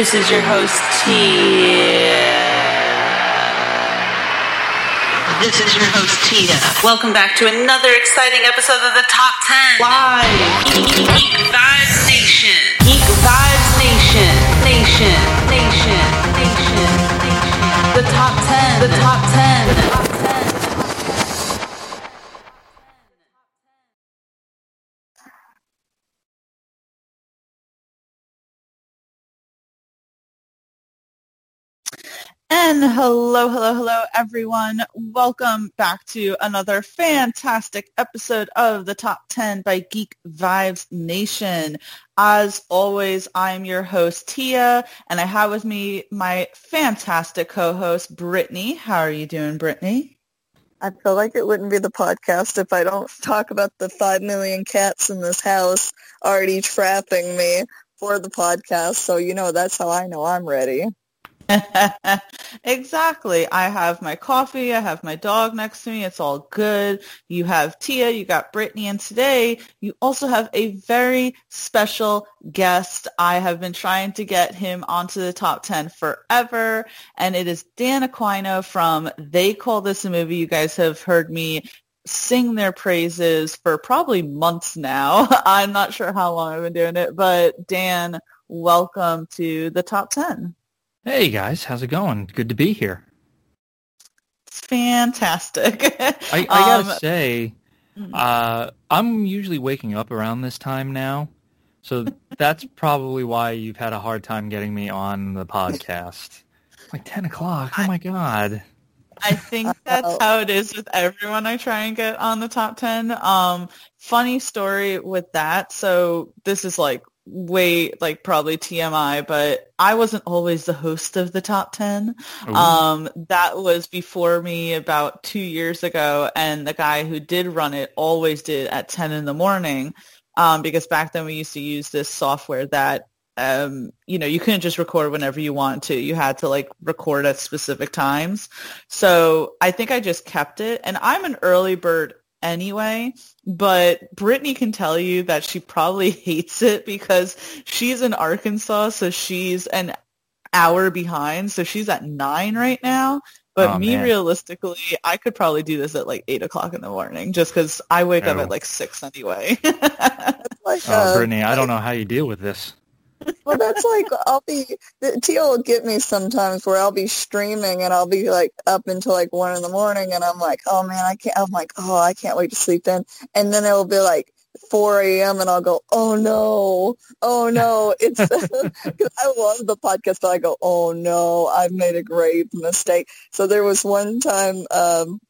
This is your host, Tia. This is your host, Tia. Welcome back to another exciting episode of the Top 10 Live Geek Vibes Nation. Geek Vibes Nation. Nation. Nation. Nation. Nation. The Top 10. The Top 10. The Top 10. And hello, hello, hello, everyone. Welcome back to another fantastic episode of the Top 10 by Geek Vibes Nation. As always, I'm your host, Tia, and I have with me my fantastic co-host, Brittany. How are you doing, Brittany? I feel like it wouldn't be the podcast if I don't talk about the five million cats in this house already trapping me for the podcast. So, you know, that's how I know I'm ready. exactly. I have my coffee. I have my dog next to me. It's all good. You have Tia. You got Brittany. And today you also have a very special guest. I have been trying to get him onto the top 10 forever. And it is Dan Aquino from They Call This a Movie. You guys have heard me sing their praises for probably months now. I'm not sure how long I've been doing it, but Dan, welcome to the top 10. Hey guys, how's it going? Good to be here. It's fantastic. I, I gotta Um, say, mm. uh, I'm usually waking up around this time now, so that's probably why you've had a hard time getting me on the podcast. Like ten o'clock. Oh my god. I think that's how it is with everyone I try and get on the top 10. Um, funny story with that. So this is like way, like probably TMI, but I wasn't always the host of the top 10. Ooh. Um, that was before me about two years ago. And the guy who did run it always did at 10 in the morning. Um, because back then we used to use this software that um, you know, you couldn't just record whenever you want to. You had to like record at specific times. So I think I just kept it. And I'm an early bird anyway, but Brittany can tell you that she probably hates it because she's in Arkansas, so she's an hour behind. So she's at nine right now. But Oh, me, man. realistically, I could probably do this at like eight o'clock in the morning just because I wake up Oh. at like six anyway. Like, Oh, uh, Brittany, I don't know how you deal with this. Well, that's like, I'll be, the- Tia will get me sometimes where I'll be streaming and I'll be like up until like one in the morning and I'm like, oh man, I can't, I'm like, oh, I can't wait to sleep in. And then it'll be like 4 a.m. and I'll go, oh no, oh no. It's, cause I love the podcast, but I go, oh no, I've made a grave mistake. So there was one time, um,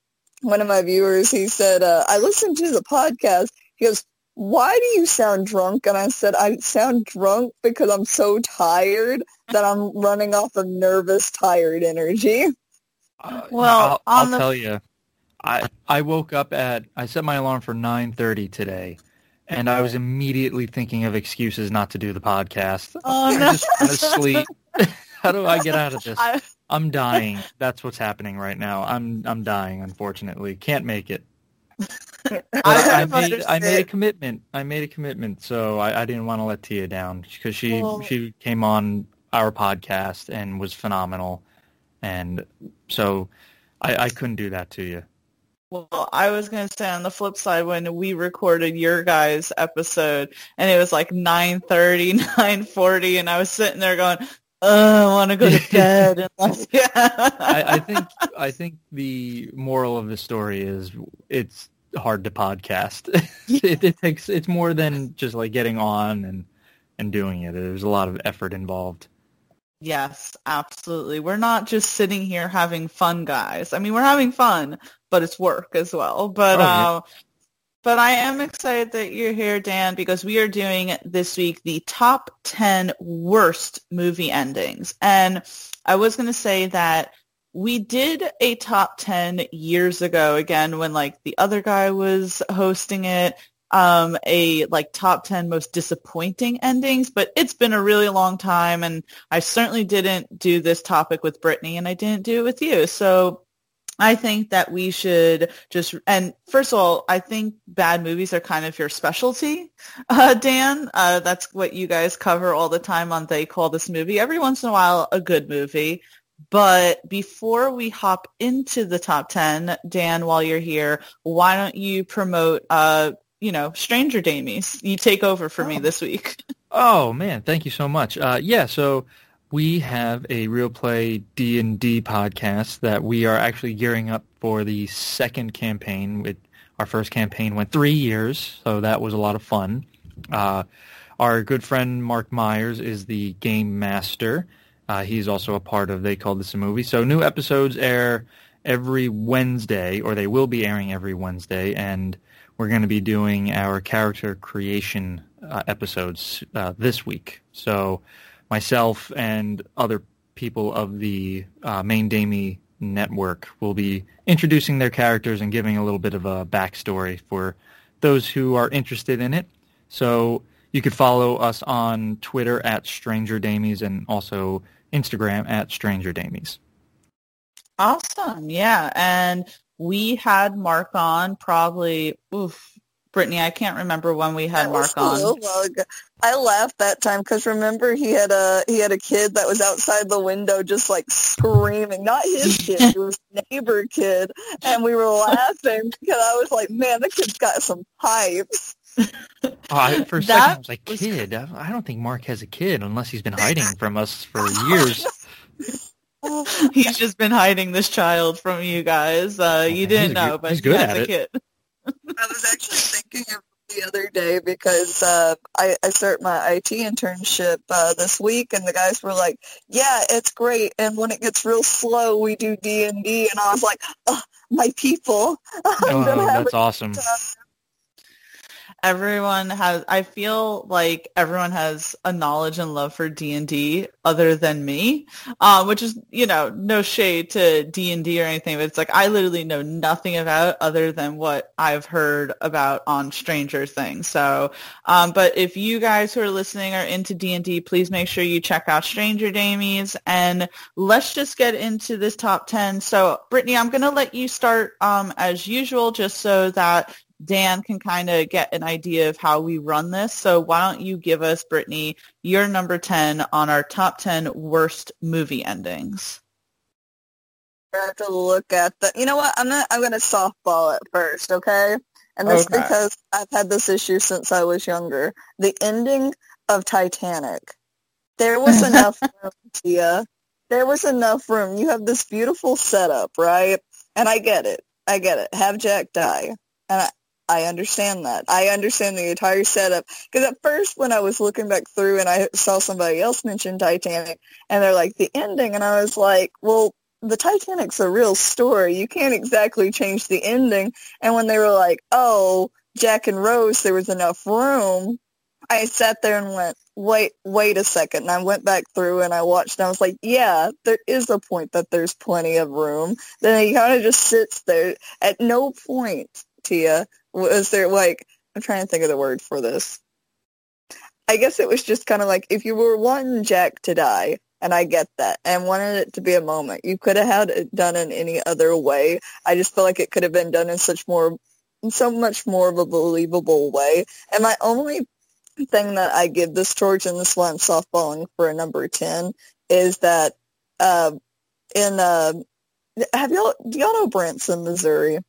one of my viewers, he said, uh, I listened to the podcast. He goes, why do you sound drunk? And I said, I sound drunk because I'm so tired that I'm running off of nervous, tired energy. Uh, Well, I'll, I'll on the- tell you, I I woke up at I set my alarm for nine thirty today, and I was immediately thinking of excuses not to do the podcast. Oh, I'm no. just gonna sleep. How do I get out of this? I, I'm dying. That's what's happening right now. I'm I'm dying. Unfortunately, can't make it. But I, I made I made a commitment. I made a commitment, so I, I didn't want to let Tia down because she Well- she came on our podcast and was phenomenal, and so I, I couldn't do that to you. Well, I was going to say on the flip side, when we recorded your guys' episode, and it was like 9.30, 9.40, and I was sitting there going, oh, I want to go to bed. Yeah. I, I think I think the moral of the story is it's hard to podcast. it, it takes it's more than just like getting on and and doing it. There's a lot of effort involved. Yes, absolutely. We're not just sitting here having fun, guys. I mean, we're having fun, but it's work as well. But Oh, yeah. uh, but I am excited that you're here, Dan, because we are doing this week the top 10 worst movie endings. And I was going to say that we did a top 10 years ago, again, when like the other guy was hosting it, um, a like top 10 most disappointing endings, but it's been a really long time and I certainly didn't do this topic with Brittany and I didn't do it with you. So I think that we should just, and first of all, I think bad movies are kind of your specialty, uh, Dan. Uh, that's what you guys cover all the time on They Call This Movie. Every once in a while, a good movie. But before we hop into the top 10, Dan, while you're here, why don't you promote, uh, you know, Stranger Damies? You take over for oh. me this week. oh, man. Thank you so much. Uh, yeah, so we have a real play d&d podcast that we are actually gearing up for the second campaign. With our first campaign went three years so that was a lot of fun. Uh, our good friend mark myers is the game master. Uh, he's also a part of they called this a movie. So new episodes air every wednesday or they will be airing every wednesday and we're going to be doing our character creation uh, episodes uh, this week. So myself and other people of the uh, main Damie network will be introducing their characters and giving a little bit of a backstory for those who are interested in it. So you could follow us on Twitter at Stranger Damies and also Instagram at Stranger Damies. Awesome. Yeah. And we had Mark on probably, oof, Brittany, I can't remember when we had Mark on. I laughed that time because remember he had a he had a kid that was outside the window just like screaming. Not his kid, it was neighbor kid, and we were laughing because I was like, "Man, the kid's got some pipes." oh, I, for a second, I was like, "Kid? I don't think Mark has a kid unless he's been hiding from us for years." he's just been hiding this child from you guys. Uh, you didn't know, but he's good he has a kid. I was actually thinking of the other day because uh, I, I start my IT internship uh, this week, and the guys were like, "Yeah, it's great." And when it gets real slow, we do D and D, and I was like, oh, "My people!" oh, that's awesome. Time everyone has i feel like everyone has a knowledge and love for d&d other than me. Um, which is you know no shade to d&d or anything but it's like i literally know nothing about other than what i've heard about on stranger things. So um, but if you guys who are listening are into d&d please make sure you check out stranger damies and let's just get into this top 10 so brittany i'm going to let you start um, as usual just so that Dan can kind of get an idea of how we run this. So why don't you give us, Brittany, your number 10 on our top 10 worst movie endings? I have to look at the, you know what, I'm not, I'm going to softball it first, okay? And that's okay. because I've had this issue since I was younger. The ending of Titanic. There was enough room, Tia. There was enough room. You have this beautiful setup, right? And I get it. I get it. Have Jack die. And I, I understand that. I understand the entire setup. Because at first when I was looking back through and I saw somebody else mention Titanic and they're like, the ending, and I was like, well, the Titanic's a real story. You can't exactly change the ending. And when they were like, oh, Jack and Rose, there was enough room, I sat there and went, wait, wait a second. And I went back through and I watched and I was like, yeah, there is a point that there's plenty of room. Then he kind of just sits there. At no point, Tia, was there like I'm trying to think of the word for this. I guess it was just kind of like if you were wanting Jack to die, and I get that, and wanted it to be a moment, you could have had it done in any other way. I just feel like it could have been done in such more, so much more of a believable way. And my only thing that I give this towards, and this one softballing for a number ten, is that uh, in uh, have y'all do y'all know Branson, Missouri?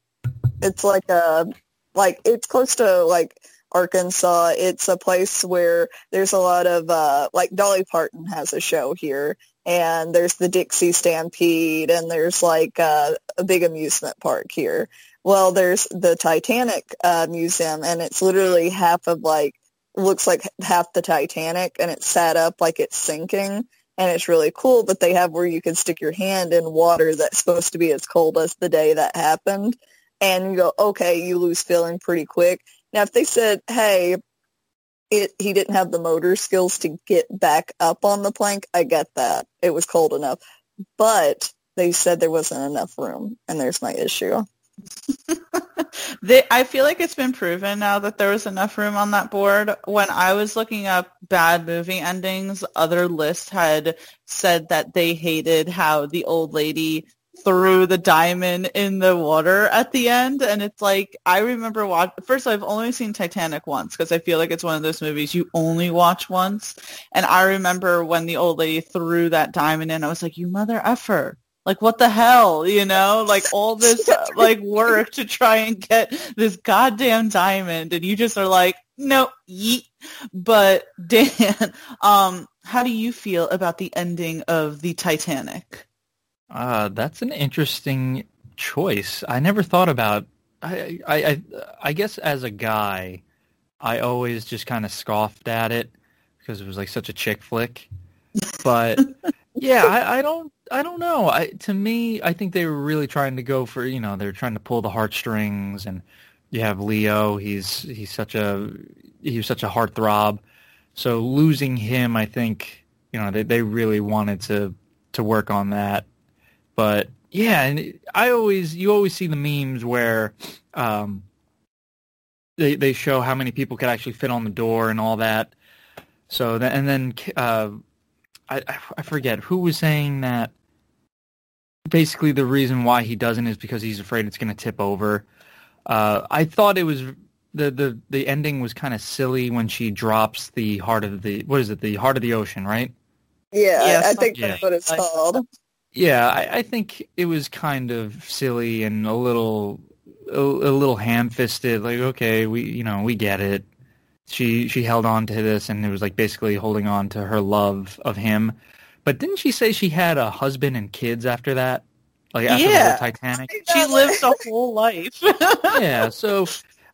It's like a like it's close to like Arkansas. It's a place where there's a lot of uh like Dolly Parton has a show here and there's the Dixie Stampede and there's like uh, a big amusement park here. Well, there's the Titanic uh, museum and it's literally half of like looks like half the Titanic and it's set up like it's sinking and it's really cool, but they have where you can stick your hand in water that's supposed to be as cold as the day that happened and you go, okay, you lose feeling pretty quick. Now, if they said, hey, it, he didn't have the motor skills to get back up on the plank, I get that. It was cold enough. But they said there wasn't enough room, and there's my issue. they, I feel like it's been proven now that there was enough room on that board. When I was looking up bad movie endings, other lists had said that they hated how the old lady threw the diamond in the water at the end and it's like i remember watch first i've only seen titanic once because i feel like it's one of those movies you only watch once. And i remember when the old lady threw that diamond in i was like you mother effer. Like what the hell you know? Like all this uh, like work to try and get this goddamn diamond and you just are like no yeet. But dan um how do you feel about the ending of the titanic Uh, that's an interesting choice. I never thought about. I, I, I, I guess as a guy, I always just kind of scoffed at it because it was like such a chick flick. But yeah, I, I don't, I don't know. I, to me, I think they were really trying to go for, you know, they were trying to pull the heartstrings, and you have Leo. He's he's such a he was such a heartthrob. So losing him, I think, you know, they they really wanted to to work on that but yeah, and I always you always see the memes where um, they they show how many people could actually fit on the door and all that. So then, and then uh, I I forget who was saying that. Basically, the reason why he doesn't is because he's afraid it's going to tip over. Uh, I thought it was the the the ending was kind of silly when she drops the heart of the what is it the heart of the ocean right Yeah, Yeah, I, I think yeah. that's what it's Like- called. Yeah, I, I think it was kind of silly and a little a, a little ham-fisted. Like, okay, we you know we get it. She she held on to this, and it was like basically holding on to her love of him. But didn't she say she had a husband and kids after that? Like after the Yeah. whole Titanic. she lived a whole life yeah. So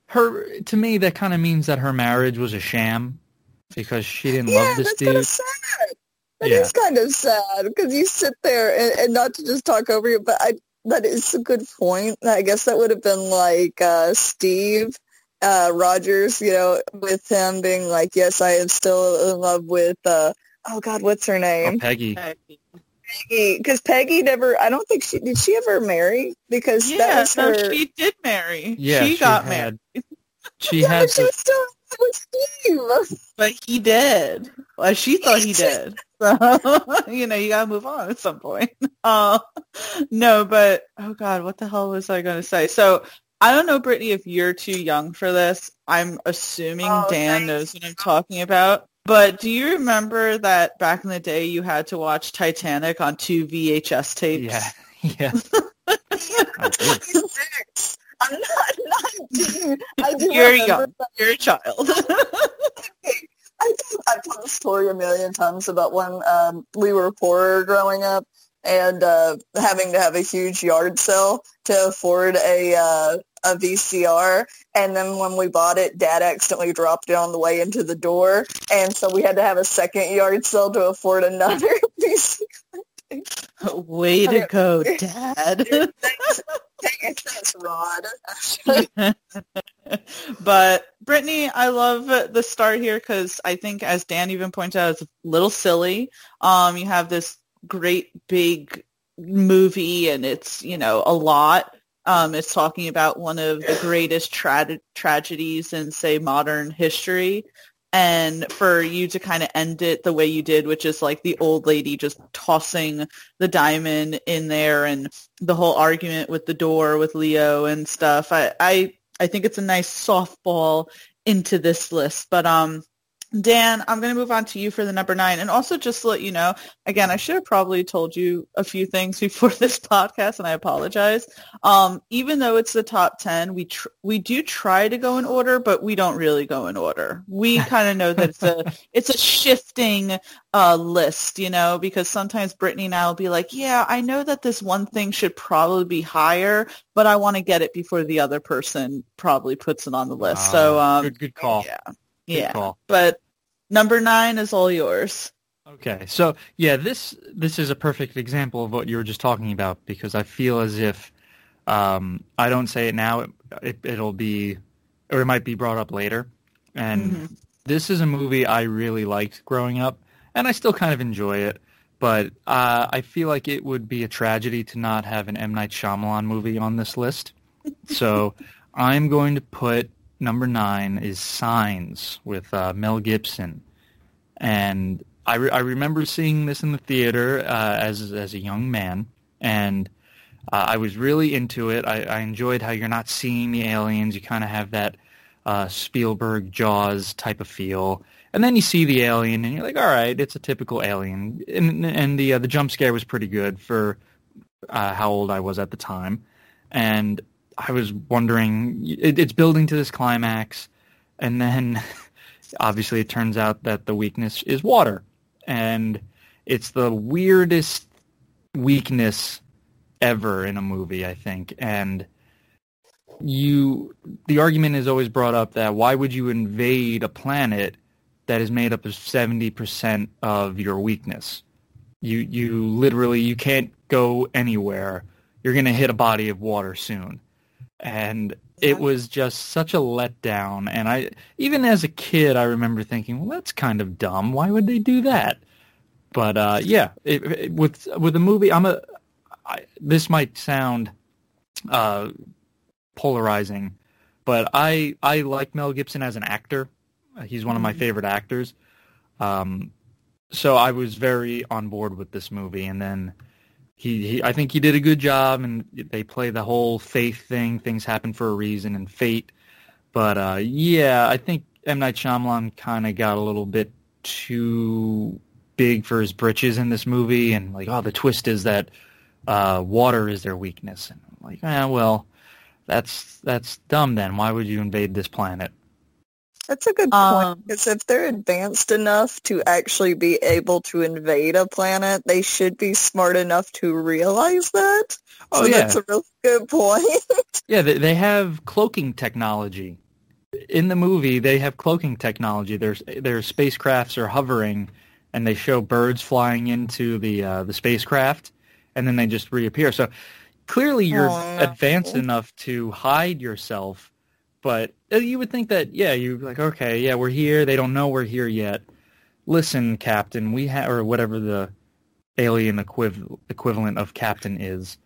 her to me that kind of means that her marriage was a sham because she didn't Yeah, love this dude. Of sad. That is kind of sad because you sit there and, and not to just talk over you, but I that is a good point. I guess that would have been like uh, Steve uh, Rogers, you know, with him being like, "Yes, I am still in love with." Uh, oh God, what's her Oh, name? Peggy. Peggy. Because Peggy never. I don't think she did. She ever marry? Because that yeah was no her. she did marry Yeah, she, got had, married She yeah, had but she was still with Steve. but he did well she thought he did so you know you gotta move on at some point uh no but oh god what the hell was i gonna say so i don't know brittany if you're too young for this i'm assuming Oh, dan thanks. knows what i'm talking about but do you remember that back in the day you had to watch titanic on two vhs tapes yeah yeah. I'm 26. I'm not 19. I do You're young. that. you're a child I told, I've told the story a million times about when um, we were poorer growing up and uh, having to have a huge yard sale to afford a uh, a VCR. And then when we bought it, Dad accidentally dropped it on the way into the door, and so we had to have a second yard sale to afford another VCR. way to go dad Thanks, thanks, Rod. but Brittany, I love the start here because I think, as Dan even pointed out, it's a little silly. Um, you have this great big movie, and it's you know a lot. Um, it's talking about one of the greatest tra- tragedies in, say, modern history. And for you to kind of end it the way you did, which is like the old lady just tossing the diamond in there and the whole argument with the door with Leo and stuff. I, I I think it's a nice softball into this list. But um Dan, I'm going to move on to you for the number nine. And also just to let you know, again, I should have probably told you a few things before this podcast, and I apologize. Um, even though it's the top 10, we tr- we do try to go in order, but we don't really go in order. We kind of know that it's a it's a shifting uh, list, you know, because sometimes Brittany and I will be like, yeah, I know that this one thing should probably be higher, but I want to get it before the other person probably puts it on the list. so, Ah, um, good good call. yeah, yeah. call. But number nine is all yours. Okay, so yeah, this this is a perfect example of what you were just talking about because I feel as if um, I don't say it now, it, it, it'll be, or it might be brought up later. And Mhm. this is a movie I really liked growing up, and I still kind of enjoy it. But uh, I feel like it would be a tragedy to not have an M Night Shyamalan movie on this list. so I'm going to put number nine is Signs with uh, Mel Gibson, and I, re- I remember seeing this in the theater uh, as as a young man, and Uh, I was really into it. I, I enjoyed how you're not seeing the aliens. You kind of have that uh, Spielberg Jaws type of feel, and then you see the alien, and you're like, all right, it's a typical alien. And, and the uh, the jump scare was pretty good for uh, how old I was at the time, and I was wondering, it, it's building to this climax, and then obviously it turns out that the weakness is water, and it's the weirdest weakness ever in a movie, I think, and you the argument is always brought up that why would you invade a planet that is made up of 70% of your weakness? You you literally you can't go anywhere. You're going to hit a body of water soon and it was just such a letdown and i even as a kid i remember thinking well that's kind of dumb why would they do that but uh, yeah it, it, with with a movie i'm a I, this might sound uh, polarizing, but I I like Mel Gibson as an actor. He's one of my mm-hmm. favorite actors. Um, so I was very on board with this movie, and then he, he I think he did a good job, and they play the whole faith thing. Things happen for a reason, and fate. But uh, yeah, I think M Night Shyamalan kind of got a little bit too big for his britches in this movie, and like, oh, the twist is that uh, water is their weakness, and I'm like, ah, well, that's that's dumb. Then why would you invade this planet? That's a good point. Because um, if they're advanced enough to actually be able to invade a planet, they should be smart enough to realize that. Oh, so yeah. that's a really good point. yeah, they, they have cloaking technology. In the movie, they have cloaking technology. There's their spacecrafts are hovering, and they show birds flying into the uh, the spacecraft, and then they just reappear. So clearly you're oh, advanced enough to hide yourself, but uh, you would think that yeah, you're like okay, yeah, we're here. They don't know we're here yet. Listen, Captain, we have or whatever the alien equiv- equivalent of Captain is.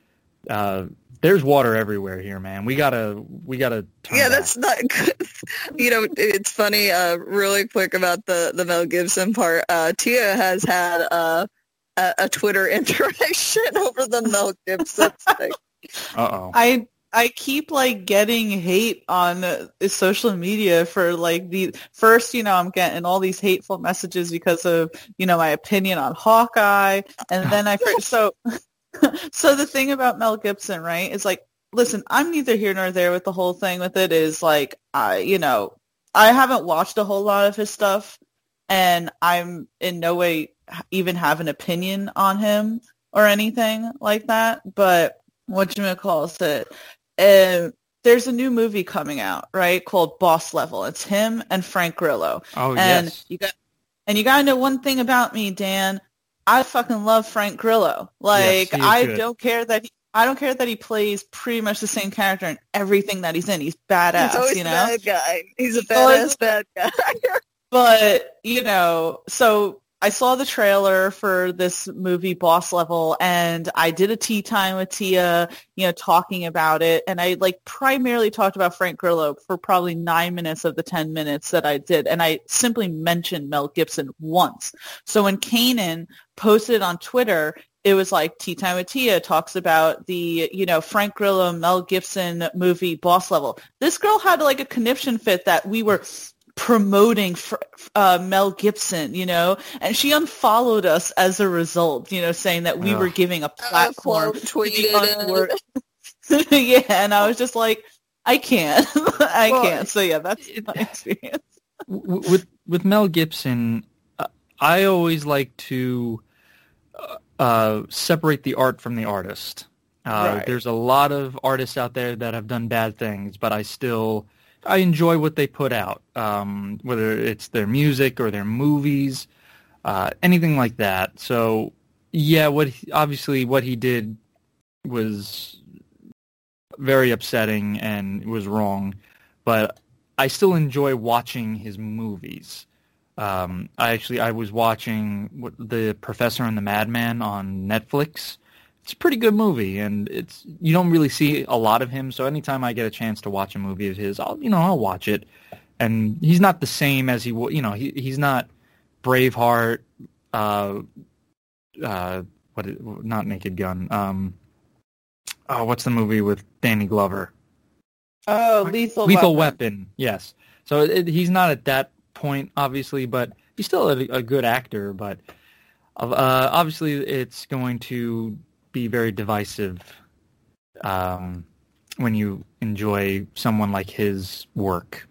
Uh, there's water everywhere here, man. We gotta, we gotta. yeah, back. that's not good. you know, it's funny. Uh, really quick about the the Mel Gibson part. Uh, Tia has had uh, a, a Twitter interaction over the Mel Gibson thing. Uh-oh. I I keep like getting hate on uh, social media for like the first, you know, I'm getting all these hateful messages because of, you know, my opinion on Hawkeye. And then I, first, so, so the thing about Mel Gibson, right, is like, listen, I'm neither here nor there with the whole thing with it is like, I, you know, I haven't watched a whole lot of his stuff and I'm in no way even have an opinion on him or anything like that. But what you call it, uh, there's a new movie coming out, right? Called Boss Level. It's him and Frank Grillo. Oh and yes. You got, and you gotta know one thing about me, Dan. I fucking love Frank Grillo. Like yes, I good. don't care that he, I don't care that he plays pretty much the same character in everything that he's in. He's badass. He's always you know, bad guy. He's a badass bad guy. but you know, so I saw the trailer for this movie Boss Level and I did a tea time with Tia, you know, talking about it. And I like primarily talked about Frank Grillo for probably nine minutes of the 10 minutes that I did. And I simply mentioned Mel Gibson once. So when Kanan posted on Twitter, it was like Tea Time with Tia talks about the, you know, Frank Grillo, Mel Gibson movie Boss Level. This girl had like a conniption fit that we were promoting uh, Mel Gibson, you know, and she unfollowed us as a result, you know, saying that we oh. were giving a platform to the yeah, and I was just like, I can't, I well, can't. So yeah, that's my experience. with with Mel Gibson, uh, I always like to uh, uh, separate the art from the artist. Uh, right. There's a lot of artists out there that have done bad things, but I still I enjoy what they put out, um, whether it's their music or their movies, uh, anything like that. So yeah, what he, obviously what he did was very upsetting and was wrong, but I still enjoy watching his movies. Um, I actually I was watching the Professor and the Madman on Netflix, it's a pretty good movie, and it's you don't really see a lot of him. So anytime I get a chance to watch a movie of his, I'll you know I'll watch it. And he's not the same as he you know he he's not Braveheart, uh, uh, what not Naked Gun, um, oh, what's the movie with Danny Glover? Oh, Lethal Lethal Weapon. Weapon. Yes. So it, he's not at that point, obviously, but he's still a, a good actor. But uh, obviously, it's going to be very divisive um, when you enjoy someone like his work.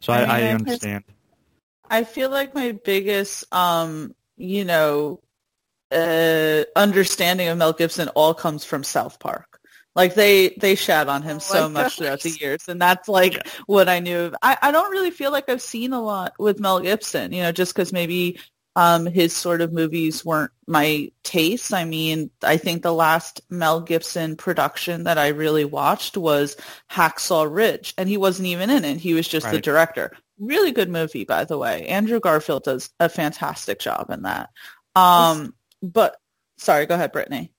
So I, I mean, I I understand. I feel like my biggest, um, you know, uh, understanding of Mel Gibson all comes from South Park. Like they they shat on him Oh so my much throughout the years, and that's like Yeah. what I knew. Of. I I don't really feel like I've seen a lot with Mel Gibson. You know, just because maybe um his sort of movies weren't my taste. I mean, I think the last Mel Gibson production that I really watched was Hacksaw Ridge, and he wasn't even in it. He was just the director. Really good movie, by the way. Andrew Garfield does a fantastic job in that. Um, but sorry, go ahead, Brittany.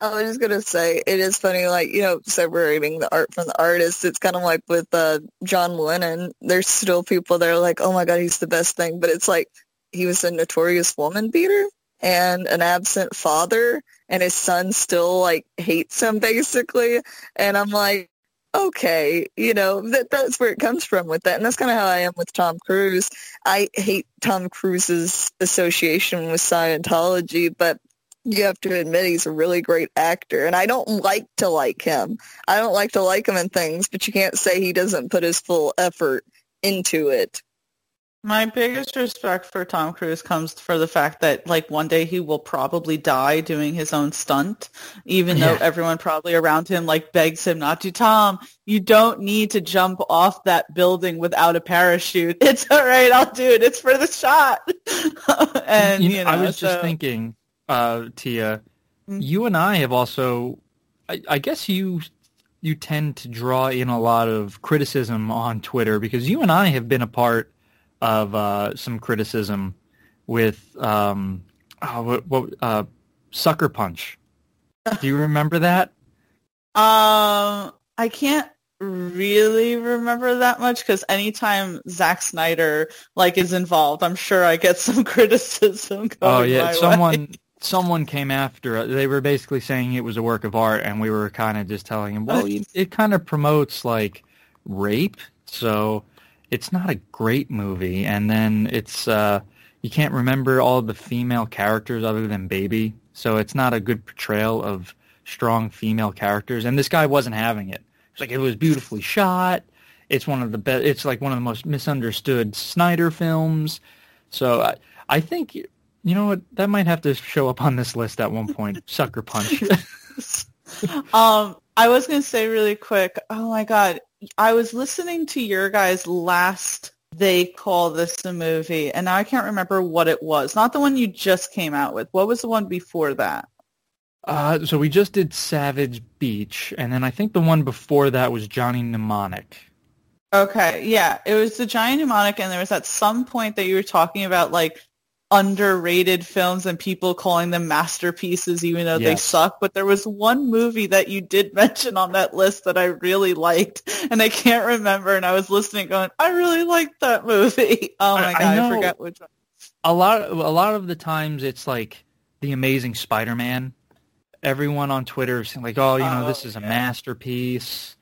I was just gonna say it is funny, like you know, separating the art from the artist. It's kind of like with uh, John Lennon. There's still people that are like, "Oh my God, he's the best thing," but it's like he was a notorious woman beater and an absent father, and his son still like hates him basically. And I'm like, okay, you know, that that's where it comes from with that, and that's kind of how I am with Tom Cruise. I hate Tom Cruise's association with Scientology, but you have to admit he's a really great actor and I don't like to like him. I don't like to like him in things, but you can't say he doesn't put his full effort into it. My biggest respect for Tom Cruise comes for the fact that like one day he will probably die doing his own stunt, even though everyone probably around him like begs him not to. Tom, you don't need to jump off that building without a parachute. It's all right, I'll do it. It's for the shot. and You you, know, know, I was just thinking, uh, Tia, Mm. you and I have also, I, I guess you you tend to draw in a lot of criticism on Twitter because you and I have been a part of uh, some criticism with um, oh, what, what uh, Sucker Punch. Do you remember that? Um, I can't really remember that much because anytime Zack Snyder like is involved, I'm sure I get some criticism. Going Oh yeah, my way. someone someone came after. They were basically saying it was a work of art, and we were kind of just telling him, well, it, it kind of promotes like rape, so it's not a great movie. And then it's uh, you can't remember all the female characters other than Baby, so it's not a good portrayal of strong female characters. And this guy wasn't having it. It's like it was beautifully shot. It's one of the best. It's like one of the most misunderstood Snyder films. So I, I think you know what that might have to show up on this list at one point. Sucker Punch. um, I was gonna say really quick. Oh my god, I was listening to your guys last. They call this a movie, and now I can't remember what it was. Not the one you just came out with. What was the one before that? uh, so we just did Savage Beach, and then I think the one before that was Johnny Mnemonic. Okay, yeah, it was the Johnny Mnemonic, and there was at some point that you were talking about like underrated films and people calling them masterpieces, even though they suck. But there was one movie that you did mention on that list that I really liked, and I can't remember. And I was listening, going, "I really liked that movie." Oh my I- god, I I, forgot which one. A lot, a lot of the times it's like the Amazing Spider-Man. Everyone on Twitter is like, "Oh, you know, Oh, this is a yeah. masterpiece."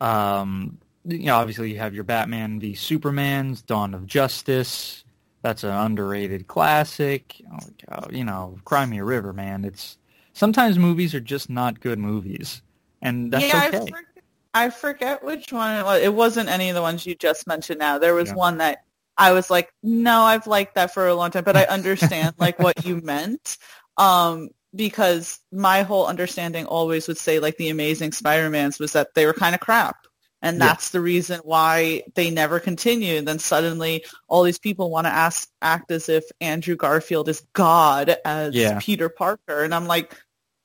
Um, you know, obviously you have your Batman v Superman's Dawn of Justice. That's an underrated classic. Oh, God, you know, Cry Me a River, man. It's sometimes movies are just not good movies, and that's yeah, okay. I, forget, I forget which one it was. It wasn't any of the ones you just mentioned. Now there was Yeah. one that I was like, no, I've liked that for a long time, but I understand like what you meant. Um, because my whole understanding always would say like the Amazing Spider-Mans was that they were kind of crap. And Yeah. that's the reason why they never continue. And then suddenly all these people want to ask, act as if Andrew Garfield is God as Yeah. Peter Parker. And I'm like,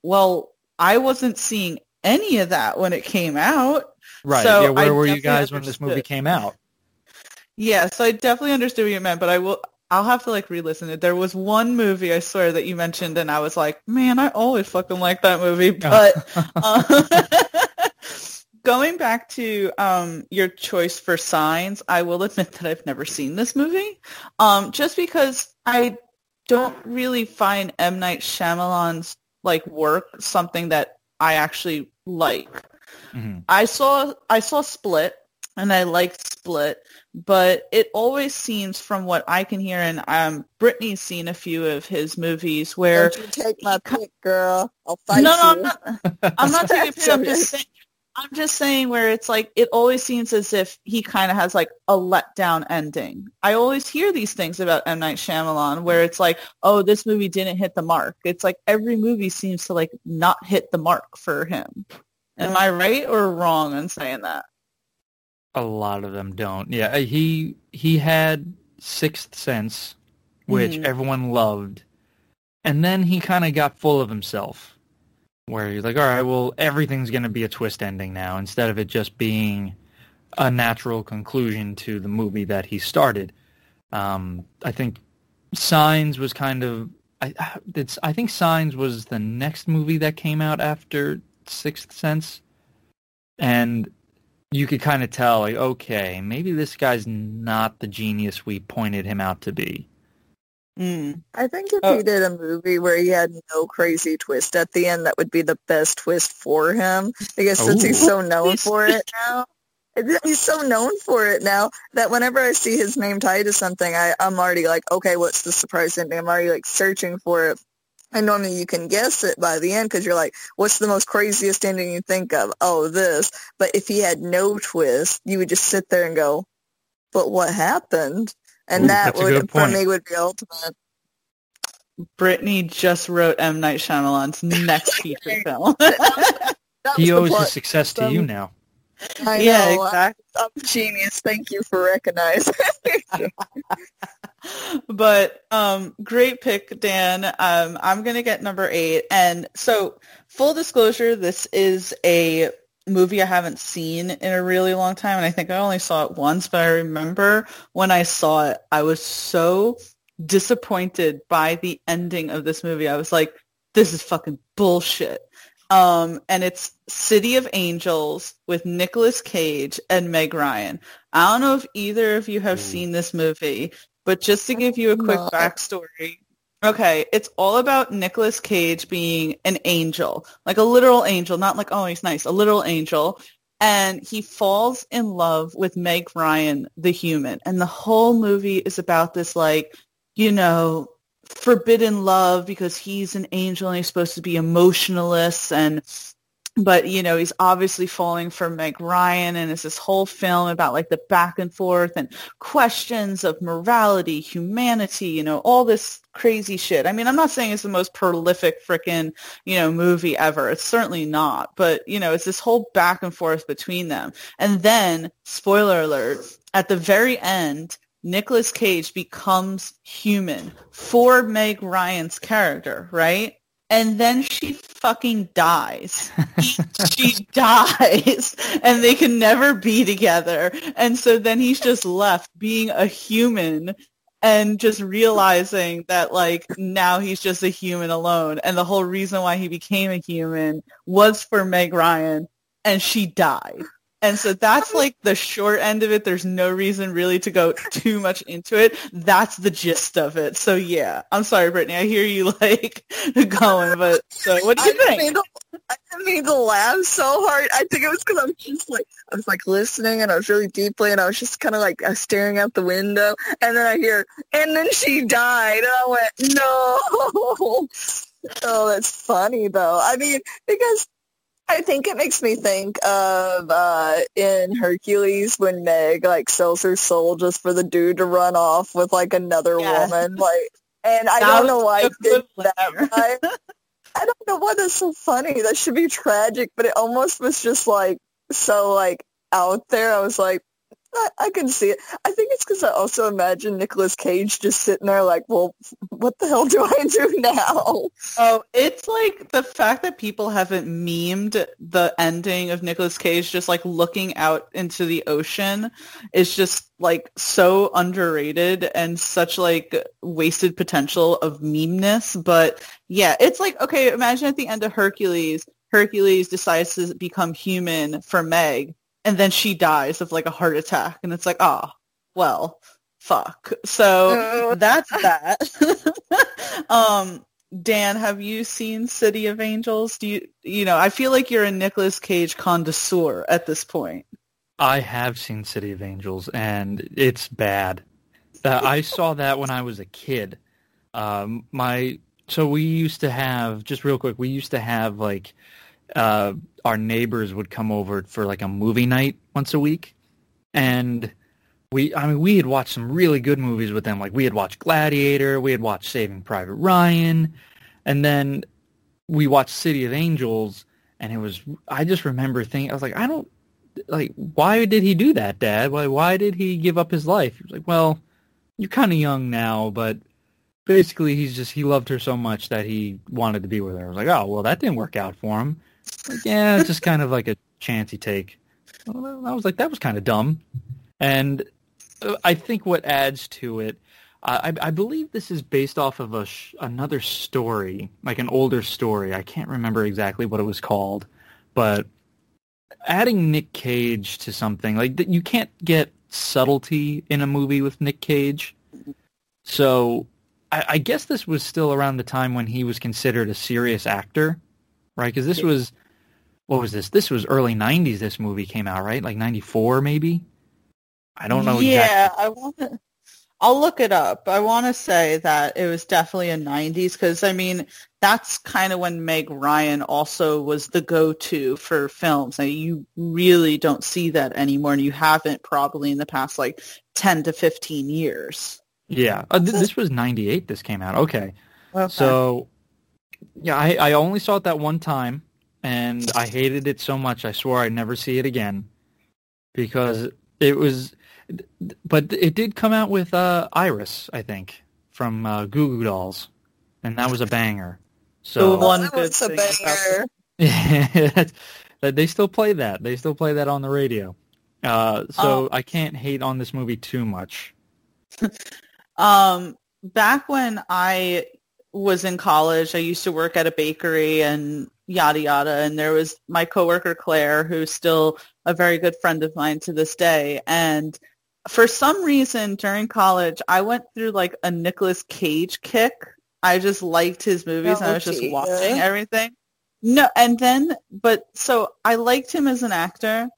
well, I wasn't seeing any of that when it came out. Right? So yeah. Where I were you guys when this movie came out? Yeah, so I definitely understood what you meant, but I will I'll have to like re-listen it. There was one movie I swear that you mentioned and I was like, man, I always fucking like that movie. But uh, going back to um, your choice for signs, I will admit that I've never seen this movie. Um, just because I don't really find M. Night Shyamalan's like work something that I actually like. hmm I saw I saw Split and I liked Split, but it always seems from what I can hear and um Brittany's seen a few of his movies where Don't you take my pick, girl. I'll fight no, no, I'm not, I'm not taking a pick. I'm just saying, I'm just saying where it's like it always seems as if he kind of has like a letdown ending. I always hear these things about M Night Shyamalan where it's like, oh, this movie didn't hit the mark. It's like every movie seems to like not hit the mark for him. Am I right or wrong in saying that? A lot of them don't. Yeah, uh, he he had Sixth Sense, which Mhm. everyone loved, and then he kind of got full of himself, where he's like, "All right, well, everything's going to be a twist ending now, instead of it just being a natural conclusion to the movie that he started." Um, I think Signs was kind of. I it's. I think Signs was the next movie that came out after Sixth Sense, and you could kind of tell, like, okay, maybe this guy's not the genius we pointed him out to be. Mm. I think if Oh. he did a movie where he had no crazy twist at the end, that would be the best twist for him. Because since he's so known for it now, he's so known for it now that whenever I see his name tied to something, I, I'm already like, okay, what's the surprise ending? I'm already like searching for it. And normally you can guess it by the end because you're like, what's the most craziest ending you think of? Oh, this. But if he had no twist, you would just sit there and go, but what happened? And Ooh, that would, for me, would be ultimate. Brittany just wrote M Night Shyamalan's next feature film. That was He owes his success to you Um, now. I yeah, know. exactly. I'm a genius. Thank you for recognizing. but um great pick dan um i'm gonna get number eight and so full disclosure this is a movie i haven't seen in a really long time and i think i only saw it once but i remember when i saw it i was so disappointed by the ending of this movie i was like this is fucking bullshit um and it's city of angels with Nicolas cage and meg ryan i don't know if either of you have Ooh. seen this movie but just to give you a quick No. backstory, okay, it's all about Nicolas Cage being an angel, like a literal angel, not like, oh, he's nice, a literal angel. And he falls in love with Meg Ryan, the human. And the whole movie is about this, like, you know, forbidden love because he's an angel and he's supposed to be emotionless and but you know he's obviously falling for Meg Ryan and it's this whole film about like the back and forth and questions of morality, humanity, you know, all this crazy shit. I mean, I'm not saying it's the most prolific frickin', you know, movie ever. It's certainly not, but you know, it's this whole back and forth between them. And then, spoiler alert, at the very end, Nicolas Cage becomes human for Meg Ryan's character, right? And then she fucking dies. She dies and they can never be together. And so then he's just left being a human and just realizing that like now he's just a human alone. And the whole reason why he became a human was for Meg Ryan and she died. And so that's like the short end of it. There's no reason really to go too much into it. That's the gist of it. So yeah, I'm sorry, Brittany. I hear you like going, but so what do I you didn't, think? to, I didn't mean to laugh so hard. I think it was because I was just like, I was like listening and I was really deeply and I was just kind of like uh, staring out the window. And then I hear, and then she died. And I went, no. Oh, that's funny though. I mean, because I think it makes me think of uh, in Hercules when Meg like sells her soul just for the dude to run off with like another Yeah. woman. Like, and I That don't know why I did that. here. I don't know why that's so funny. That should be tragic, but it almost was just like so like out there. I was like, I, I can see it. I think it's because I also imagine Nicolas Cage just sitting there like, well, what the hell do I do now? Oh, it's like the fact that people haven't memed the ending of Nicolas Cage just like looking out into the ocean is just like so underrated and such like wasted potential of memeness. But yeah, it's like, okay, imagine at the end of Hercules, Hercules decides to become human for Meg and then she dies of like a heart attack and it's like, oh, well, fuck. So Uh, that's that. um, Dan, have you seen City of Angels? Do you, you know, I feel like you're a Nicolas Cage connoisseur at this point. I have seen City of Angels, and it's bad. Uh, I saw that when I was a kid. Um, my so we used to have just real quick. We used to have like uh, our neighbors would come over for like a movie night once a week, and we I mean we had watched some really good movies with them. Like we had watched Gladiator, we had watched Saving Private Ryan, and then we watched City of Angels, and it was I just remember thinking I was like I don't like why did he do that, Dad? Why why did he give up his life? He was like, well, you're kind of young now, but basically he's just he loved her so much that he wanted to be with her. I was like, oh well, that didn't work out for him. Like, yeah, just kind of like a chancy take. I was like, that was kind of dumb. And uh, I think what adds to it, I, I believe this is based off of a sh- another story, like an older story. I can't remember exactly what it was called, but adding Nick Cage to something like you can't get subtlety in a movie with Nick Cage. So I, I guess this was still around the time when he was considered a serious actor, right? Because this was what was this? This was early '90s. This movie came out, right? Like '94, maybe. I don't know. Yeah, exactly. I want to. I'll look it up. I want to say that it was definitely a 90s because, I mean, that's kind of when Meg Ryan also was the go-to for films. Now, you really don't see that anymore, and you haven't probably in the past, like, 10 to 15 years. Yeah, uh, th- this was '98. This came out. Okay, Okay. so yeah, I, I only saw it that one time, and I hated it so much. I swore I'd never see it again because it was. But it did come out with uh, Iris, I think, from uh, Goo Goo Dolls, and that was a banger. So The one that good was a thing banger. Yeah, they still play that. They still play that on the radio. Uh, so Oh. I can't hate on this movie too much. Um, back when I was in college, I used to work at a bakery and yada yada. And there was my coworker Claire, who's still a very good friend of mine to this day. And for some reason during college, I went through like a Nicolas Cage kick. I just liked his movies and I Oh, was just watching everything. No, and then, but so I liked him as an actor.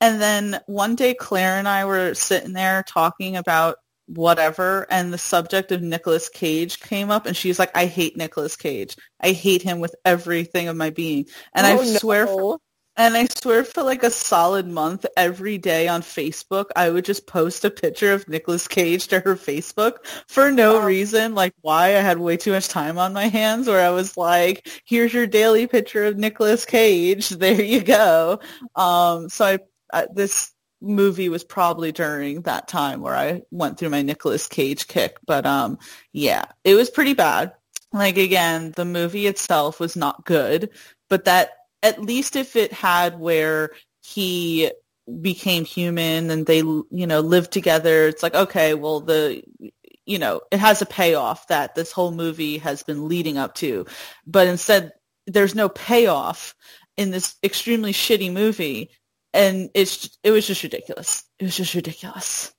And then one day Claire and I were sitting there talking about whatever and the subject of Nicolas Cage came up and she's like, I hate Nicolas Cage. I hate him with everything of my being. And I Oh, swear for, and I swear for like a solid month every day on Facebook I would just post a picture of Nicolas Cage to her Facebook for no Oh. reason, like why I had way too much time on my hands where I was like, here's your daily picture of Nicolas Cage. There you go. Um so I, I this movie was probably during that time where I went through my Nicolas Cage kick. But um, yeah, it was pretty bad. Like again, the movie itself was not good, but that at least if it had where he became human and they you know lived together, it's like okay, well the you know it has a payoff that this whole movie has been leading up to, but instead there's no payoff in this extremely shitty movie and it's it was just ridiculous. It was just ridiculous.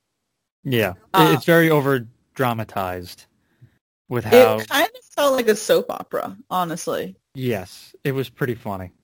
Yeah, Uh, it's very over dramatized with how. It kind of felt like a soap opera, honestly. Yes, it was pretty funny.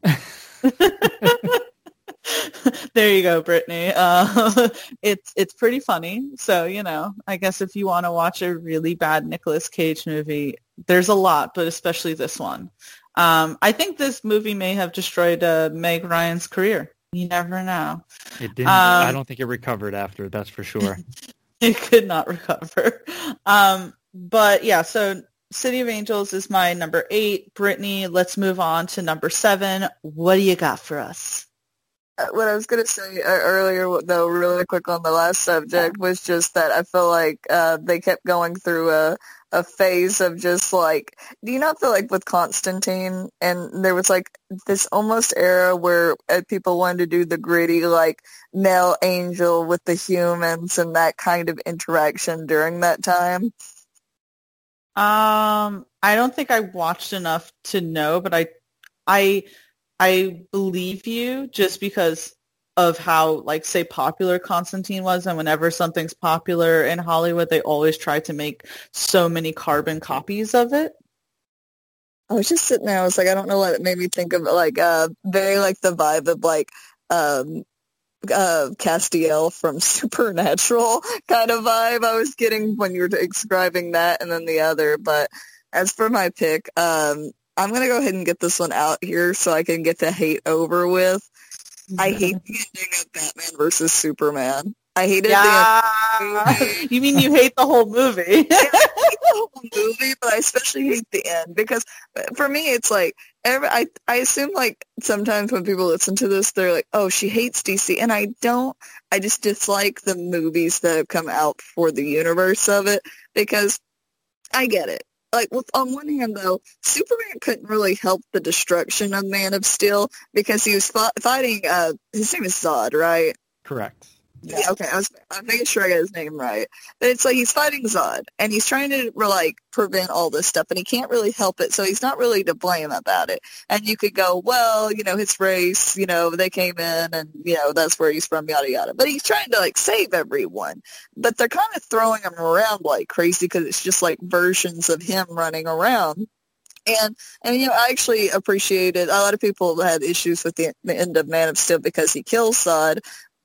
there you go, Brittany. Uh, it's it's pretty funny. So you know, I guess if you want to watch a really bad Nicolas Cage movie, there's a lot, but especially this one. Um, I think this movie may have destroyed uh, Meg Ryan's career. You never know. It didn't. I Um, don't think it recovered after. That's for sure. it could not recover. Um, but yeah, so City of Angels is my number eight. Brittany, let's move on to number seven. What do you got for us? Uh, What I was going to say uh, earlier, though, really quick on the last subject, was just that I feel like uh, they kept going through a a phase of just like, do you not feel like with Constantine, and there was like this almost era where uh, people wanted to do the gritty, like male angel with the humans and that kind of interaction during that time. Um, I don't think I watched enough to know, but I, I, I believe you just because of how, like, say, popular Constantine was, and whenever something's popular in Hollywood, they always try to make so many carbon copies of it. I was just sitting there. I was like, I don't know what it made me think of. Like, uh, very like the vibe of like, um, uh, Castiel from Supernatural kind of vibe I was getting when you were describing that and then the other. But as for my pick, um, I'm going to go ahead and get this one out here so I can get the hate over with. I hate the ending of Batman versus Superman. I hated Yeah. the you mean you hate the whole movie? I hate the whole movie, but I especially hate the end because uh, for me, it's like every, I I assume like sometimes when people listen to this, they're like, "Oh, she hates DC," and I don't. I just dislike the movies that have come out for the universe of it because I get it. Like on one hand though, Superman couldn't really help the destruction of Man of Steel because he was fi- fighting. Uh, his name is Zod, right? Correct. Yeah, okay. I was I'm making sure I got his name right. But it's like he's fighting Zod, and he's trying to like prevent all this stuff, and he can't really help it, so he's not really to blame about it. And you could go, well, you know, his race, you know, they came in, and you know, that's where he's from, yada yada. But he's trying to like save everyone, but they're kind of throwing him around like crazy because it's just like versions of him running around. And and you know, I actually appreciated a lot of people had issues with the, the end of Man of Steel because he kills Zod,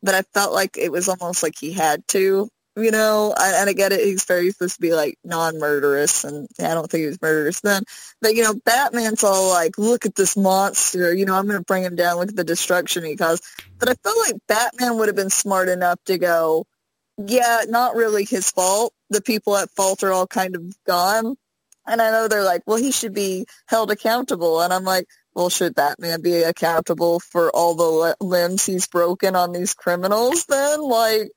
but I felt like it was almost like he had to, you know. I, and I get it; he's very supposed to be like non-murderous, and I don't think he was murderous then. But you know, Batman's all like, "Look at this monster," you know. I'm going to bring him down. Look at the destruction he caused. But I felt like Batman would have been smart enough to go, "Yeah, not really his fault. The people at fault are all kind of gone." And I know they're like, "Well, he should be held accountable," and I'm like well, should Batman be accountable for all the limbs he's broken on these criminals then? Like,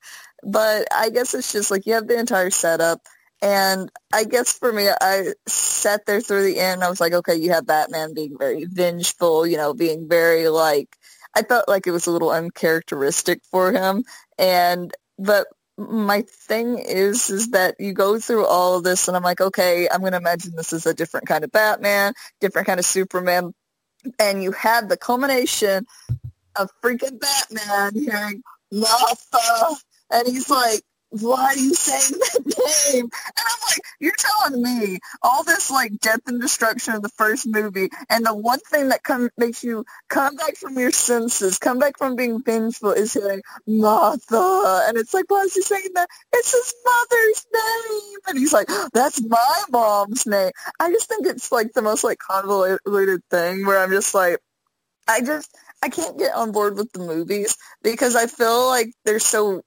but I guess it's just like you have the entire setup. And I guess for me, I sat there through the end. I was like, okay, you have Batman being very vengeful, you know, being very like, I felt like it was a little uncharacteristic for him. And, but my thing is, is that you go through all of this and I'm like, okay, I'm going to imagine this is a different kind of Batman, different kind of Superman and you had the culmination of freaking Batman hearing Martha, and he's like, why are you saying that name? And I'm like, you're telling me all this like death and destruction in the first movie, and the one thing that come, makes you come back from your senses, come back from being vengeful is hearing Martha. And it's like, why is he saying that? It's his mother's name. And he's like, that's my mom's name. I just think it's like the most like convoluted thing where I'm just like, I just, I can't get on board with the movies because I feel like they're so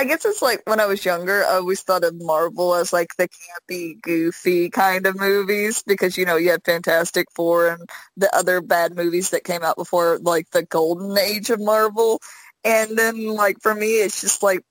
I guess it's like when I was younger, I always thought of Marvel as like the campy, goofy kind of movies because, you know, you had Fantastic Four and the other bad movies that came out before, like the golden age of Marvel. And then, like, for me, it's just like,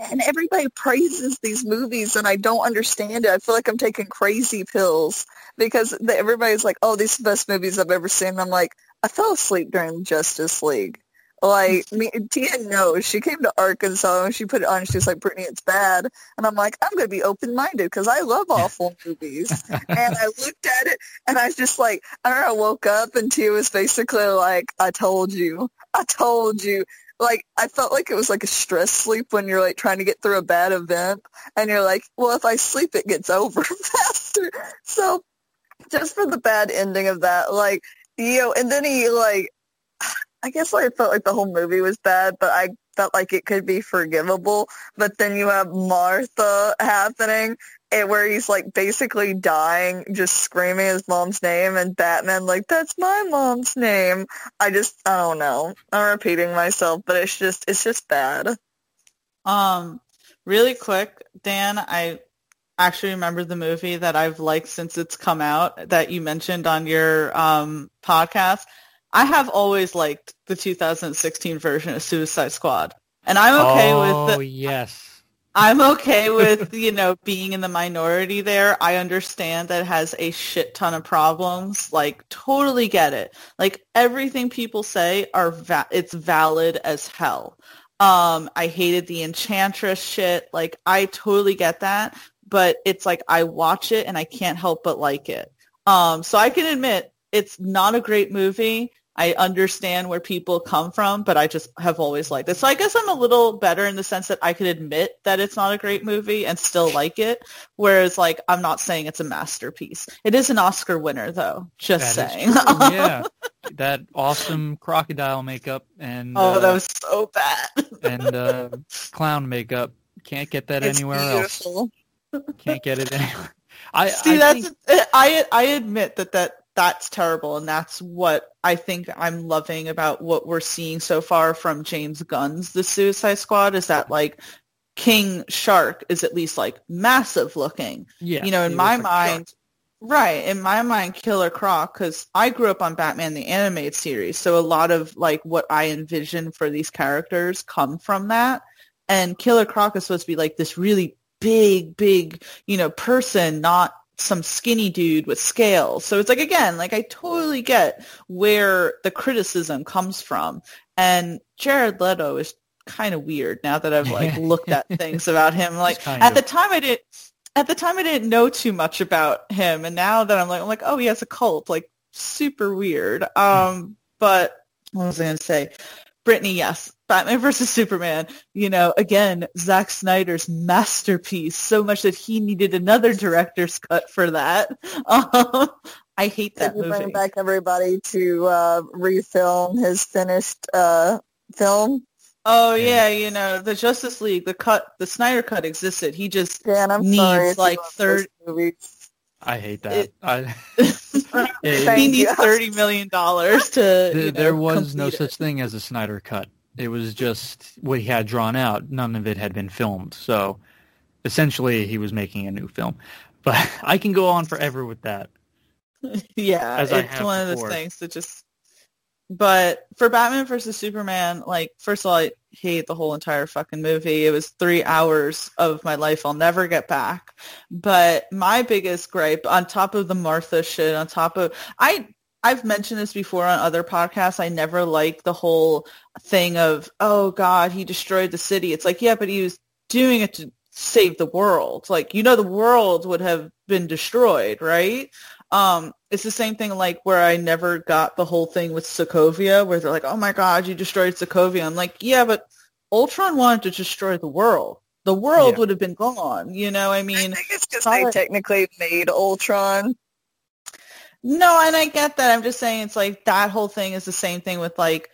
and everybody praises these movies and I don't understand it. I feel like I'm taking crazy pills because the, everybody's like, oh, these are the best movies I've ever seen. And I'm like, I fell asleep during Justice League. Like me, Tia knows. She came to Arkansas and she put it on. She was like, "Brittany, it's bad." And I'm like, "I'm going to be open minded because I love awful movies." and I looked at it and I was just like, I don't know. I woke up and Tia was basically like, "I told you, I told you." Like I felt like it was like a stress sleep when you're like trying to get through a bad event, and you're like, "Well, if I sleep, it gets over faster." So just for the bad ending of that, like you know, and then he like I guess I felt like the whole movie was bad, but I felt like it could be forgivable. But then you have Martha happening, where he's like basically dying, just screaming his mom's name, and Batman like, "That's my mom's name." I just, I don't know. I'm repeating myself, but it's just, it's just bad. Um, really quick, Dan, I actually remember the movie that I've liked since it's come out that you mentioned on your um, podcast. I have always liked the 2016 version of Suicide Squad, and I'm okay oh, with the, yes. I'm okay with you know being in the minority there. I understand that it has a shit ton of problems. Like totally get it. Like everything people say are va- it's valid as hell. Um, I hated the Enchantress shit. Like I totally get that, but it's like I watch it and I can't help but like it. Um, so I can admit it's not a great movie. I understand where people come from, but I just have always liked it. So I guess I'm a little better in the sense that I could admit that it's not a great movie and still like it. Whereas like I'm not saying it's a masterpiece. It is an Oscar winner though. Just That saying. yeah, that awesome crocodile makeup and oh, uh, that was so bad. and uh, clown makeup. Can't get that It's anywhere else. Can't get it anywhere. I See, I that's think- I I admit that that that's terrible, and that's what I think I'm loving about what we're seeing so far from James Gunn's The Suicide Squad is that like King Shark is at least like massive looking. yeah. you know, in my like a shark. mind, right, in my mind, Killer Croc, because I grew up on Batman the animated series, so a lot of like what I envision for these characters come from that. And Killer Croc is supposed to be like this really big, big, you know, person, not some skinny dude with scales. So it's like again, like I totally get where the criticism comes from. And Jared Leto is kind of weird now that I've like looked at things about him. Like at of. the time I didn't at the time I didn't know too much about him and now that I'm like I'm like, oh he has a cult, like super weird. Um but what was I gonna say? Brittany, yes. Batman versus Superman, you know, again, Zack Snyder's masterpiece, so much that he needed another director's cut for that. Um, I hate that you movie. bring back everybody to uh, refilm his finished uh, film? Oh Yeah. you know, the Justice League, the cut, the Snyder cut existed. He just Dan, I'm Needs, sorry. like, love third- those movies. I hate that. It- I, he needs thirty million dollars to. There, you know, there was no it. such thing as a Snyder cut. It was just what he had drawn out. None of it had been filmed. So essentially, he was making a new film. But I can go on forever with that. yeah, as I it's have one of those things that just. But for Batman versus Superman, like first of all, I hate the whole entire fucking movie. It was three hours of my life I'll never get back. But my biggest gripe, on top of the Martha shit, on top of I, I've mentioned this before on other podcasts. I never liked the whole thing of oh god, he destroyed the city. It's like yeah, but he was doing it to save the world. Like you know, the world would have been destroyed, right? Um, it's the same thing like where I never got the whole thing with Sokovia where they're like, oh my God, you destroyed Sokovia. I'm like, yeah, but Ultron wanted to destroy the world. The world Yeah. would have been gone. You know, I I mean, think it's because they technically made Ultron. no, and I get that. I'm just saying it's like that whole thing is the same thing with like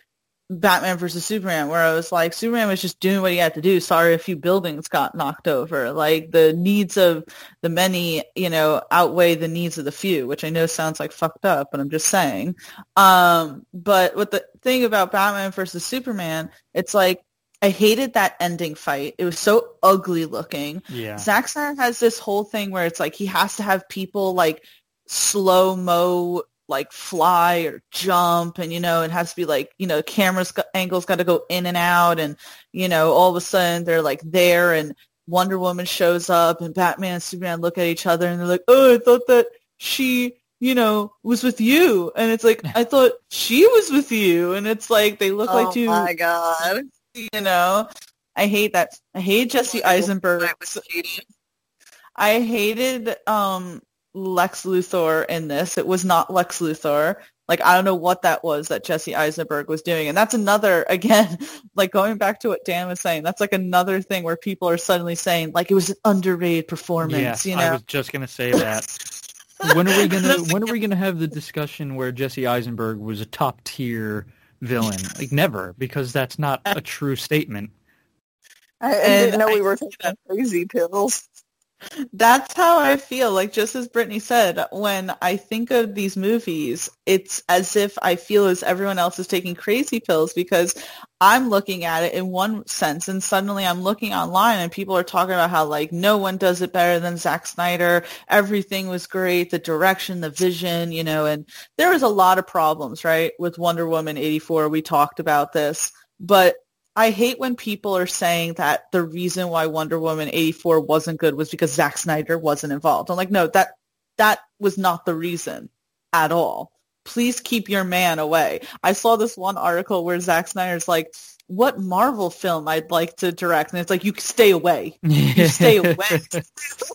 Batman versus Superman, where I was like, Superman was just doing what he had to do. Sorry, a few buildings got knocked over. Like the needs of the many, you know, outweigh the needs of the few, which I know sounds like fucked up, but I'm just saying. Um, but with the thing about Batman versus Superman, it's like I hated that ending fight. It was so ugly looking. Yeah. Zack Snyder has this whole thing where it's like he has to have people like slow mo like fly or jump and you know it has to be like you know camera's angles got to go in and out and you know all of a sudden they're like there and Wonder Woman shows up and Batman and Superman look at each other and they're like oh I thought that she you know was with you and it's like I thought she was with you and it's like they look oh like two my god! you know I hate that I hate Jesse Eisenberg. I hated um Lex Luthor in this. It was not Lex Luthor. Like I don't know what that was that Jesse Eisenberg was doing. And that's another again, like going back to what Dan was saying, that's like another thing where people are suddenly saying like it was an underrated performance, Yeah, you I was just gonna say that. when are we gonna when are we gonna have the discussion where Jesse Eisenberg was a top tier villain? Like never, because that's not a true statement. I, I didn't know we were see taking crazy pills. That's how I feel. Like just as Brittany said, when I think of these movies, it's as if I feel as everyone else is taking crazy pills because I'm looking at it in one sense and suddenly I'm looking online and people are talking about how like no one does it better than Zack Snyder. Everything was great. The direction, the vision, you know, and there was a lot of problems, right? With Wonder Woman 84. We talked about this, but I hate when people are saying that the reason why Wonder Woman 84 wasn't good was because Zack Snyder wasn't involved. I'm like, no, that that was not the reason at all. Please keep your man away. I saw this one article where Zack Snyder's like, what Marvel film I'd like to direct? And it's like, you stay away. You stay away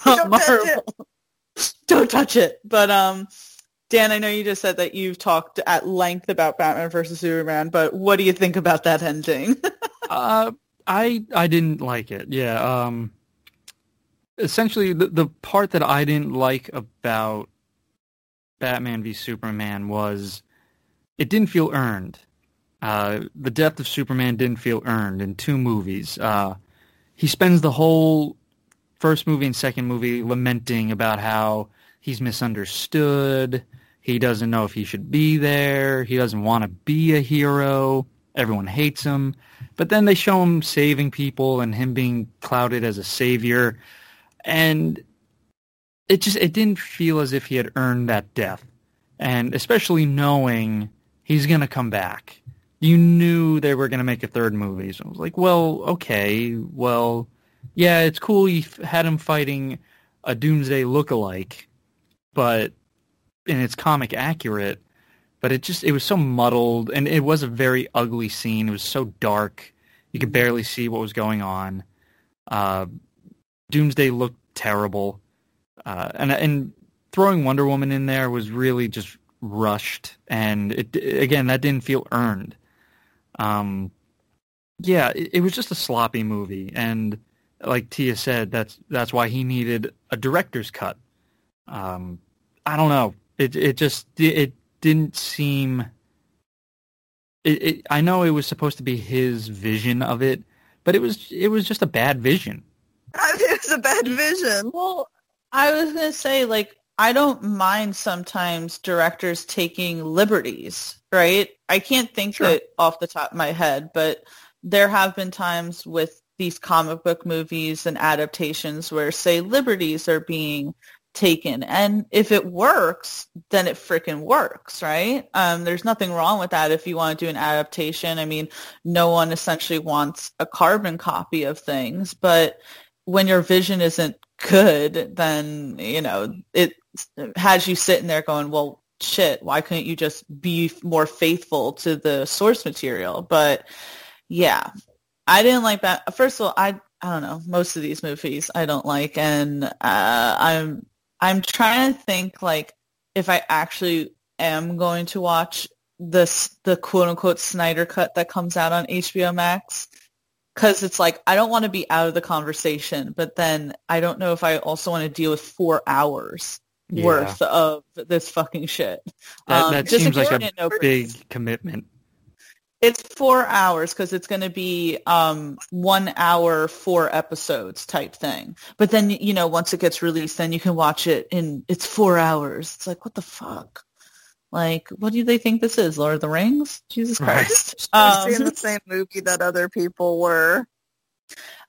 from Don't touch it. Marvel. Don't touch it. But um Dan, I know you just said that you've talked at length about Batman versus Superman, but what do you think about that ending? uh, I I didn't like it. Yeah. Um, essentially, the the part that I didn't like about Batman v Superman was it didn't feel earned. Uh, the death of Superman didn't feel earned in two movies. Uh, he spends the whole first movie and second movie lamenting about how he's misunderstood. He doesn't know if he should be there. He doesn't want to be a hero. Everyone hates him. But then they show him saving people and him being clouded as a savior. And it just it didn't feel as if he had earned that death. And especially knowing he's going to come back. You knew they were going to make a third movie. So I was like, well, okay, well, yeah, it's cool you had him fighting a Doomsday look-alike, but and it's comic accurate, but it just it was so muddled and it was a very ugly scene. It was so dark. You could barely see what was going on. Uh, Doomsday looked terrible. Uh, and and throwing Wonder Woman in there was really just rushed and it again that didn't feel earned. Um yeah, it, it was just a sloppy movie and like Tia said, that's that's why he needed a director's cut. Um, I don't know. It it just it didn't seem. It, it, I know it was supposed to be his vision of it, but it was it was just a bad vision. It was a bad vision. Well, I was gonna say like I don't mind sometimes directors taking liberties, right? I can't think Sure. it off the top of my head, but there have been times with these comic book movies and adaptations where say liberties are being taken. And if it works then it freaking works right? Um, there's nothing wrong with that if you want to do an adaptation. I mean no one essentially wants a carbon copy of things but when your vision isn't good then you know it has you sitting there going well shit why couldn't you just be more faithful to the source material? But yeah I didn't like that. First of all, I I don't know. Most of these movies I don't like, and uh, I'm I'm trying to think like if I actually am going to watch this the quote unquote Snyder cut that comes out on HBO Max because it's like I don't want to be out of the conversation, but then I don't know if I also want to deal with four hours Yeah. worth of this fucking shit. That, Um, that just seems like a no big commitment. It's four hours because it's going to be um, one hour, four episodes type thing. But then, you know, once it gets released, then you can watch it in, it's four hours. It's like, what the fuck? Like, what do they think this is? Lord of the Rings? Jesus Christ. We're Um, seeing the same movie that other people were.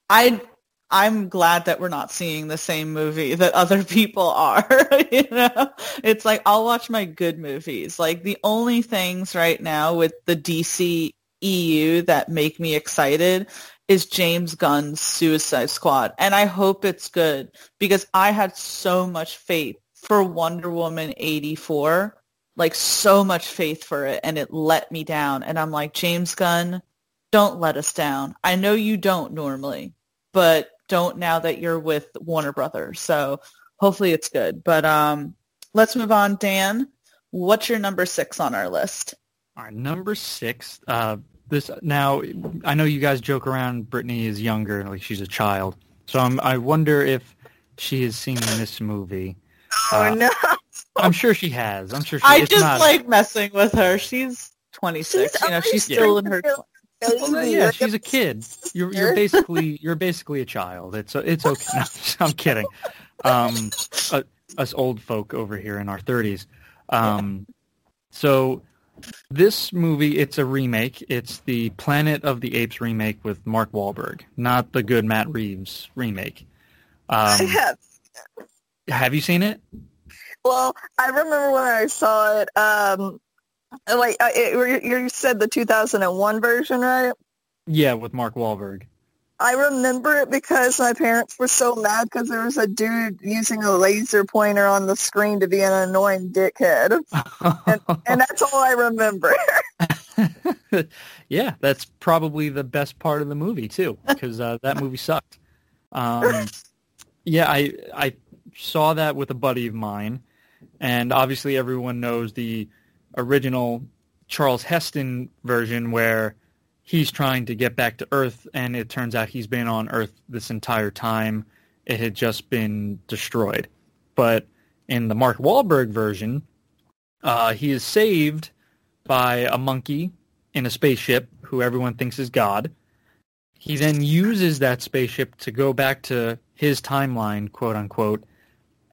I I'm glad that we're not seeing the same movie that other people are. you know, it's like I'll watch my good movies. Like the only things right now with the DC EU that make me excited is James Gunn's Suicide Squad, and I hope it's good because I had so much faith for Wonder Woman 84 like so much faith for it and it let me down and I'm like James Gunn don't let us down. I know you don't normally, but don't now that you're with Warner Brothers. So hopefully it's good. But um, let's move on. Dan, what's your number six on our list? All right, number six. Uh, this now, I know you guys joke around. Brittany is younger, like she's a child. So I'm, I wonder if she has seen this movie. Oh Uh, no! I'm sure she has. I'm sure she. Has. I just not- like messing with her. She's 26. She's you know, she's still in her. trying to tw- feel Well, yeah, she's a kid. You're you're basically you're basically a child. It's it's okay. No, I'm kidding. Um, uh, us old folk over here in our 30s. Um, so this movie, it's a remake. It's the Planet of the Apes remake with Mark Wahlberg, not the good Matt Reeves remake. I Um, have. have you seen it? Well, I remember when I saw it. Um, like uh, it, you you said the 2001 version, right? Yeah, with Mark Wahlberg. I remember it because my parents were so mad because there was a dude using a laser pointer on the screen to be an annoying dickhead, and that's all I remember. yeah, that's probably the best part of the movie too, because uh, that movie sucked. Um, yeah, I I saw that with a buddy of mine, And obviously everyone knows the original Charlton Heston version where he's trying to get back to Earth and it turns out he's been on Earth this entire time. It had just been destroyed. But in the Mark Wahlberg version, uh, he is saved by a monkey in a spaceship who everyone thinks is God. He then uses that spaceship to go back to his timeline, quote unquote,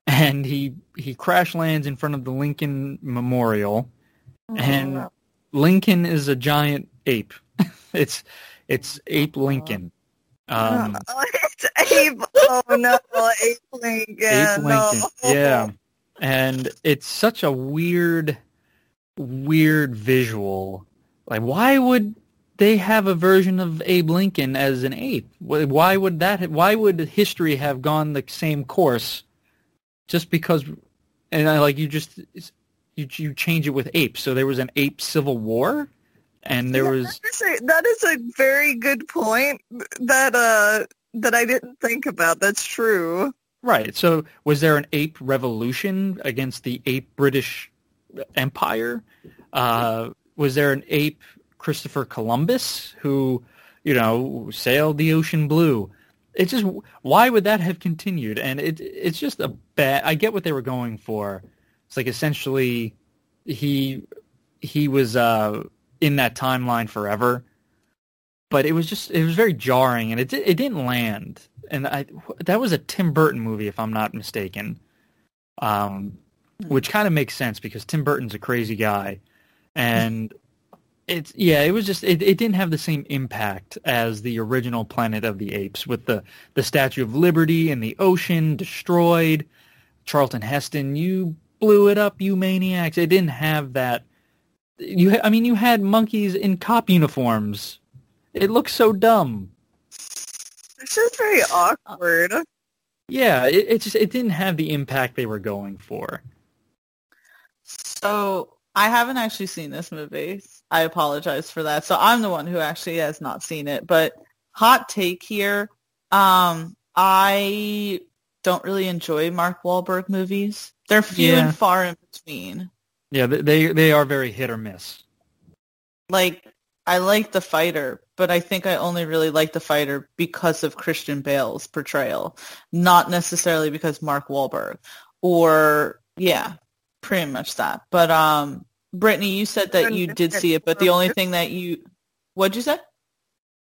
and he he crash lands in front of the Lincoln Memorial, and Lincoln is a giant ape. it's it's ape Lincoln. Um, oh, it's Abe. Oh no, Abe Lincoln. Ape Lincoln. No. Yeah. And it's such a weird weird visual. Like why would they have a version of Abe Lincoln as an ape? Why would that why would history have gone the same course just because and I like you just you you change it with apes. So there was an ape civil war and there Yeah, was that is, a, that is a very good point that uh that I didn't think about. That's true. Right. So was there an ape revolution against the ape British Empire? Uh, was there an ape Christopher Columbus who, you know, sailed the ocean blue? It's just why would that have continued? And it it's just a bad. I get what they were going for. It's like essentially he he was uh, in that timeline forever, but it was just it was very jarring and it it didn't land. And I that was a Tim Burton movie if I'm not mistaken, um, which kind of makes sense because Tim Burton's a crazy guy, and it's yeah it was just it, it didn't have the same impact as the original Planet of the Apes with the the Statue of Liberty and the ocean destroyed. Charlton Heston, you blew it up, you maniacs! It didn't have that. You, I mean, you had monkeys in cop uniforms. It looks so dumb. It's just very awkward. Yeah, it, it just it didn't have the impact they were going for. So I haven't actually seen this movie. I apologize for that. So I'm the one who actually has not seen it. But hot take here. Um, I don't really enjoy Mark Wahlberg movies. They're few Yeah. and far in between. Yeah, they they, they are very hit or miss. Like I like the fighter, but I think I only really like the fighter because of Christian Bale's portrayal, not necessarily because Mark Wahlberg. Or yeah, pretty much that. But um, Brittany, you said that you did see it, but the only thing that you what'd you say?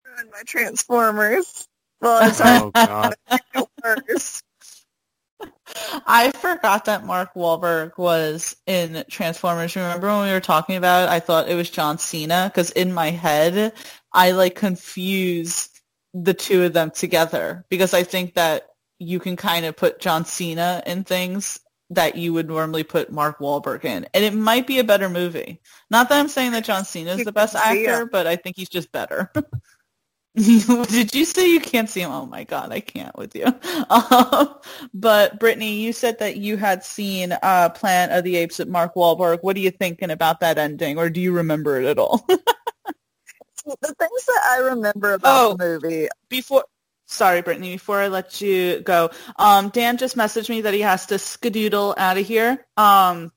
My Transformers. Well, it's Oh god. I forgot that Mark Wahlberg was in Transformers. Remember when we were talking about it? I thought it was John Cena because in my head, I like confuse the two of them together because I think that you can kind of put John Cena in things that you would normally put Mark Wahlberg in. And it might be a better movie. Not that I'm saying that John Cena is the best actor, but I think he's just better. Did you say you can't see him? Oh my god, I can't with you. Um, but Brittany, you said that you had seen uh, Planet of the Apes at Mark Wahlberg. What are you thinking about that ending, or do you remember it at all? The things that I remember about Oh. the movie, before, sorry, Brittany, before I let you go, um, Dan just messaged me that he has to skedoodle out of here. Um,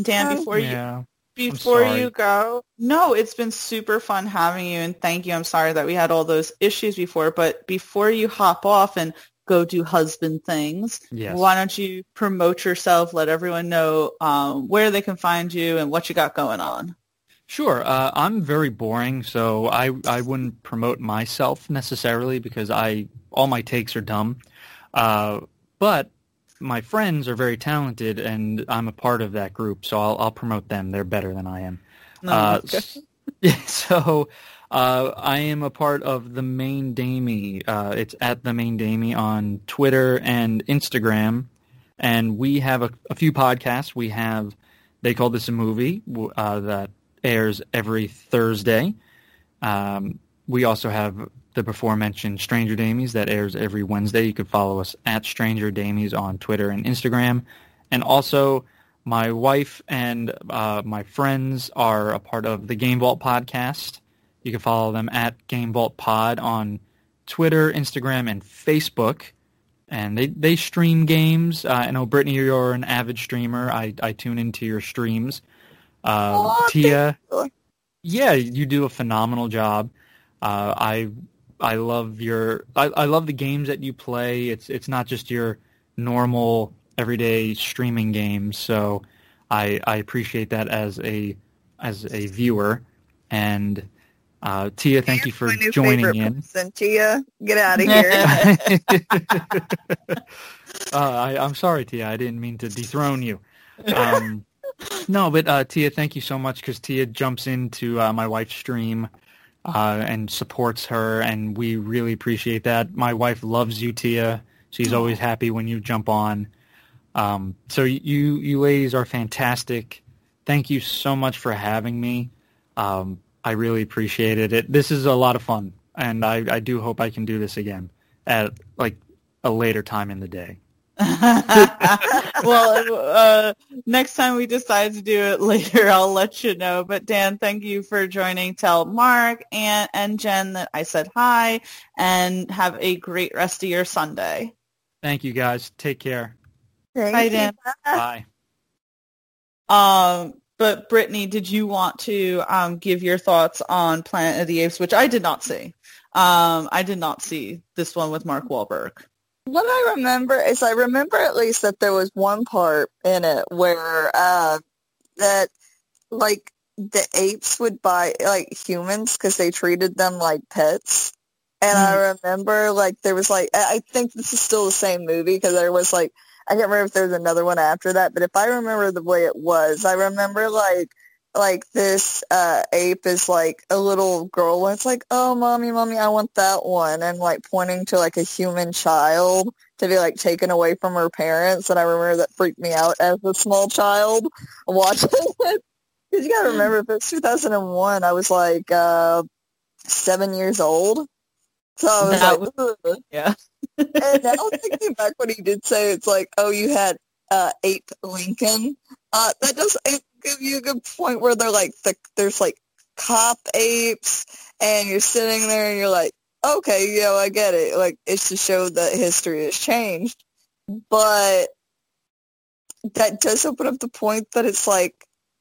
Dan, before you Yeah. Before you go, no, it's been super fun having you, and thank you. I'm sorry that we had all those issues before, but before you hop off and go do husband things, Yes. why don't you promote yourself? Let everyone know um, where they can find you and what you got going on. Sure. Uh, I'm very boring, so I I wouldn't promote myself necessarily because I all my takes are dumb. Uh, but my friends are very talented, and I'm a part of that group, so I'll I'll promote them. They're better than I am. No, Uh, okay. so uh, I am a part of the Main Damie. Uh, it's at the Main Damie on Twitter and Instagram, and we have a, a few podcasts. We have they call this a movie uh, that airs every Thursday. Um, we also have the before mentioned Stranger Damies that airs every Wednesday. You can follow us at Stranger Damies on Twitter and Instagram. And also, my wife and uh, my friends are a part of the Game Vault podcast. You can follow them at Game Vault Pod on Twitter, Instagram, and Facebook. and they they stream games. Uh, I know Brittany, you're an avid streamer. I I tune into your streams. Uh, Oh, Tia, yeah, you do a phenomenal job. Uh, I I love your I, I love the games that you play. It's it's not just your normal everyday streaming games. So I I appreciate that as a as a viewer. And uh, Tia, thank you for My new joining in. person, Tia, get out of here. uh, I, I'm sorry, Tia. I didn't mean to dethrone you. Um, no, but uh, Tia, thank you so much because Tia jumps into uh, my wife's stream uh, and supports her, and we really appreciate that. My wife loves you, Tia. She's always happy when you jump on. Um, so you you ladies are fantastic. Thank you so much for having me. Um, I really appreciated it. This is a lot of fun, and I, I do hope I can do this again at like a later time in the day. well, uh, next time we decide to do it later, I'll let you know. But Dan, thank you for joining. Tell Mark and, and Jen that I said hi and have a great rest of your Sunday. Thank you guys. Take care. Thank Bye. Dan. Bye. Um, but Brittany, did you want to um, give your thoughts on Planet of the Apes, which I did not see? Um, I did not see this one with Mark Wahlberg. What I remember is I remember at least that there was one part in it where uh, that like the apes would buy like humans because they treated them like pets. And I remember like there was like I I think this is still the same movie because there was like I can't remember if there was another one after that, but if I remember the way it was, I remember like like this uh ape is like a little girl and it's like, oh mommy, mommy, I want that one and like pointing to like a human child to be like taken away from her parents and I remember that freaked me out as a small child watching it. Because you gotta remember if it's two thousand and one, I was like uh seven years old. So I was That like, "Ugh." Yeah. and now thinking back when he did say it's like, oh, you had uh, Ape Lincoln. Uh, that does it give you a good point where they're like, the, there's like cop apes, and you're sitting there and you're like, okay, you know, I get it. Like it's to show that history has changed, but that does open up the point that it's like,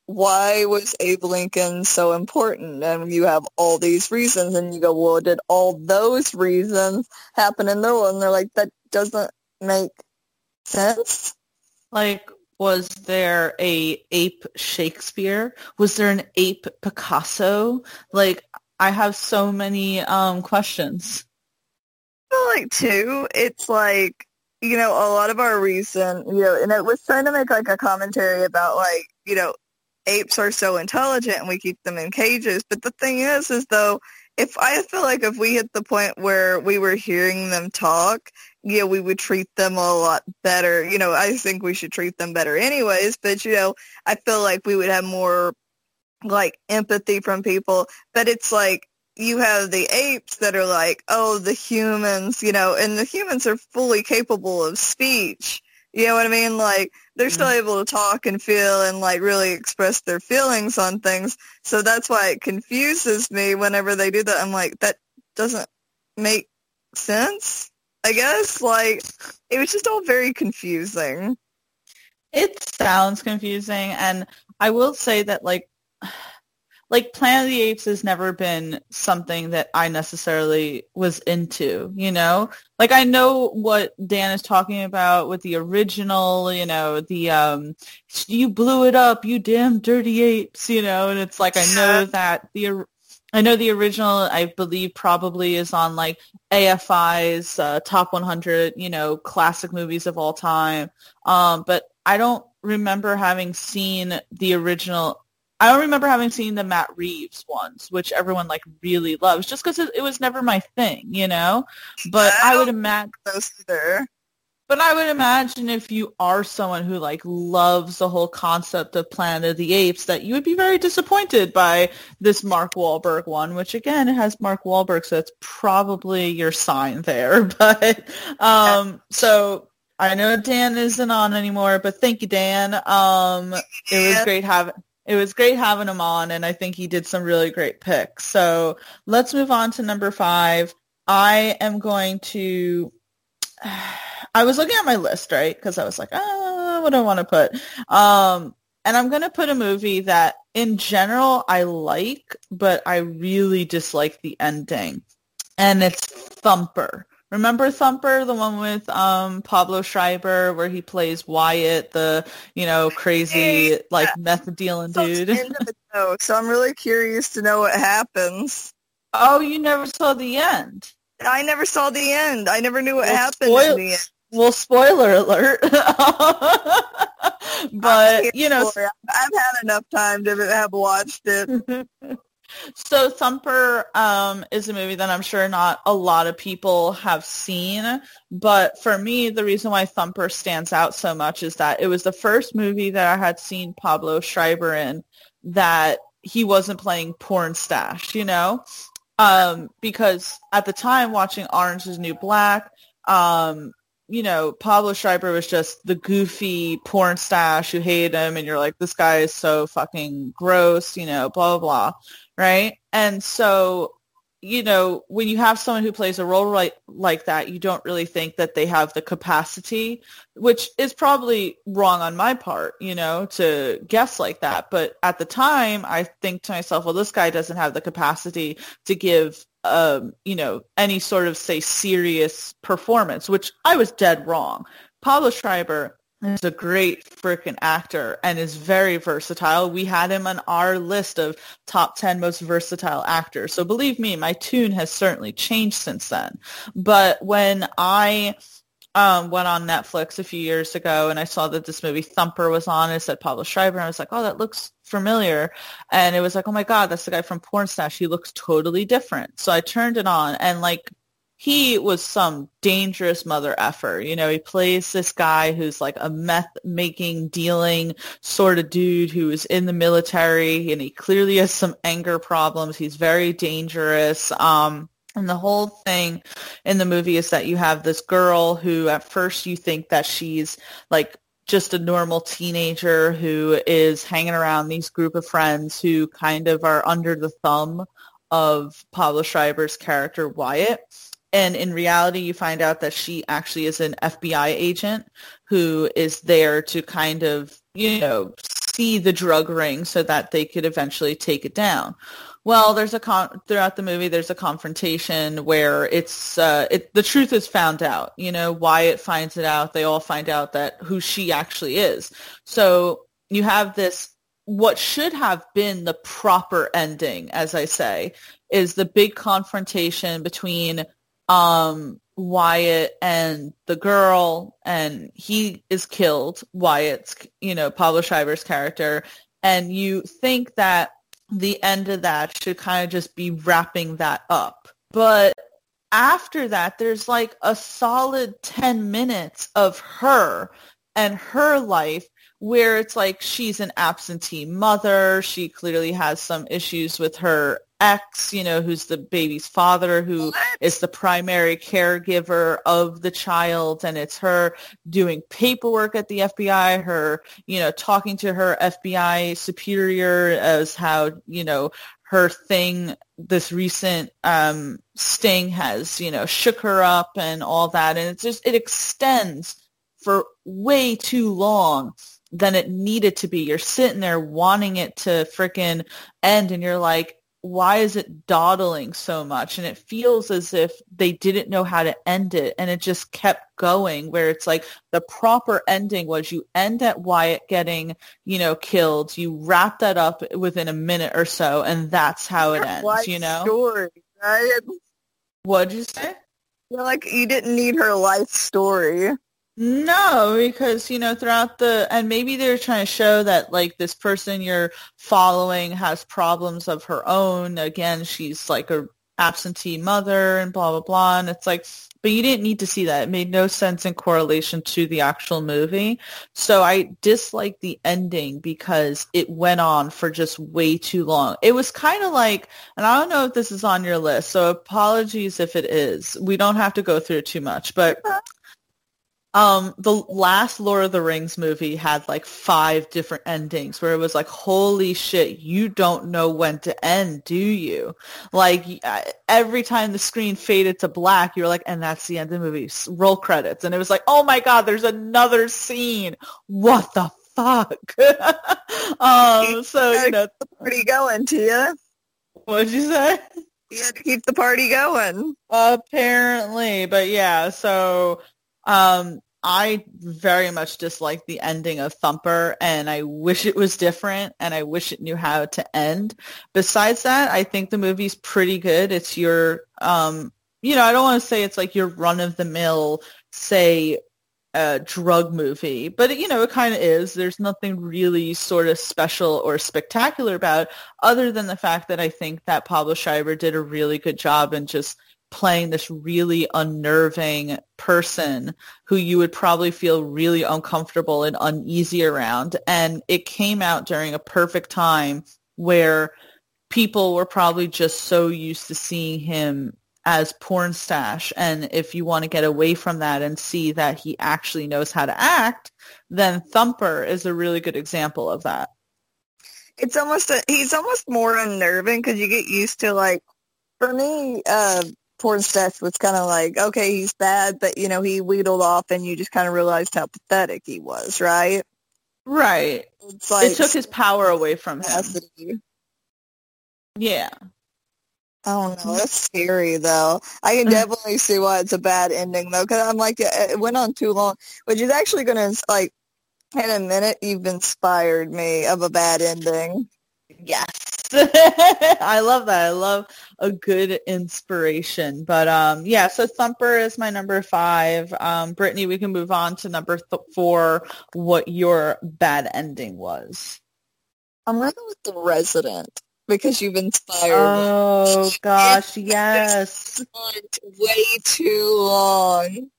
why was Abe Lincoln so important? And you have all these reasons, and you go, well, did all those reasons happen in their world? And they're like, that doesn't make sense. Like, was there a ape Shakespeare? Was there an ape Picasso? Like, I have so many um questions. Feel like too, it's like you know a lot of our recent you know, and it was trying to make like a commentary about like you know apes are so intelligent and we keep them in cages. But the thing is, is though, if I feel like if we hit the point where we were hearing them talk, know, we would treat them a lot better. You know, I think we should treat them better anyways. But you know, I feel like we would have more like empathy from people. But it's like you have the apes that are like, oh, the humans, you know, and the humans are fully capable of speech. You know what I mean? Like they're mm-hmm. still able to talk and feel and like really express their feelings on things. So that's why it confuses me whenever they do that. I'm like, that doesn't make sense. I guess like it was just all very confusing. It sounds confusing, and I will say that like like Planet of the Apes has never been something that I necessarily was into, you know? Like I know what Dan is talking about with the original, you know, the um you blew it up, you damn dirty apes, you know, and it's like I know that the I know the original I believe probably is on like AFI's uh, top 100, you know, classic movies of all time. Um but I don't remember having seen the original I don't remember having seen the Matt Reeves ones, which everyone like really loves, just because it, it was never my thing, you know. But I would imagine, Those either. But I would imagine if you are someone who like loves the whole concept of Planet of the Apes, that you would be very disappointed by this Mark Wahlberg one, which again it has Mark Wahlberg, so it's probably your sign there. But um, so I know Dan isn't on anymore, but thank you, Dan. Um, it was great having it was great having him on, and I think he did some really great picks. So let's move on to number five. I am going to I was looking at my list, right? Because I was like, ah, what do I want to put? Um, and I'm going to put a movie that in general I like, but I really dislike the ending. And it's Thumper. Remember Thumper, the one with um, Pablo Schreiber, where he plays Wyatt, the you know crazy like meth dealing dude. So I'm really curious to know what happens. Oh, you never saw the end. I never saw the end. I never knew what well, happened spoil- in the end. Well, spoiler alert. but you know, I've had enough time to have watched it. So Thumper um, is a movie that I'm sure not a lot of people have seen, but for me, the reason why Thumper stands out so much is that it was the first movie that I had seen Pablo Schreiber in that he wasn't playing Pornstache, you know, um, because at the time watching Orange is New Black, um, you know, Pablo Schreiber was just the goofy Pornstache who hated him, and you're like, this guy is so fucking gross, you know, blah blah blah right? And so, you know, when you have someone who plays a role like like that, you don't really think that they have the capacity, which is probably wrong on my part, you know, to guess like that. But at the time, I think to myself, well, this guy doesn't have the capacity to give um, you know, any sort of say serious performance, which I was dead wrong. Pablo Schreiber is a great freaking actor and is very versatile. We had him on our list of top 10 most versatile actors. So believe me, my tune has certainly changed since then. But when I um, went on Netflix a few years ago and I saw that this movie Thumper was on, it said Pablo Schreiber, and I was like, oh, that looks familiar. And it was like, oh my God, that's the guy from Pornstache. He looks totally different. So I turned it on and like he was some dangerous mother effer. You know, he plays this guy who's like a meth making, dealing sort of dude who is in the military and he clearly has some anger problems. He's very dangerous. Um, and the whole thing in the movie is that you have this girl who at first you think that she's like just a normal teenager who is hanging around these group of friends who kind of are under the thumb of Pablo Schreiber's character Wyatt. And in reality you find out that she actually is an FBI agent who is there to kind of you know see the drug ring so that they could eventually take it down well there's a con- throughout the movie there's a confrontation where it's uh, it, the truth is found out you know Wyatt finds it out they all find out that who she actually is so you have this what should have been the proper ending as i say is the big confrontation between um, Wyatt and the girl, and he is killed. Wyatt's, you know, Pablo Schreiber's character, and you think that the end of that should kind of just be wrapping that up. But after that, there's like a solid 10 minutes of her and her life where it's like she's an absentee mother. She clearly has some issues with her ex, you know, who's the baby's father, who what? is the primary caregiver of the child, and it's her doing paperwork at the FBI, her, you know, talking to her FBI superior as how, you know, her thing, this recent um, sting has, you know, shook her up and all that, and it's just it extends for way too long than it needed to be. You're sitting there wanting it to fricking end and you're like, why is it dawdling so much? And it feels as if they didn't know how to end it and it just kept going where it's like the proper ending was you end at Wyatt getting, you know, killed. You wrap that up within a minute or so and that's how it ends, you know? Story, right? What'd you say? You're like you didn't need her life story. No, because you know throughout the and maybe they're trying to show that like this person you're following has problems of her own. Again, she's like a absentee mother and blah blah blah and it's like but you didn't need to see that. It made no sense in correlation to the actual movie. So I dislike the ending because it went on for just way too long. It was kind of like, and I don't know if this is on your list, so apologies if it is. We don't have to go through too much, but Um, the last Lord of the Rings movie had like five different endings where it was like, holy shit, you don't know when to end, do you? Like every time the screen faded to black, you're like, and that's the end of the movie. Roll credits. And it was like, oh my God, there's another scene. What the fuck? um, so, you know. The party going, Tia. What'd you say? You had to keep the party going. Apparently, but yeah, so um, I very much dislike the ending of Thumper, and I wish it was different, and I wish it knew how to end. Besides that, I think the movie's pretty good. It's your, um, you know, I don't want to say it's like your run-of-the-mill, say, uh, drug movie, but you know, it kind of is. There's nothing really sort of special or spectacular about, it, other than the fact that I think that Pablo Schreiber did a really good job in just playing this really unnerving person who you would probably feel really uncomfortable and uneasy around. And it came out during a perfect time where people were probably just so used to seeing him as Pornstache. And if you want to get away from that and see that he actually knows how to act, then Thumper is a really good example of that. It's almost a, he's almost more unnerving because you get used to like for me, uh, Pornstache was kind of like, okay, he's bad, but you know, he wheedled off, and you just kind of realized how pathetic he was, right? Right. It's like it took his power away from him. Yeah. I don't know. That's scary, though. I can definitely see why it's a bad ending, though, because I'm like, it went on too long, which is actually going to, like, in a minute, you've inspired me of a bad ending. Yes. I love that. I love a good inspiration. But um, yeah, so Thumper is my number five. Um, Brittany, we can move on to number th- four. What your bad ending was? I'm going with the Resident because you've inspired. Oh me. gosh, yes. Way too long.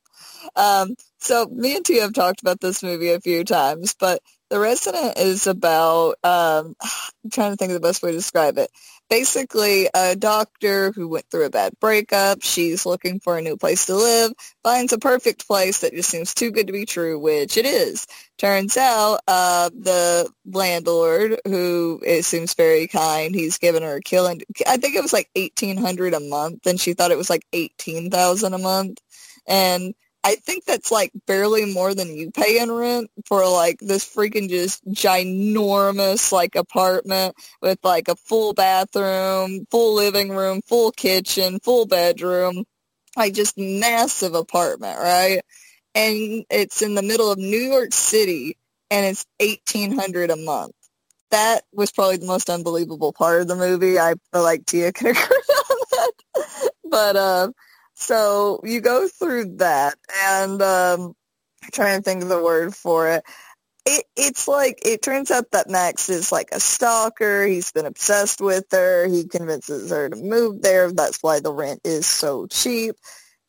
Um, so me and T have talked about this movie a few times, but The Resident is about, um, I'm trying to think of the best way to describe it. Basically, a doctor who went through a bad breakup, she's looking for a new place to live, finds a perfect place that just seems too good to be true, which it is. Turns out, uh, the landlord, who it seems very kind, he's given her a killing, I think it was like 1800 a month, and she thought it was like 18,000 a month. And I think that's like barely more than you pay in rent for like this freaking just ginormous like apartment with like a full bathroom, full living room, full kitchen, full bedroom, like just massive apartment, right? And it's in the middle of New York City and it's 1800 a month. That was probably the most unbelievable part of the movie. I feel like Tia can agree on that. But uh so you go through that, and um, I'm trying to think of the word for it. It, it's like it turns out that Max is like a stalker. He's been obsessed with her. He convinces her to move there. That's why the rent is so cheap.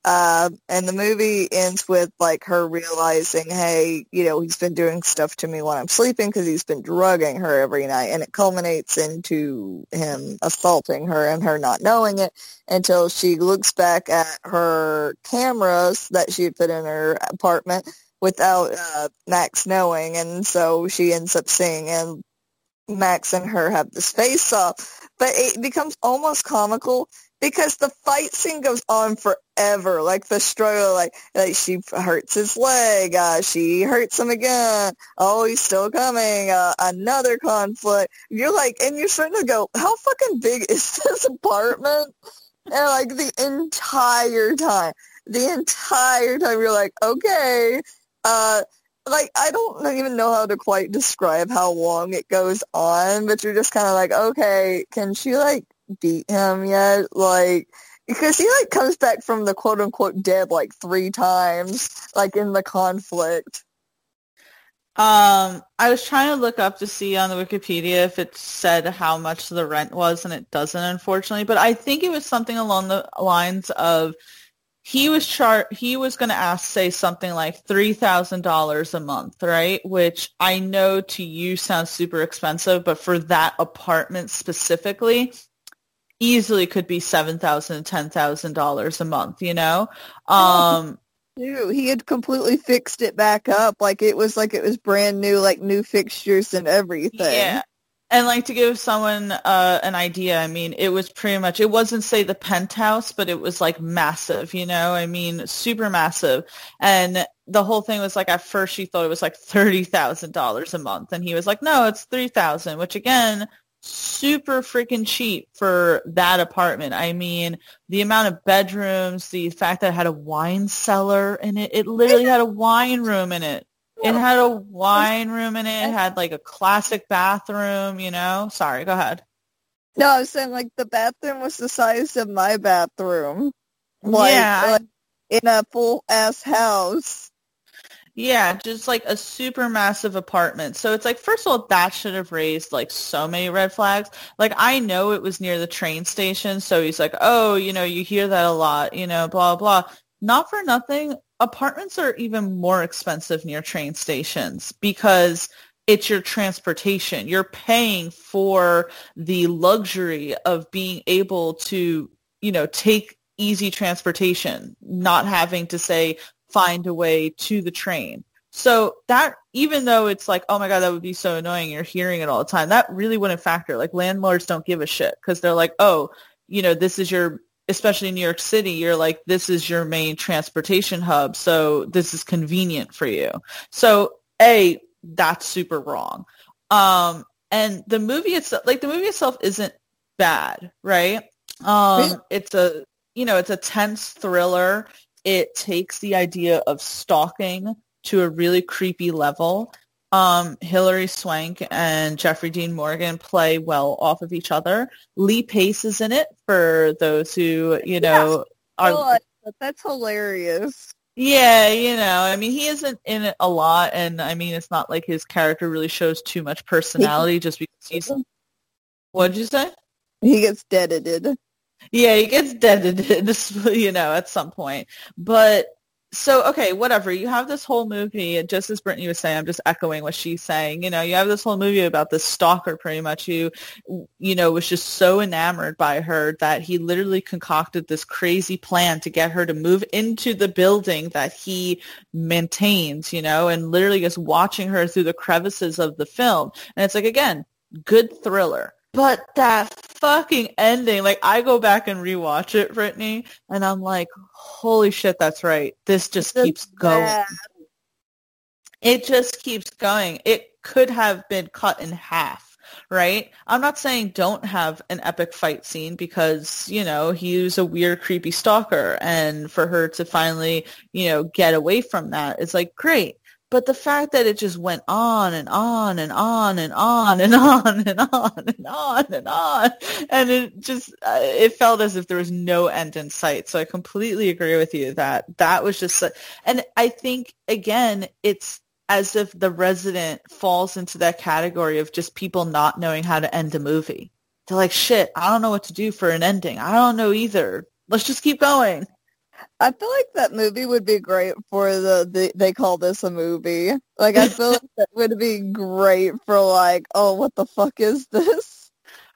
Uh, and the movie ends with like her realizing, hey, you know, he's been doing stuff to me when I'm sleeping because he's been drugging her every night, and it culminates into him assaulting her and her not knowing it until she looks back at her cameras that she had put in her apartment without uh, Max knowing, and so she ends up seeing and Max and her have this face off, but it becomes almost comical because the fight scene goes on forever. Like the struggle, like like she hurts his leg, uh, she hurts him again. Oh, he's still coming. Uh, another conflict. You're like, and you're starting to go, how fucking big is this apartment? And like the entire time, the entire time, you're like, okay. Uh, like I don't even know how to quite describe how long it goes on, but you're just kind of like, okay, can she like beat him yet. Like, because he like comes back from the quote unquote dead like three times, like in the conflict. Um, I was trying to look up to see on the Wikipedia if it said how much the rent was, and it doesn't, unfortunately. But I think it was something along the lines of he was char- he was going to ask, say, something like three thousand dollars a month, right? Which I know to you sounds super expensive, but for that apartment specifically, easily could be seven thousand, ten thousand dollars a month. You know, um, too. He had completely fixed it back up. Like it was like it was brand new, like new fixtures and everything. Yeah. And like to give someone uh, an idea, I mean, it was pretty much, it wasn't say the penthouse, but it was like massive, you know, I mean, super massive. And the whole thing was like, at first she thought it was like $30,000 a month. And he was like, no, it's 3000 which again, super freaking cheap for that apartment. I mean, the amount of bedrooms, the fact that it had a wine cellar in it, it literally had a wine room in it. It had a wine room in it. It had like a classic bathroom, you know. Sorry, go ahead. No, I was saying like the bathroom was the size of my bathroom. Like, Yeah, like in a full ass house. Yeah, just like a super massive apartment. So it's like, first of all, that should have raised like so many red flags. Like I know it was near the train station, so he's like, oh, you know, you hear that a lot, you know, blah, blah. Not for nothing, apartments are even more expensive near train stations because it's your transportation. You're paying for the luxury of being able to, you know, take easy transportation, not having to say, find a way to the train. So that even though it's like, oh my god, that would be so annoying, you're hearing it all the time. That really wouldn't factor. Like landlords don't give a shit because they're like, oh, you know, this is your, especially in New York City, you're like, this is your main transportation hub, so this is convenient for you. So a, that's super wrong. Um, and the movie itself, like the movie itself, isn't bad, right? Um, it's a, you know, it's a tense thriller it takes the idea of stalking to a really creepy level. Um, Hilary Swank and Jeffrey Dean Morgan play well off of each other. Lee Pace is in it for those who, you know, I are. That's hilarious. yeah, you know, I mean, he isn't in it a lot, and I mean, it's not like his character really shows too much personality just because he's. What did you say? He gets deaded. Yeah, he gets deaded, you know, at some point. But so, okay, whatever. You have this whole movie, and just as Brittany was saying, I'm just echoing what she's saying. You know, you have this whole movie about this stalker, pretty much, who, you know, was just so enamored by her that he literally concocted this crazy plan to get her to move into the building that he maintains, you know, and literally just watching her through the crevices of the film. And it's like, again, good thriller. But that fucking ending, like I go back and rewatch it, Brittany, and I'm like, holy shit, that's right. This just That's keeps going. It just keeps going. It could have been cut in half, right? I'm not saying don't have an epic fight scene because, you know, he's a weird, creepy stalker and for her to finally, you know, get away from that is like great. But the fact that it just went on and on and on and on and on and on and on and on, and it just uh, it felt as if there was no end in sight. So I completely agree with you that that was just, su- and I think again, it's as if the resident falls into that category of just people not knowing how to end a movie. They're like, shit, I don't know what to do for an ending. I don't know either. Let's just keep going. I feel like that movie would be great for the, the they call this a movie. Like I feel like that would be great for like, oh, what the fuck is this?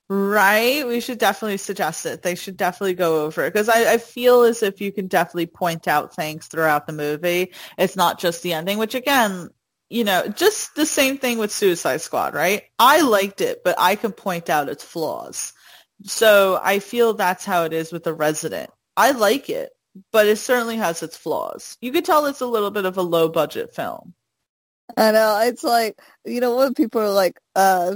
Right? We should definitely suggest it. They should definitely go over it because I, I feel as if you can definitely point out things throughout the movie. It's not just the ending, which again, you know, just the same thing with Suicide Squad, right? I liked it, but I can point out its flaws. So I feel that's how it is with The Resident. I like it, but it certainly has its flaws. You could tell it's a little bit of a low budget film. I know it's like you know when people are like, uh,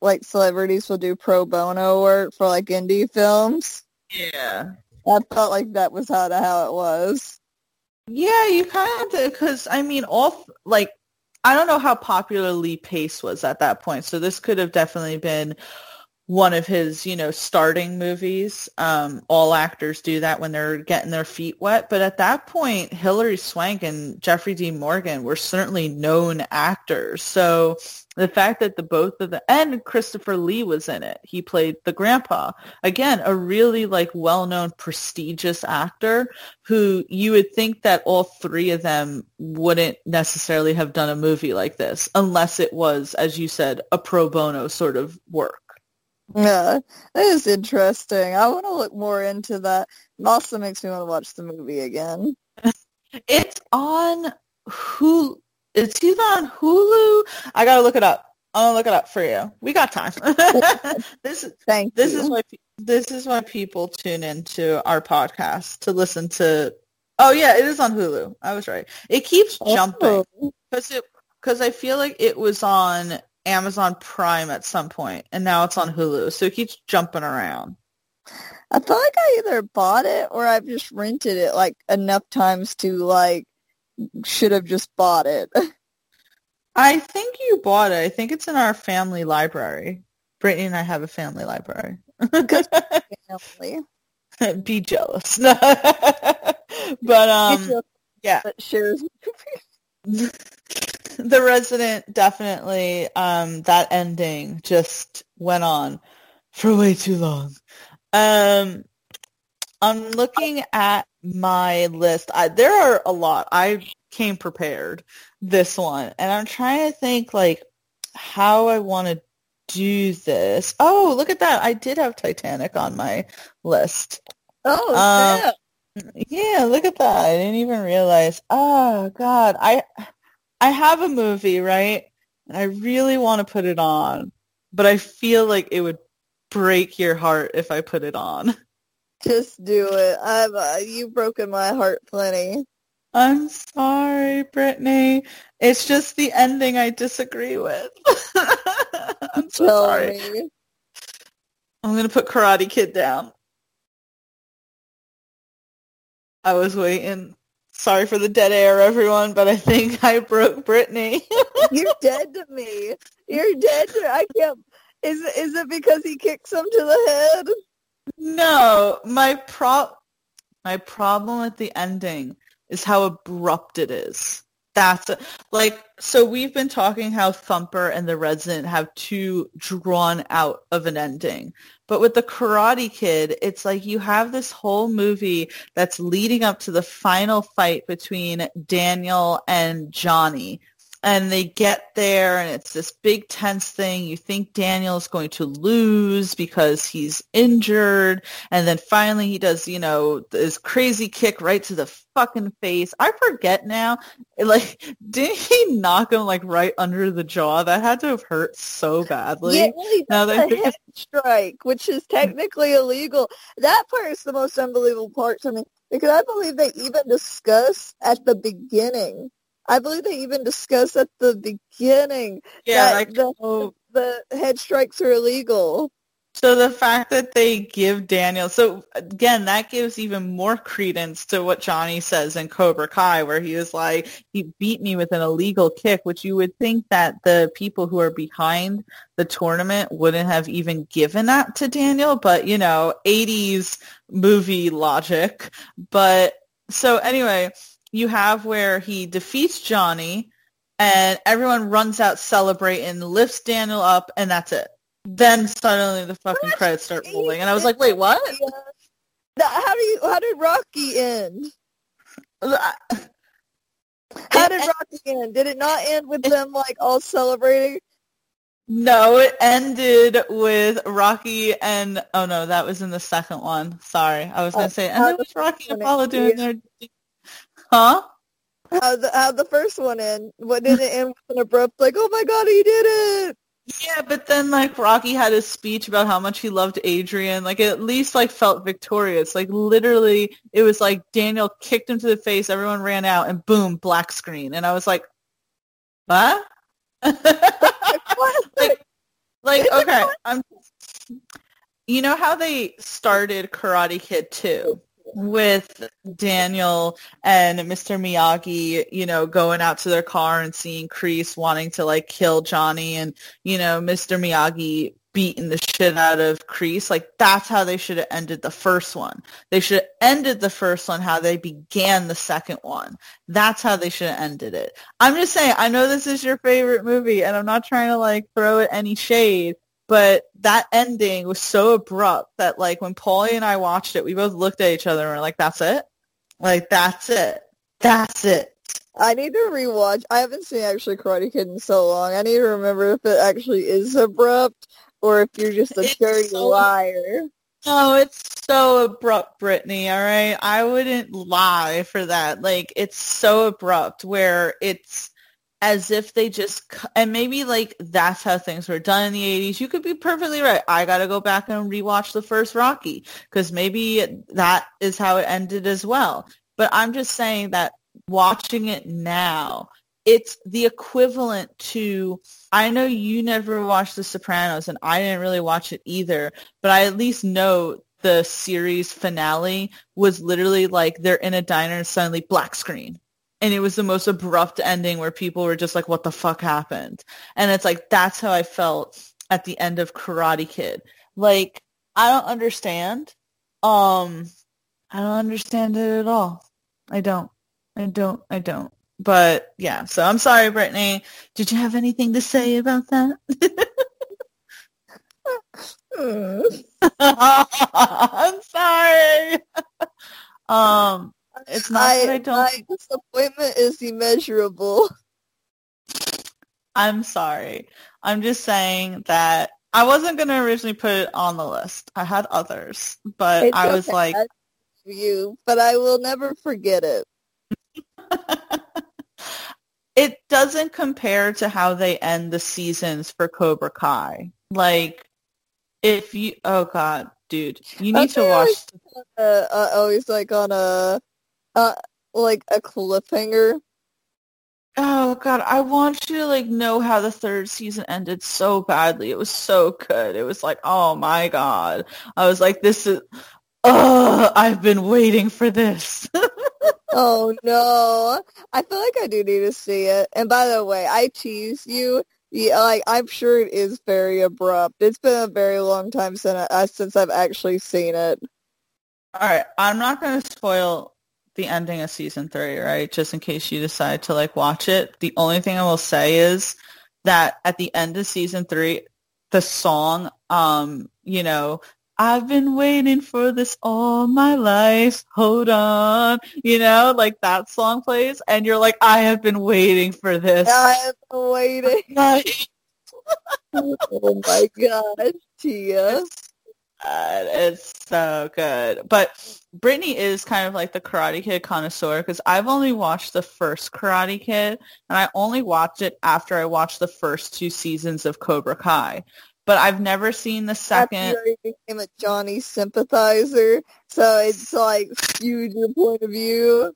like celebrities will do pro bono work for like indie films. Yeah. I felt like that was how to how it was. Yeah, you kind of because I mean, all like I don't know how popular Lee Pace was at that point, so this could have definitely been one of his, you know, starting movies. Um, all actors do that when they're getting their feet wet, but at that point, Hilary Swank and Jeffrey Dean Morgan were certainly known actors. So the fact that the both of the and Christopher Lee was in it, he played the grandpa. Again, a really like well-known, prestigious actor who you would think that all three of them wouldn't necessarily have done a movie like this unless it was, as you said, a pro bono sort of work. Yeah, that is interesting. I want to look more into that. It also makes me want to watch the movie again. It's on Hulu. It's either on Hulu. I gotta look it up. I'm gonna look it up for you. We got time. this is Thank this you. is why this is why people tune into our podcast to listen to. Oh yeah, it is on Hulu. I was right. It keeps oh. jumping Oh, because it because I feel like it was on Amazon Prime at some point, and now it's on Hulu. So it keeps jumping around. I feel like I either bought it or I've just rented it like enough times to like should have just bought it. I think you bought it. I think it's in our family library. Brittany and I have a family library. Family. Be jealous. but um, yeah. that shares. The resident definitely um that ending just went on for way too long. Um i'm looking at my list. I, there are a lot. I came prepared this one and i'm trying to think like how i want to do this. Oh look at that. I did have titanic on my list. Oh, Um, snap. yeah, look at that. I didn't even realize. Oh God, I I have a movie, right? And I really want to put it on, but I feel like it would break your heart if I put it on. just do it. I've uh, you've broken my heart plenty. I'm sorry, Brittany. It's just the ending I disagree with. I'm so Tell sorry. me. I'm gonna put Karate Kid down. I was waiting. Sorry for the dead air, everyone, but I think I broke Brittany. You're dead to me. You're dead to I can't. Is is it because he kicks him to the head? no, my pro my problem with the ending is how abrupt it is. That's it. like so we've been talking how Thumper and the Resident have too drawn out of an ending. But with the Karate Kid, it's like you have this whole movie that's leading up to the final fight between Daniel and Johnny. And they get there and it's this big tense thing. You think Daniel's going to lose because he's injured. And then finally he does, you know, this crazy kick right to the fucking face. I forget now. Like, did he knock him like right under the jaw? That had to have hurt so badly. yeah, well, now that a head strike, which is technically illegal. That part is the most unbelievable part to me because I believe they even discuss at the beginning. I believe they even discuss at the beginning yeah, that like the, oh, the head strikes are illegal. So the fact that they give Daniel, so again, that gives even more credence to what Johnny says in Cobra Kai, where he was like, he beat me with an illegal kick, which you would think that the people who are behind the tournament wouldn't have even given that to Daniel, but you know, 80s movie logic. But so anyway, you have where he defeats Johnny and everyone runs out celebrating, lifts Daniel up, and that's it. Then suddenly the fucking What? credits start rolling, and I was like, "Wait, what?" How do you? How did Rocky end? How did Rocky end? Did it not end with them like all celebrating? No, it ended with Rocky and oh no, that was in the second one. Sorry, I was oh, gonna Oh, say, and it was Rocky and Apollo doing their, huh? How the how the first one end? What did it end with an abrupt like, oh my god, he did it? Yeah, but then like Rocky had his speech about how much he loved Adrian. Like it at least like felt victorious. Like literally, it was like Daniel kicked him to the face. Everyone ran out, and boom, black screen. And I was like, what? What? like, like okay, I'm. You know how they started Karate Kid 2 with Daniel and Mr. Miyagi, you know, going out to their car and seeing Kreese wanting to like kill Johnny and, you know, Mr. Miyagi beating the shit out of Kreese. Like that's how they should have ended the first one. They should have ended the first one how they began the second one. That's how they should have ended it. I'm just saying, I know this is your favorite movie and I'm not trying to like throw it any shade, but that ending was so abrupt that like when Paulie and I watched it, we both looked at each other and were like, that's it? Like, that's it. That's it. I need to rewatch. I haven't seen actually Karate Kid in so long. I need to remember if it actually is abrupt or if you're just a It's dirty so- liar. No, it's so abrupt, Brittany. All right, I wouldn't lie for that. Like, it's so abrupt where it's as if they just and maybe like that's how things were done in the 80s you could be perfectly right. I got to go back and rewatch the first rocky because maybe that is how it ended as well. But i'm just saying that watching it now it's the equivalent to I know you never watched The Sopranos and I didn't really watch it either, but I at least know the series finale was literally like they're in a diner and suddenly black screen. And it was the most abrupt ending where people were just like, what the fuck happened? And it's like, that's how I felt at the end of Karate Kid. Like, I don't understand. Um, I don't understand it at all. I don't. I don't. I don't. But yeah, so I'm sorry, Brittany. Did you have anything to say about that? I'm sorry. um, it's not I, that I don't. My disappointment is immeasurable. I'm sorry. I'm just saying that I wasn't going to originally put it on the list. I had others, but it's I was okay. like, you, but I will never forget it. it doesn't compare to how they end the seasons for Cobra Kai. Like, if you, oh god, dude, you need to watch. Like, uh, uh, always like on a, uh, like a cliffhanger. Oh god, I want you to like know how the third season ended so badly. It was so good. It was like, oh my god. I was like, this is, oh, I've been waiting for this. oh no. I feel like I do need to see it. And by the way, I tease you. Yeah, like I'm sure it is very abrupt. It's been a very long time since I, since I've actually seen it. All right, I'm not going to spoil the ending of season three, right? Just in case you decide to like watch it. The only thing I will say is that at the end of season three, the song, um, you know, I've been waiting for this all my life. Hold on. You know, like that song plays and you're like, I have been waiting for this. I have been waiting. oh my gosh, Tia. It's so good. But Brittany is kind of like the Karate Kid connoisseur because I've only watched the first Karate Kid and I only watched it after I watched the first two seasons of Cobra Kai but I've never seen the second. He became a Johnny sympathizer, so it's like skewed your point of view.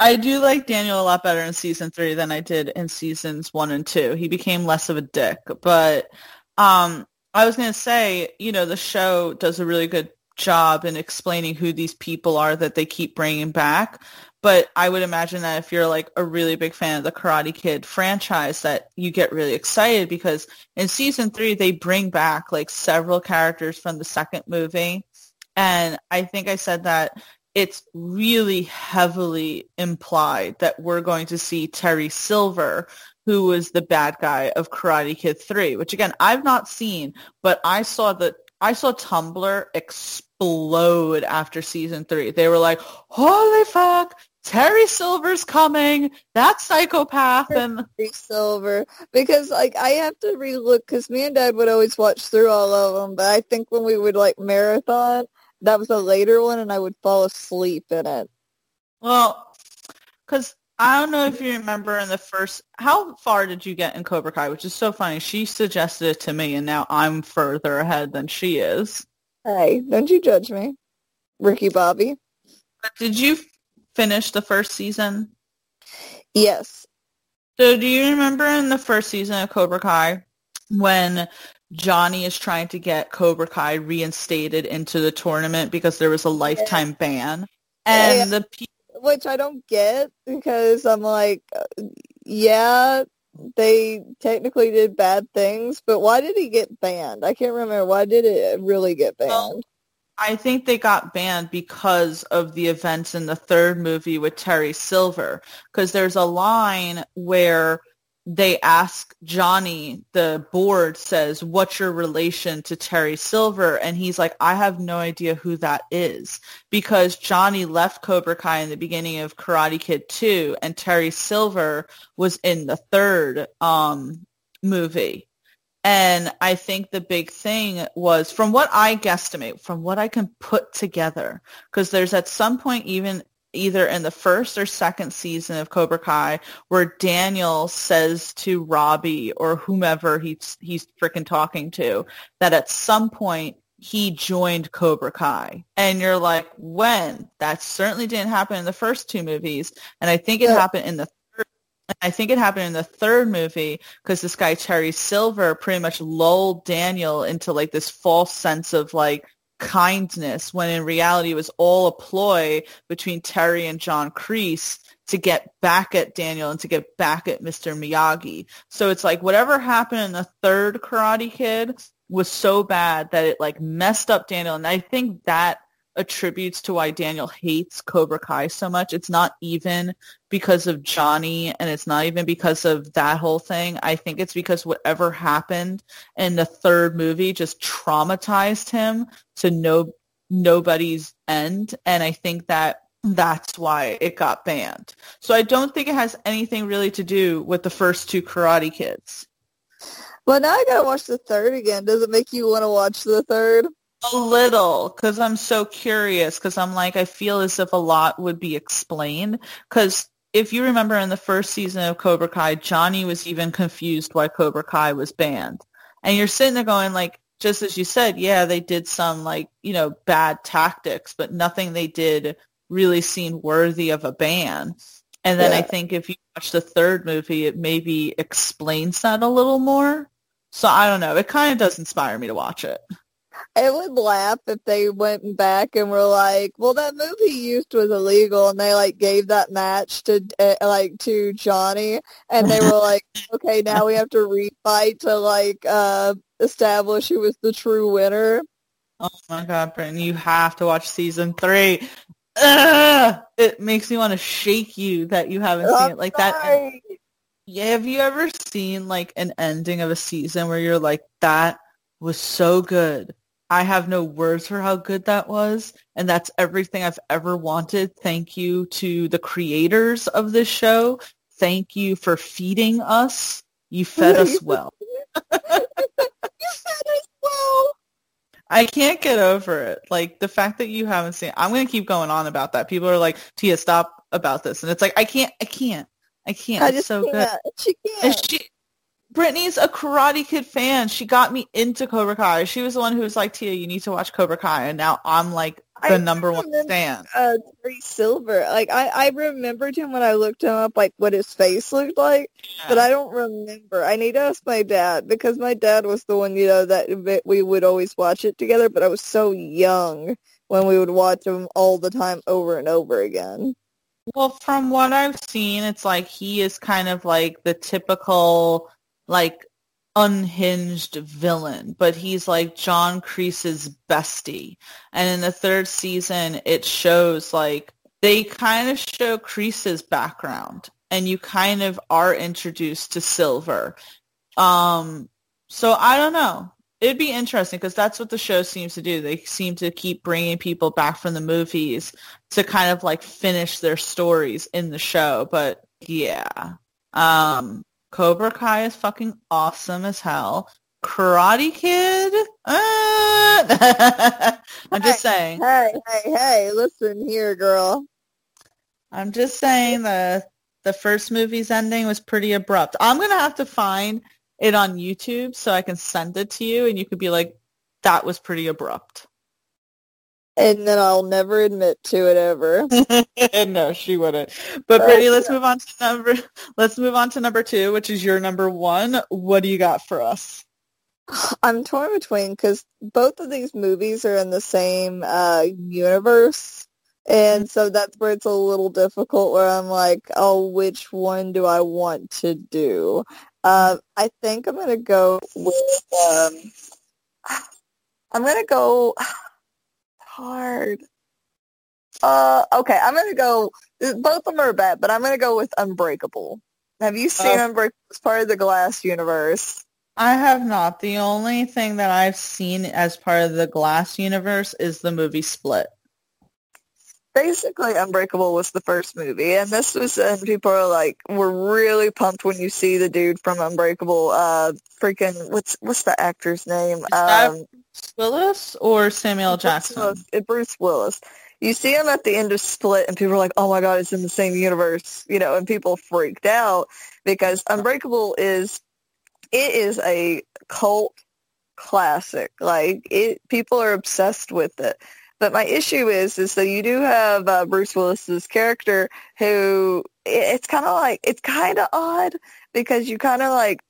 I do like Daniel a lot better in season three than I did in seasons one and two. He became less of a dick, but um, I was gonna say, you know, the show does a really good job in explaining who these people are that they keep bringing back. But I would imagine that if you're like a really big fan of the Karate Kid franchise, that you get really excited because in season three, they bring back like several characters from the second movie. And I think I said that it's really heavily implied that we're going to see Terry Silver, who was the bad guy of Karate Kid 3, which again, I've not seen, but I saw that I saw Tumblr explode after season three. They were like, holy fuck, Terry Silver's coming. That psychopath and Terry Silver because like I have to relook because me and Dad would always watch through all of them, but I think when we would like marathon, that was a later one, and I would fall asleep in it. Well, because I don't know if you remember in the first, how far did you get in Cobra Kai? Which is so funny. She suggested it to me, and now I'm further ahead than she is. Hey, don't you judge me, Ricky Bobby. Did you finish the first season? Yes. So do you remember in the first season of Cobra Kai when Johnny is trying to get Cobra Kai reinstated into the tournament because there was a lifetime yeah. ban? And yeah. the people which I don't get because I'm like, uh, yeah, they technically did bad things, but why did he get banned? I can't remember. Why did it really get banned? Well, I think they got banned because of the events in the third movie with Terry Silver. Because there's a line where they ask Johnny, the board says, what's your relation to Terry Silver? And he's like, I have no idea who that is because Johnny left Cobra Kai in the beginning of Karate Kid 2 and Terry Silver was in the third um, movie. And I think the big thing was from what I guesstimate, from what I can put together, because there's at some point even either in the first or second season of Cobra Kai where Daniel says to Robbie or whomever he's he's freaking talking to that at some point he joined Cobra Kai. And you're like, when? That certainly didn't happen in the first two movies. And I think it yeah. happened in the third. I think it happened in the third movie because this guy Terry Silver pretty much lulled Daniel into like this false sense of like kindness when in reality it was all a ploy between Terry and John Kreese to get back at Daniel and to get back at Mr. Miyagi. So it's like whatever happened in the third Karate Kid was so bad that it like messed up Daniel. And I think that attributes to why Daniel hates Cobra Kai so much. It's not even because of Johnny and it's not even because of that whole thing. I think it's because whatever happened in the third movie just traumatized him to no nobody's end. And I think that that's why it got banned. So I don't think it has anything really to do with the first two Karate Kids. Well, now I gotta watch the third again. Does it make you want to watch the third? A little, because I'm so curious. Because I'm like, I feel as if a lot would be explained. Because if you remember in the first season of Cobra Kai, Johnny was even confused why Cobra Kai was banned, and you're sitting there going like, just as you said, yeah, they did some like you know bad tactics, but nothing they did really seemed worthy of a ban. And then yeah. I think if you watch the third movie, it maybe explains that a little more. So I don't know. It kind of does inspire me to watch it. I would laugh if they went back and were like, "Well, that movie used was illegal," and they like gave that match to uh, like to Johnny, and they were like, "Okay, now we have to refight to like uh establish who was the true winner." Oh my god, Britton, you have to watch season three. Ugh! It makes me want to shake you that you haven't seen it like that. Yeah, have you ever seen like an ending of a season where you're like, that was so good. I have no words for how good that was. And that's everything I've ever wanted. Thank you to the creators of this show. Thank you for feeding us. You fed us well. you fed us well. I can't get over it. Like the fact that you haven't seen. I'm gonna keep going on about that. People are like, "Tia, stop about this," and it's like, I can't. I can't. I can't. I it's so can't. good. She can't. And she, Brittany's a Karate Kid fan. She got me into Cobra Kai. She was the one who was like, Tia, you need to watch Cobra Kai. And now I'm like the I number one fan. Uh, Terry Silver. Like, I, I remembered him when I looked him up, like what his face looked like. Yeah. But I don't remember. I need to ask my dad because my dad was the one, you know, that we would always watch it together. But I was so young when we would watch him all the time over and over again. Well, from what I've seen, it's like he is kind of like the typical, like, unhinged villain, but he's like John Kreese's bestie. And in the third season, it shows like they kind of show Kreese's background and you kind of are introduced to Silver. Um, so I don't know it'd be interesting because that's what the show seems to do. They seem to keep bringing people back from the movies to kind of like finish their stories in the show. But yeah, um, Cobra Kai is fucking awesome as hell. Karate Kid? Uh, I'm just saying. Hey, hey, hey, listen here, girl. I'm just saying the the first movie's ending was pretty abrupt. I'm gonna have to find it on YouTube so I can send it to you and you could be like, that was pretty abrupt. And then I'll never admit to it ever. no, she wouldn't. But Brittany, let's move on to number let's move on to number two, which is your number one. What do you got for us? I'm torn between because both of these movies are in the same uh, universe. And so that's where it's a little difficult where I'm like, oh, which one do I want to do? Uh, I think I'm gonna go with. Um, I'm gonna go hard. Uh, okay, I'm gonna go. Both of them are bad, but I'm gonna go with Unbreakable. Have you seen uh, Unbreakable? It's part of the Glass universe. I have not. The only thing that I've seen as part of the Glass universe is the movie Split. Basically Unbreakable was the first movie, and this was, and people are like, were really pumped when you see the dude from Unbreakable. Uh, freaking, what's what's the actor's name? Um, Willis or Samuel Jackson? Bruce Willis, Bruce Willis. You see him at the end of Split, and people are like, "Oh my god, it's in the same universe," you know, and people freaked out because Unbreakable is it is a cult classic. Like it, people are obsessed with it. But my issue is, is that you do have uh, Bruce Willis's character who it's kind of like it's kind of odd because you kind of like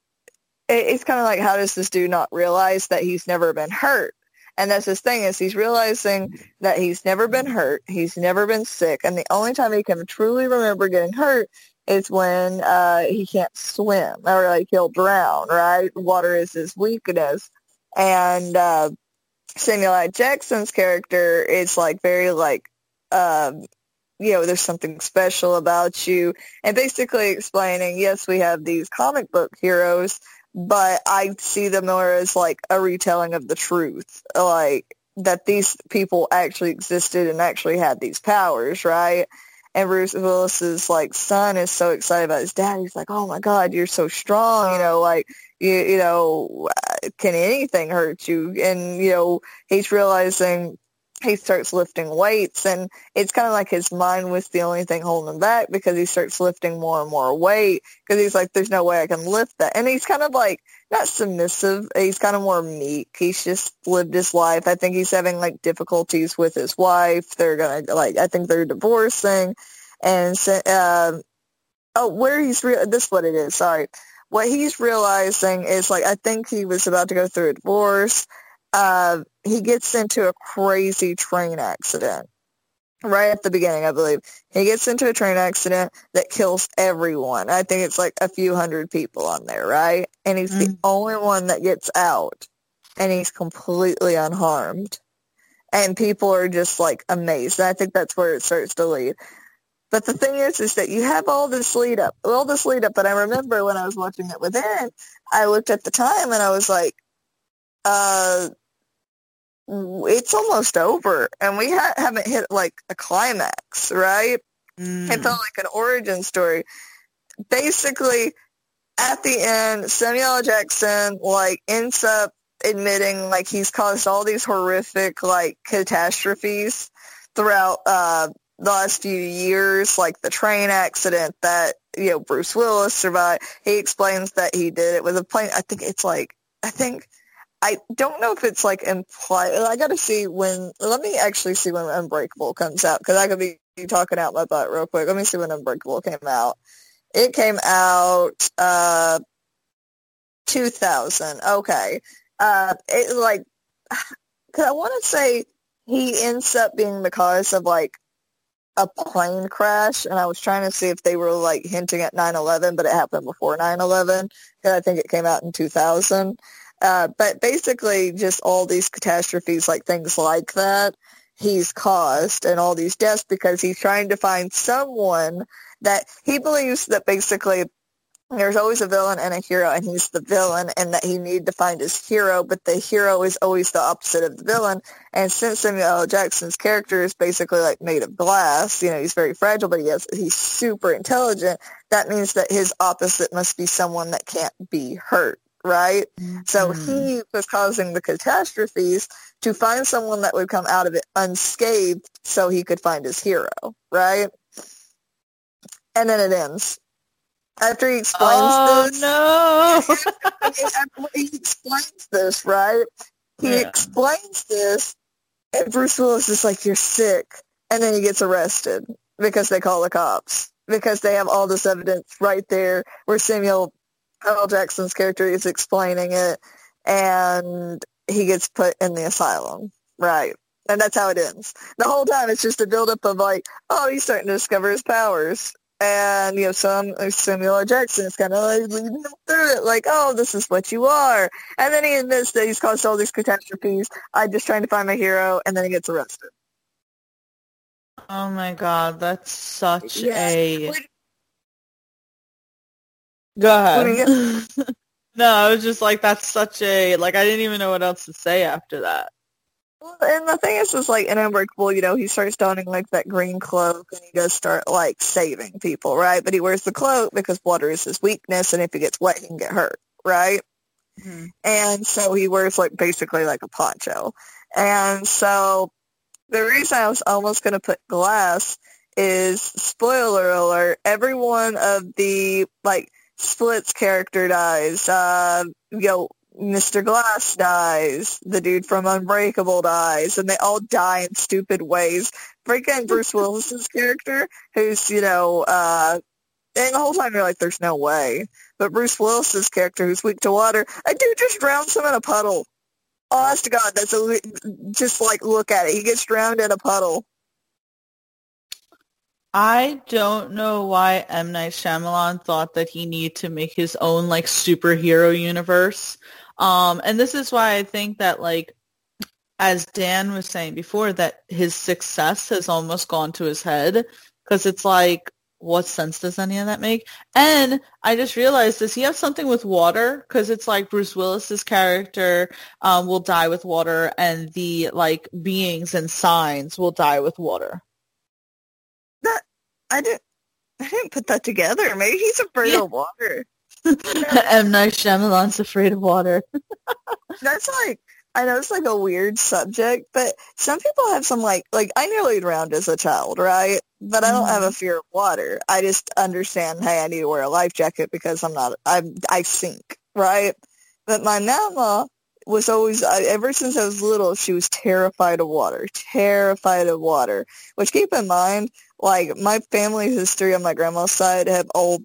it's kind of like how does this dude not realize that he's never been hurt? And that's his thing is he's realizing that he's never been hurt, he's never been sick, and the only time he can truly remember getting hurt is when uh, he can't swim or like he'll drown. Right, water is his weakness, and uh, Samuel L. Jackson's character is like very like um, you know, there's something special about you, and basically explaining, yes, we have these comic book heroes, but I see them more as like a retelling of the truth, like that these people actually existed and actually had these powers, right? And Bruce Willis's like son is so excited about his dad. He's like, "Oh my God, you're so strong!" You know, like you, you know, can anything hurt you? And you know, he's realizing he starts lifting weights and it's kind of like his mind was the only thing holding him back because he starts lifting more and more weight because he's like there's no way I can lift that. And he's kind of like not submissive he's kind of more meek. He's just lived his life. I think he's having like difficulties with his wife. They're gonna like I think they're divorcing. And uh, oh where he's re- this is what it is sorry what he's realizing is like I think he was about to go through a divorce uh, he gets into a crazy train accident right at the beginning, I believe. He gets into a train accident that kills everyone. I think it's like a few hundred people on there, right? And he's mm the only one that gets out, and he's completely unharmed. And people are just like amazed. And I think that's where it starts to lead. But the thing is, is that you have all this lead up, all this lead up. And I remember when I was watching it with Aaron, I looked at the time and I was like, uh, it's almost over and we ha- haven't hit like a climax, right? Mm. It felt like an origin story. Basically, at the end, Samuel L. Jackson like ends up admitting like he's caused all these horrific like catastrophes throughout uh, the last few years, like the train accident that you know Bruce Willis survived. He explains that he did it with a plane. I think it's like I think I don't know if it's like implied. I got to see when. Let me actually see when Unbreakable comes out because I could be talking out my butt real quick. Let me see when Unbreakable came out. It came out uh 2000. Okay. Uh, it like because I want to say he ends up being the cause of like a plane crash and I was trying to see if they were like hinting at 9/11 but it happened before 9/11 because I think it came out in 2000 uh, but basically just all these catastrophes, like things like that, he's caused and all these deaths because he's trying to find someone that he believes that basically there's always a villain and a hero and he's the villain and that he needed to find his hero but the hero is always the opposite of the villain and since Samuel L. Jackson's character is basically like made of glass you know he's very fragile but he has he's super intelligent that means that his opposite must be someone that can't be hurt right? Mm-hmm. So he was causing the catastrophes to find someone that would come out of it unscathed so he could find his hero, right? And then it ends. After he explains oh, this. no! after he explains this, right? He yeah. explains this, and Bruce Willis is like, you're sick. And then he gets arrested because they call the cops. Because they have all this evidence right there where Samuel L. Jackson's character is explaining it, and he gets put in the asylum. Right. And that's how it ends. The whole time it's just a buildup of like, oh, he's starting to discover his powers. And, you know, some Samuel L. Jackson is kind of like leading him through it, like, oh, this is what you are. And then he admits that he's caused all these catastrophes. I'm just trying to find my hero, and then he gets arrested. Oh my god, that's such a Go ahead. no, I was just like, that's such a like. I didn't even know what else to say after that. Well, and the thing is, is like in Unbreakable, you know, he starts donning like that green cloak, and he does start like saving people, right? But he wears the cloak because water is his weakness, and if he gets wet, he can get hurt, right? Mm-hmm. And so he wears like basically like a poncho. And so the reason I was almost going to put glass is spoiler alert, every one of the like Split's character dies. Uh, you know, Mr. Glass dies. The dude from Unbreakable dies, and they all die in stupid ways. Freaking Bruce Willis's character, who's you know, uh, and the whole time you're like, "There's no way." But Bruce Willis's character, who's weak to water, a dude just drowns him in a puddle. Honest to God, that's a just like look at it. He gets drowned in a puddle. I don't know why M Night Shyamalan thought that he needed to make his own like superhero universe. Um, and this is why I think that like, as Dan was saying before, that his success has almost gone to his head because it's like, what sense does any of that make? And I just realized, does he have something with water? Because it's like Bruce Willis's character um, will die with water, and the like beings and signs will die with water. That I didn't. I didn't put that together. Maybe he's afraid Yeah. of water. M Night Shyamalan's afraid of water. That's like I know it's like a weird subject, but some people have some like like I nearly drowned as a child, right? But I don't have a mm-hmm. fear of water. I just understand, hey, I need to wear a life jacket because I'm not I'm I sink, right? But my mama was always ever since I was little, she was terrified of water, terrified of water. Which keep in mind, like my family history on my grandma's side have all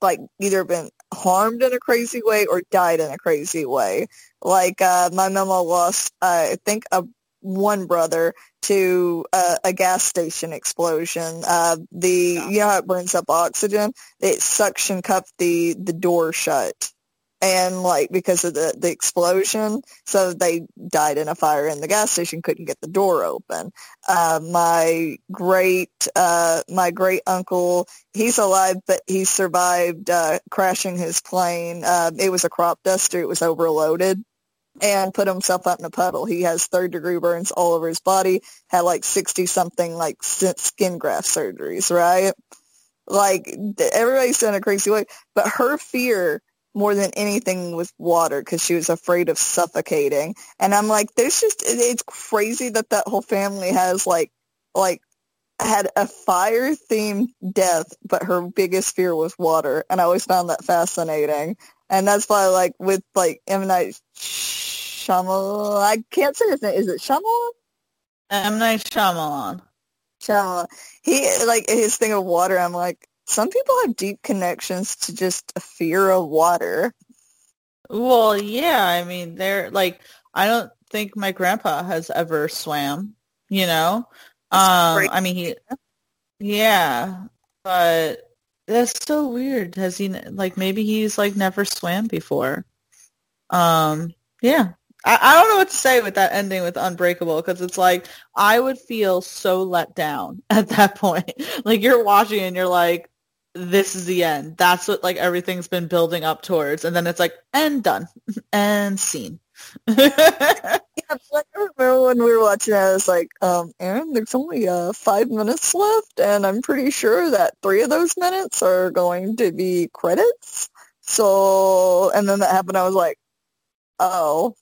like either been harmed in a crazy way or died in a crazy way. Like uh, my mama lost, uh, I think, a one brother to uh, a gas station explosion. Uh, the you know how it burns up oxygen? It suction cupped the the door shut, and like because of the the explosion, so they died in a fire, in the gas station couldn't get the door open. Uh, my great uh, my great uncle he's alive, but he survived uh, crashing his plane. Uh, it was a crop duster. It was overloaded and put himself up in a puddle. He has third degree burns all over his body, had like 60 something like skin graft surgeries, right? Like everybody's done a crazy way, but her fear more than anything was water because she was afraid of suffocating. And I'm like, there's just, it's crazy that that whole family has like, like had a fire themed death, but her biggest fear was water. And I always found that fascinating. And that's why, like, with, like, M. Night Shyamalan, I can't say his name. Is it Shyamalan? M Night Shyamalan. Shyamalan. He, like, his thing of water, I'm like, some people have deep connections to just a fear of water. Well, yeah, I mean, they're like, I don't think my grandpa has ever swam, you know? Um. I mean, he, yeah, but that's so weird. Has he, like, maybe he's, like, never swam before. Um, yeah. I, I don't know what to say with that ending with Unbreakable because it's like, I would feel so let down at that point. Like, you're watching and you're like, this is the end. That's what like everything's been building up towards, and then it's like and done and scene. Yeah, like, I remember when we were watching it, I was like, um, Aaron, there's only uh, five minutes left, and I'm pretty sure that three of those minutes are going to be credits. So, and then that happened. I was like, oh,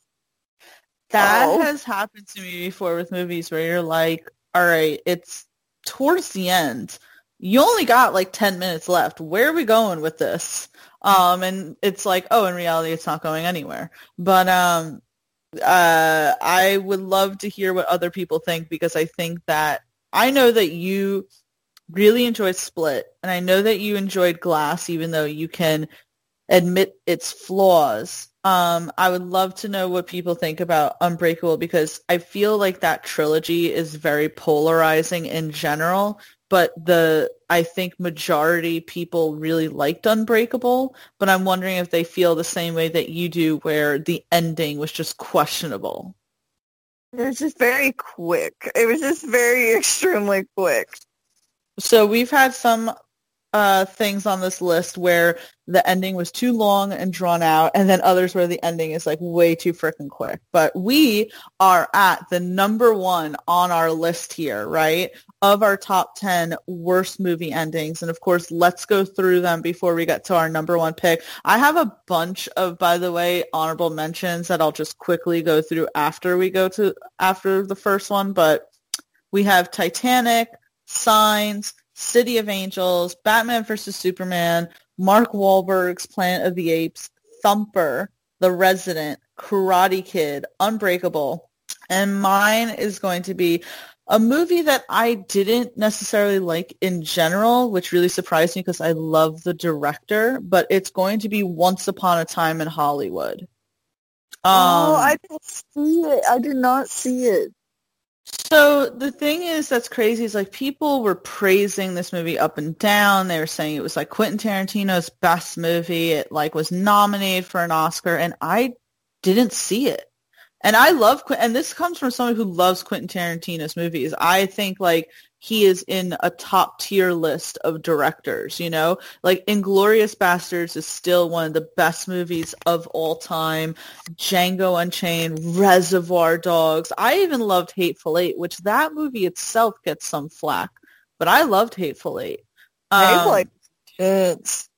that Oh. has happened to me before with movies where you're like, all right, it's towards the end. You only got like 10 minutes left. Where are we going with this? Um, and it's like, oh, in reality, it's not going anywhere. But um, uh, I would love to hear what other people think because I think that I know that you really enjoyed Split, and I know that you enjoyed Glass, even though you can admit its flaws. Um, I would love to know what people think about Unbreakable because I feel like that trilogy is very polarizing in general, but the I think majority people really liked Unbreakable, but I'm wondering if they feel the same way that you do where the ending was just questionable. it was just very quick. It was just very extremely quick. So we've had some uh, things on this list where the ending was too long and drawn out, and then others where the ending is like way too freaking quick. But we are at the number one on our list here, right? Of our top 10 worst movie endings. And of course, let's go through them before we get to our number one pick. I have a bunch of, by the way, honorable mentions that I'll just quickly go through after we go to, after the first one. But we have Titanic, Signs, City of Angels, Batman vs. Superman, Mark Wahlberg's Planet of the Apes, Thumper, The Resident, Karate Kid, Unbreakable. And mine is going to be a movie that I didn't necessarily like in general, which really surprised me because I love the director, but it's going to be Once Upon a Time in Hollywood. oh, Um, I didn't see it. I did not see it. So the thing is that's crazy is like people were praising this movie up and down. They were saying it was like Quentin Tarantino's best movie. It like was nominated for an Oscar and I didn't see it. And I love and this comes from someone who loves Quentin Tarantino's movies. I think like he is in a top tier list of directors, you know? Like Inglourious Basterds is still one of the best movies of all time. Django Unchained, Reservoir Dogs. I even loved Hateful Eight, which that movie itself gets some flack, but I loved Hateful Eight. Um, like kids.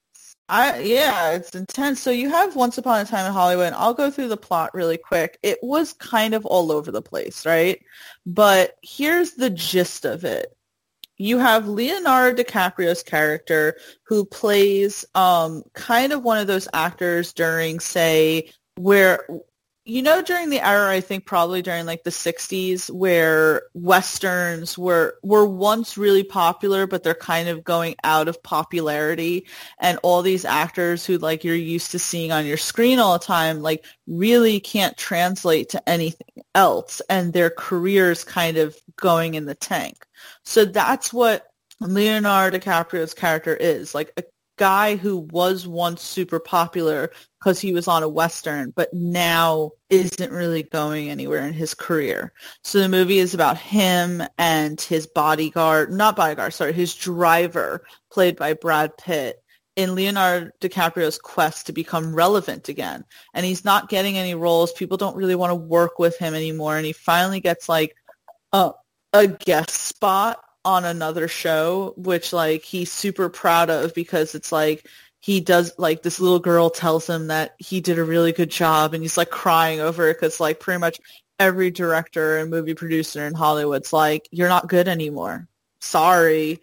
I yeah, it's intense. So you have Once Upon a Time in Hollywood. And I'll go through the plot really quick. It was kind of all over the place, right? But here's the gist of it. You have Leonardo DiCaprio's character who plays um kind of one of those actors during say where you know during the era I think probably during like the 60s where westerns were were once really popular but they're kind of going out of popularity and all these actors who like you're used to seeing on your screen all the time like really can't translate to anything else and their careers kind of going in the tank. So that's what Leonardo DiCaprio's character is, like a guy who was once super popular because he was on a western but now isn't really going anywhere in his career. So the movie is about him and his bodyguard, not bodyguard, sorry, his driver played by Brad Pitt in Leonardo DiCaprio's quest to become relevant again. And he's not getting any roles. People don't really want to work with him anymore. And he finally gets like a, a guest spot on another show, which like he's super proud of because it's like he does like this little girl tells him that he did a really good job and he's like crying over it because like pretty much every director and movie producer in Hollywood's like, you're not good anymore. Sorry.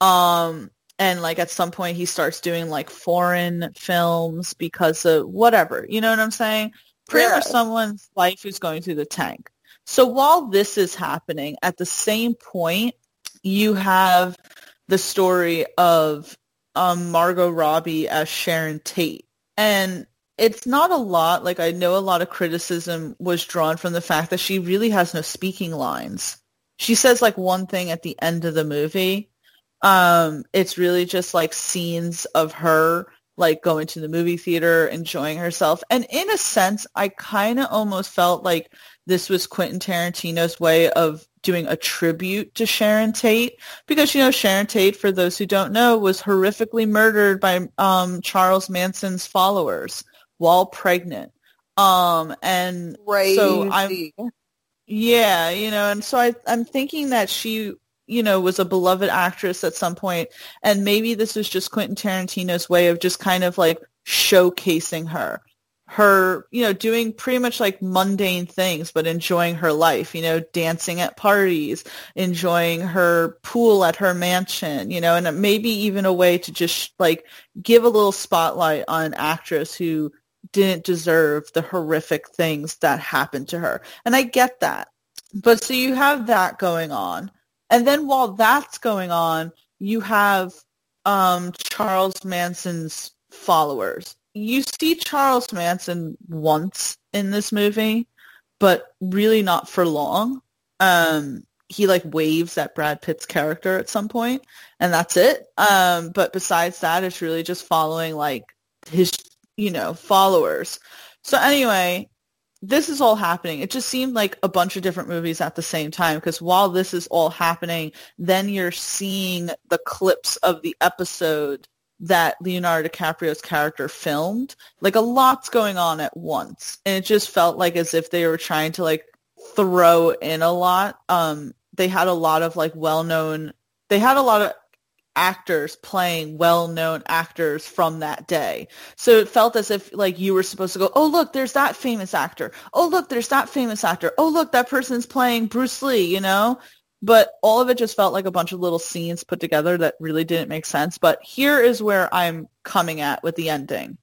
Um, and like at some point he starts doing like foreign films because of whatever, you know what I'm saying? Pretty Yeah. much someone's life is going through the tank. So while this is happening, at the same point, you have the story of um, Margot Robbie as Sharon Tate. And it's not a lot. Like I know a lot of criticism was drawn from the fact that she really has no speaking lines. She says like one thing at the end of the movie. Um, it's really just like scenes of her like going to the movie theater, enjoying herself. And in a sense, I kind of almost felt like this was Quentin Tarantino's way of doing a tribute to Sharon Tate because you know Sharon Tate for those who don't know was horrifically murdered by um Charles Manson's followers while pregnant. Um and so I'm yeah you know and so I I'm thinking that she you know was a beloved actress at some point and maybe this was just Quentin Tarantino's way of just kind of like showcasing her her, you know, doing pretty much like mundane things, but enjoying her life, you know, dancing at parties, enjoying her pool at her mansion, you know, and maybe even a way to just like give a little spotlight on an actress who didn't deserve the horrific things that happened to her. And I get that. But so you have that going on. And then while that's going on, you have um, Charles Manson's followers you see Charles Manson once in this movie, but really not for long. Um, he like waves at Brad Pitt's character at some point, and that's it. Um, but besides that, it's really just following like his, you know, followers. So anyway, this is all happening. It just seemed like a bunch of different movies at the same time because while this is all happening, then you're seeing the clips of the episode that Leonardo DiCaprio's character filmed. Like a lot's going on at once. And it just felt like as if they were trying to like throw in a lot. Um they had a lot of like well-known they had a lot of actors playing well-known actors from that day. So it felt as if like you were supposed to go, "Oh, look, there's that famous actor. Oh, look, there's that famous actor. Oh, look, that person's playing Bruce Lee," you know? But all of it just felt like a bunch of little scenes put together that really didn't make sense. But here is where I'm coming at with the ending.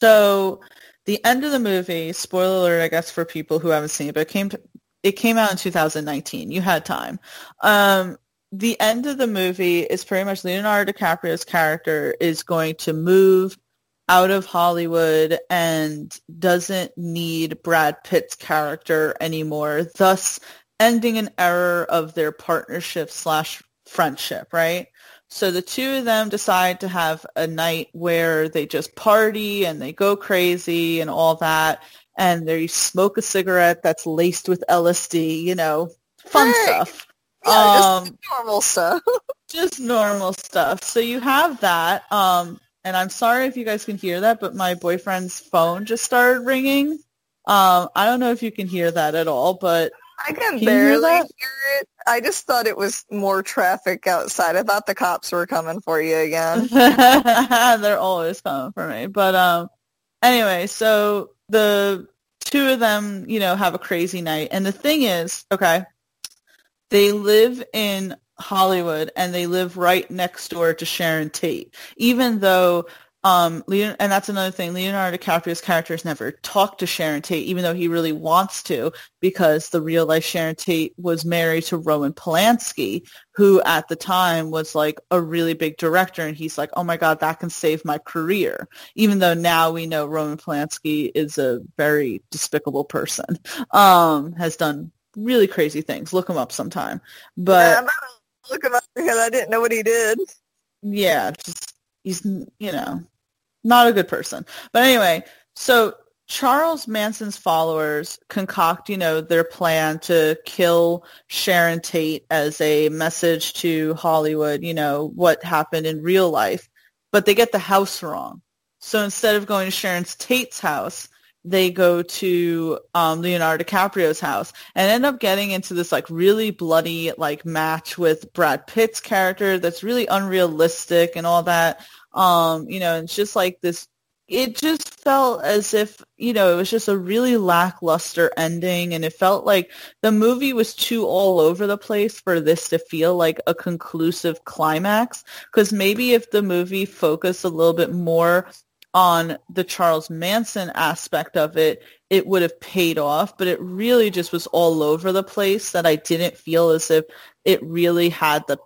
So the end of the movie, spoiler alert, I guess, for people who haven't seen it, but it came to, it came out in 2019. You had time. Um, the end of the movie is pretty much Leonardo DiCaprio's character is going to move out of Hollywood and doesn't need Brad Pitt's character anymore, thus ending an error of their partnership slash friendship, right? So the two of them decide to have a night where they just party and they go crazy and all that. And they smoke a cigarette that's laced with LSD, you know, fun Hey. stuff. Yeah, um, just normal stuff. just normal stuff. So you have that. Um, and I'm sorry if you guys can hear that, but my boyfriend's phone just started ringing. Um, I don't know if you can hear that at all, but I can Can you hear barely hear it. I just thought it was more traffic outside. I thought the cops were coming for you again. they're always coming for me. But um, anyway, so the two of them, you know, have a crazy night. And the thing is, okay, they live in Hollywood and they live right next door to Sharon Tate, even though um, Leon, and that's another thing. Leonardo DiCaprio's character has never talked to Sharon Tate, even though he really wants to, because the real life Sharon Tate was married to Roman Polanski, who at the time was like a really big director, and he's like, oh my god, that can save my career. Even though now we know Roman Polanski is a very despicable person, um, has done really crazy things. Look him up sometime. Yeah, But to look him up because I didn't know what he did. yeah, just he's you know not a good person. But anyway, so Charles Manson's followers concoct, you know, their plan to kill Sharon Tate as a message to Hollywood, you know, what happened in real life, but they get the house wrong. So instead of going to Sharon Tate's house, they go to um, Leonardo DiCaprio's house and end up getting into this like really bloody like match with Brad Pitt's character that's really unrealistic and all that. Um, you know, it's just like this it just felt as if, you know, it was just a really lackluster ending and it felt like the movie was too all over the place for this to feel like a conclusive climax. Because maybe if the movie focused a little bit more on the Charles Manson aspect of it, it would have paid off, but it really just was all over the place that I didn't feel as if it really had the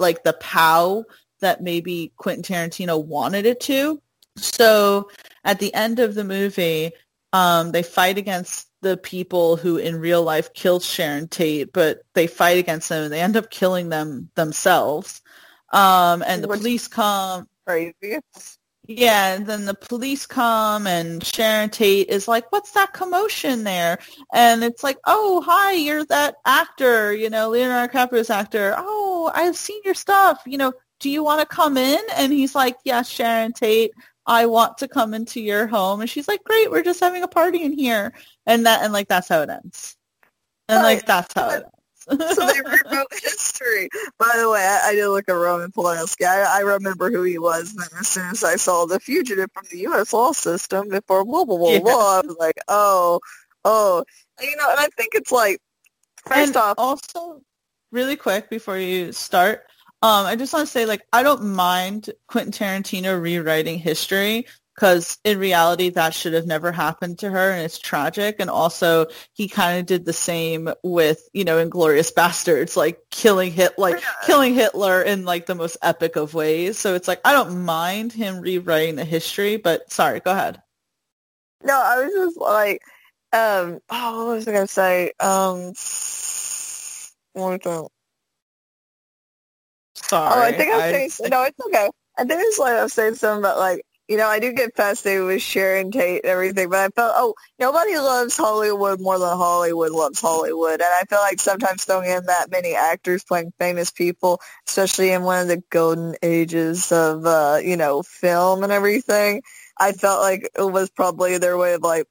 like the pow that maybe Quentin Tarantino wanted it to. So at the end of the movie, um, they fight against the people who in real life killed Sharon Tate, but they fight against them and they end up killing them themselves. Um, and the Which- police come Crazy. yeah, and then the police come and Sharon Tate is like, what's that commotion there? And it's like, oh, hi, you're that actor, you know, Leonardo DiCaprio's actor. Oh, I've seen your stuff. You know, do you want to come in? And he's like, yes, Sharon Tate, I want to come into your home. And she's like, great, we're just having a party in here. And that, and like, that's how it ends. And like, that's how it ends. so they rewrote history. By the way, I, I did look at Roman Polanski. I, I remember who he was. And then as soon as I saw the fugitive from the U.S. law system before blah blah blah Yeah. blah, I was like, oh, oh, you know. And I think it's like first and off, also, really quick before you start, um, I just want to say, like, I don't mind Quentin Tarantino rewriting history because in reality, that should have never happened to her, and it's tragic. And also, he kind of did the same with, you know, Inglourious Basterds, like killing Hit, like Yeah. killing Hitler in like the most epic of ways. So it's like I don't mind him rewriting the history, but sorry, go ahead. no, I was just like, um, oh, what was I gonna say? Um, what was? Sorry. Oh, I think I was saying no. It's okay. I think it's like I was saying something about like you know, I do get fascinated with Sharon Tate and everything, but I felt, oh, nobody loves Hollywood more than Hollywood loves Hollywood. And I feel like sometimes throwing in that many actors playing famous people, especially in one of the golden ages of, uh, you know, film and everything, I felt like it was probably their way of like,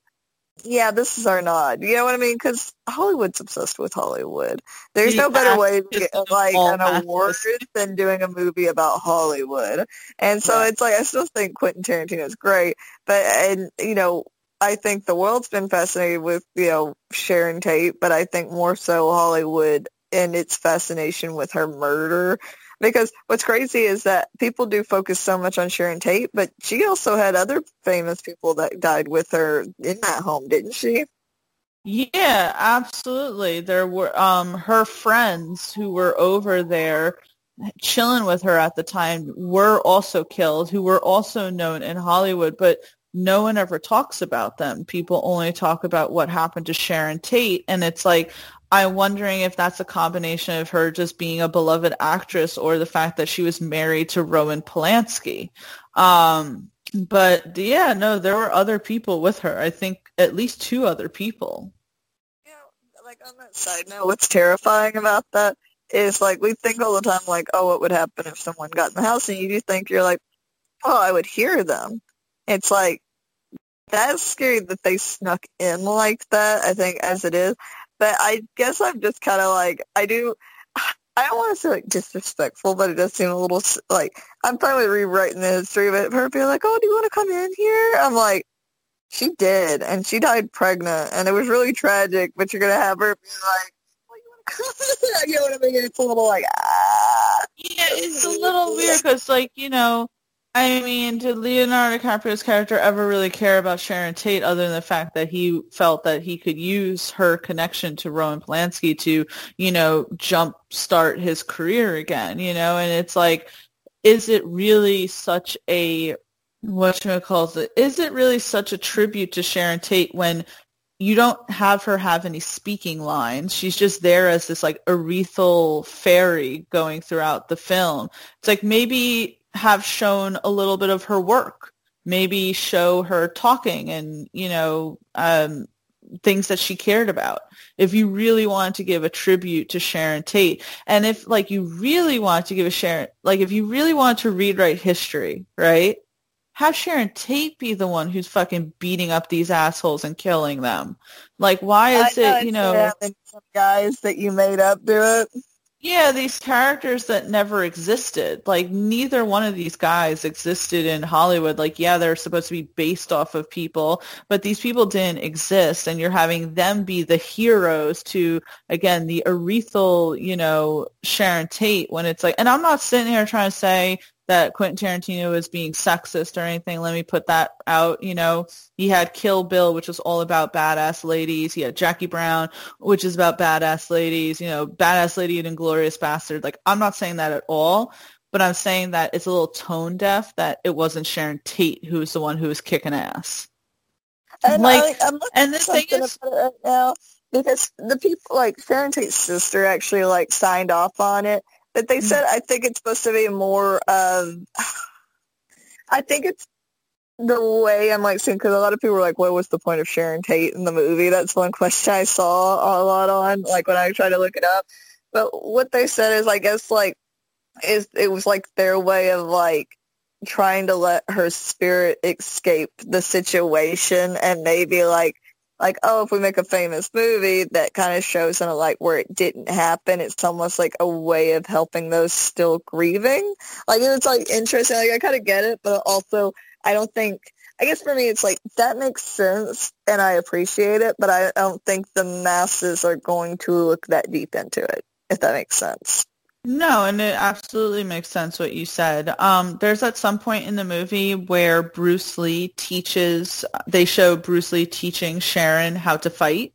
yeah, this is our nod. You know what I mean? Because Hollywood's obsessed with Hollywood. There's no better way to get like an award than doing a movie about Hollywood. And so yeah. it's like I still think Quentin Tarantino is great, but and you know I think the world's been fascinated with you know Sharon Tate, but I think more so Hollywood and its fascination with her murder because what's crazy is that people do focus so much on Sharon Tate, but she also had other famous people that died with her in that home, didn't she? Yeah, absolutely. There were um her friends who were over there chilling with her at the time were also killed who were also known in Hollywood, but no one ever talks about them. People only talk about what happened to Sharon Tate and it's like I'm wondering if that's a combination of her just being a beloved actress or the fact that she was married to Roman Polanski. Um, but yeah, no, there were other people with her. I think at least two other people. Yeah, like on that side note, what's terrifying about that is like we think all the time like, oh, what would happen if someone got in the house? And you do think you're like, oh, I would hear them. It's like that's scary that they snuck in like that. I think as it is, but I guess I'm just kind of like, I do, I don't want to say like disrespectful, but it does seem a little like, I'm fine with rewriting the history, of but her being like, oh, do you want to come in here? I'm like, she did, and she died pregnant, and it was really tragic, but you're going to have her be like, well, you, want to come? you know what I mean? It's a little like, ah. Yeah, it's a little weird because, like, you know, I mean, did Leonardo DiCaprio's character ever really care about Sharon Tate other than the fact that he felt that he could use her connection to Roman Polanski to, you know, jump start his career again, you know? And it's like, is it really such a, what you call it, is it really such a tribute to Sharon Tate when you don't have her have any speaking lines. She's just there as this like urethral fairy going throughout the film. It's like maybe have shown a little bit of her work. Maybe show her talking and, you know, um, things that she cared about. If you really want to give a tribute to Sharon Tate, and if like you really want to give a Sharon, like if you really want to rewrite history, right? Have Sharon Tate be the one who's fucking beating up these assholes and killing them. Like, why is it, you know, guys that you made up do it? Yeah, these characters that never existed. Like neither one of these guys existed in Hollywood. Like yeah, they're supposed to be based off of people, but these people didn't exist and you're having them be the heroes to again the urethral, you know, Sharon Tate when it's like and I'm not sitting here trying to say that Quentin Tarantino is being sexist or anything. Let me put that out. You know, he had Kill Bill, which was all about badass ladies. He had Jackie Brown, which is about badass ladies. You know, badass lady and inglorious bastard. Like, I'm not saying that at all, but I'm saying that it's a little tone deaf that it wasn't Sharon Tate who was the one who was kicking ass. And like, I, and the thing is, right now because the people like Sharon Tate's sister actually like signed off on it but they hmm. said I think it's supposed to be more of. I think it's the way I'm like saying because a lot of people were like, "What was the point of Sharon Tate in the movie?" That's one question I saw a lot on like when I tried to look it up. But what they said is, I guess like is it was like their way of like trying to let her spirit escape the situation and maybe like like, oh, if we make a famous movie that kind of shows in a light where it didn't happen, it's almost like a way of helping those still grieving. Like, it's like interesting. Like, I kind of get it, but also I don't think, I guess for me, it's like that makes sense and I appreciate it, but I don't think the masses are going to look that deep into it, if that makes sense. No, and it absolutely makes sense what you said. Um, there's at some point in the movie where Bruce Lee teaches, they show Bruce Lee teaching Sharon how to fight,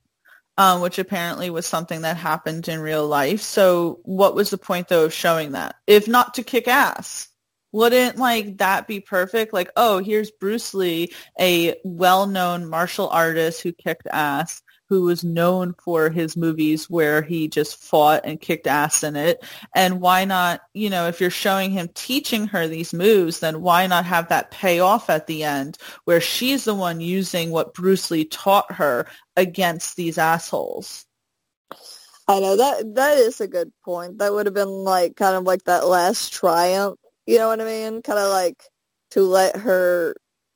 um, which apparently was something that happened in real life. So what was the point though of showing that? If not to kick ass? Wouldn't like that be perfect? Like, oh, here's Bruce Lee, a well-known martial artist who kicked ass who was known for his movies where he just fought and kicked ass in it. And why not, you know, if you're showing him teaching her these moves, then why not have that pay off at the end where she's the one using what Bruce Lee taught her against these assholes? I know that that is a good point. That would have been like kind of like that last triumph. You know what I mean? Kind of like to let her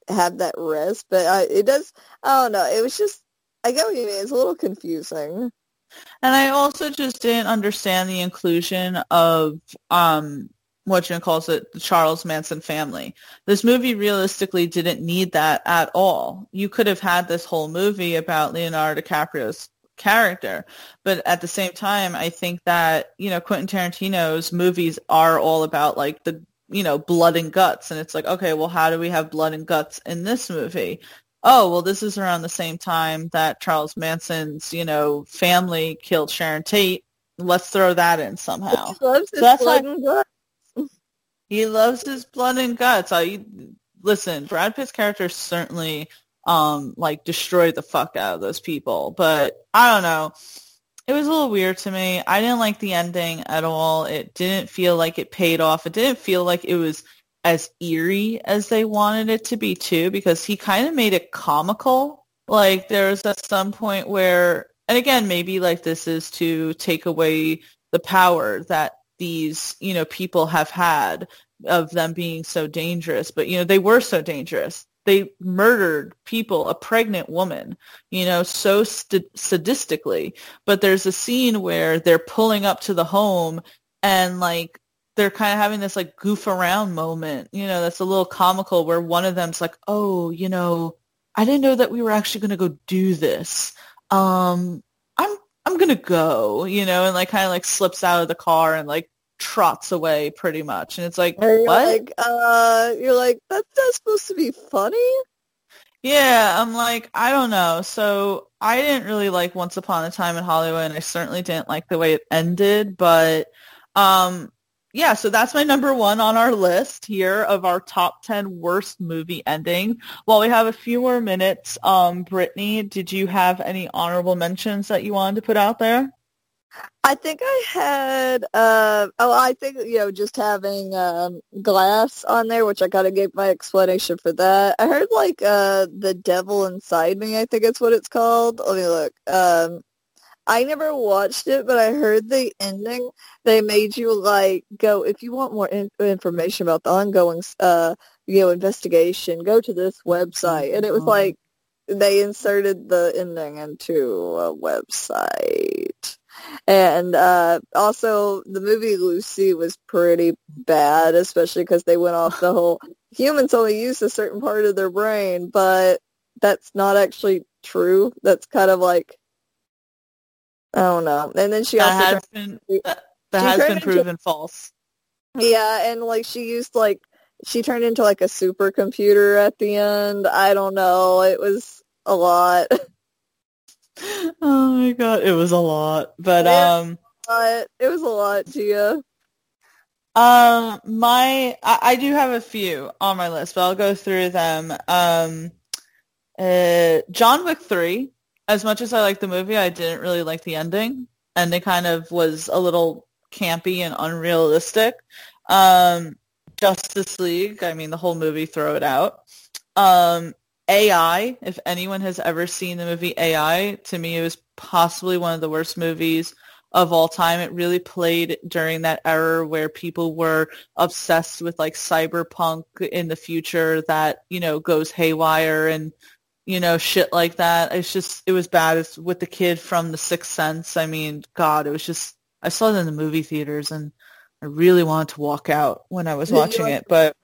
have that rest. But I, it does. I don't know. It was just. I get what you mean. It's a little confusing. And I also just didn't understand the inclusion of um what you calls it, the Charles Manson family. This movie realistically didn't need that at all. You could have had this whole movie about Leonardo DiCaprio's character. But at the same time, I think that, you know, Quentin Tarantino's movies are all about like the, you know, blood and guts. And it's like, okay, well, how do we have blood and guts in this movie? Oh, well, this is around the same time that Charles Manson's, you know, family killed Sharon Tate. Let's throw that in somehow. He loves his So that's blood why- and guts. He loves his blood and guts. I listen. Brad Pitt's character certainly um like destroyed the fuck out of those people, but I don't know. It was a little weird to me. I didn't like the ending at all. It didn't feel like it paid off. It didn't feel like it was as eerie as they wanted it to be too, because he kind of made it comical. Like there was at some point where, and again, maybe like this is to take away the power that these, you know, people have had of them being so dangerous. But, you know, they were so dangerous. They murdered people, a pregnant woman, you know, so st- sadistically. But there's a scene where they're pulling up to the home and like they're kind of having this like goof around moment, you know, that's a little comical where one of them's like, oh, you know, I didn't know that we were actually going to go do this. Um, I'm I'm gonna go, you know, and like kind of like slips out of the car and like trots away pretty much, and it's like And what? like, uh, you're like, that's not supposed to be funny. Yeah, I'm like I don't know. So I didn't really like Once Upon a Time in Hollywood, and I certainly didn't like the way it ended. But um, yeah, so that's my number one on our list here of our top ten worst movie endings. While we have a few more minutes, um, Brittany, did you have any honorable mentions that you wanted to put out there? I think I had, uh, oh, I think, you know, just having um, glass on there, which I kind of gave my explanation for that. I heard, like, uh, The Devil Inside Me, I think it's what it's called. Let me look. Um, I never watched it, but I heard the ending. They made you, like, go, if you want more in- information about the ongoing, uh, you know, investigation, go to this website. And it was Mhm. like, they inserted the ending into a website. And uh, also, the movie Lucy was pretty bad, especially because they went off the whole humans only use a certain part of their brain, but that's not actually true. That's kind of like I don't know. And then she also that has been that, that has been into- proven false. yeah, and like she used like she turned into like a supercomputer at the end. I don't know. It was a lot. Oh my god, it was a lot. But Yeah. um But it was a lot, Gia. um my I, I do have a few on my list, but I'll go through them. Um uh John Wick 3, as much as I liked the movie, I didn't really like the ending. And it kind of was a little campy and unrealistic. Um Justice League, I mean the whole movie throw it out. Um AI, if anyone has ever seen the movie AI, to me it was possibly one of the worst movies of all time. It really played during that era where people were obsessed with like cyberpunk in the future that, you know, goes haywire and, you know, shit like that. It's just, it was bad. It's with the kid from The Sixth Sense. I mean, God, it was just, I saw it in the movie theaters and I really wanted to walk out when I was watching it, but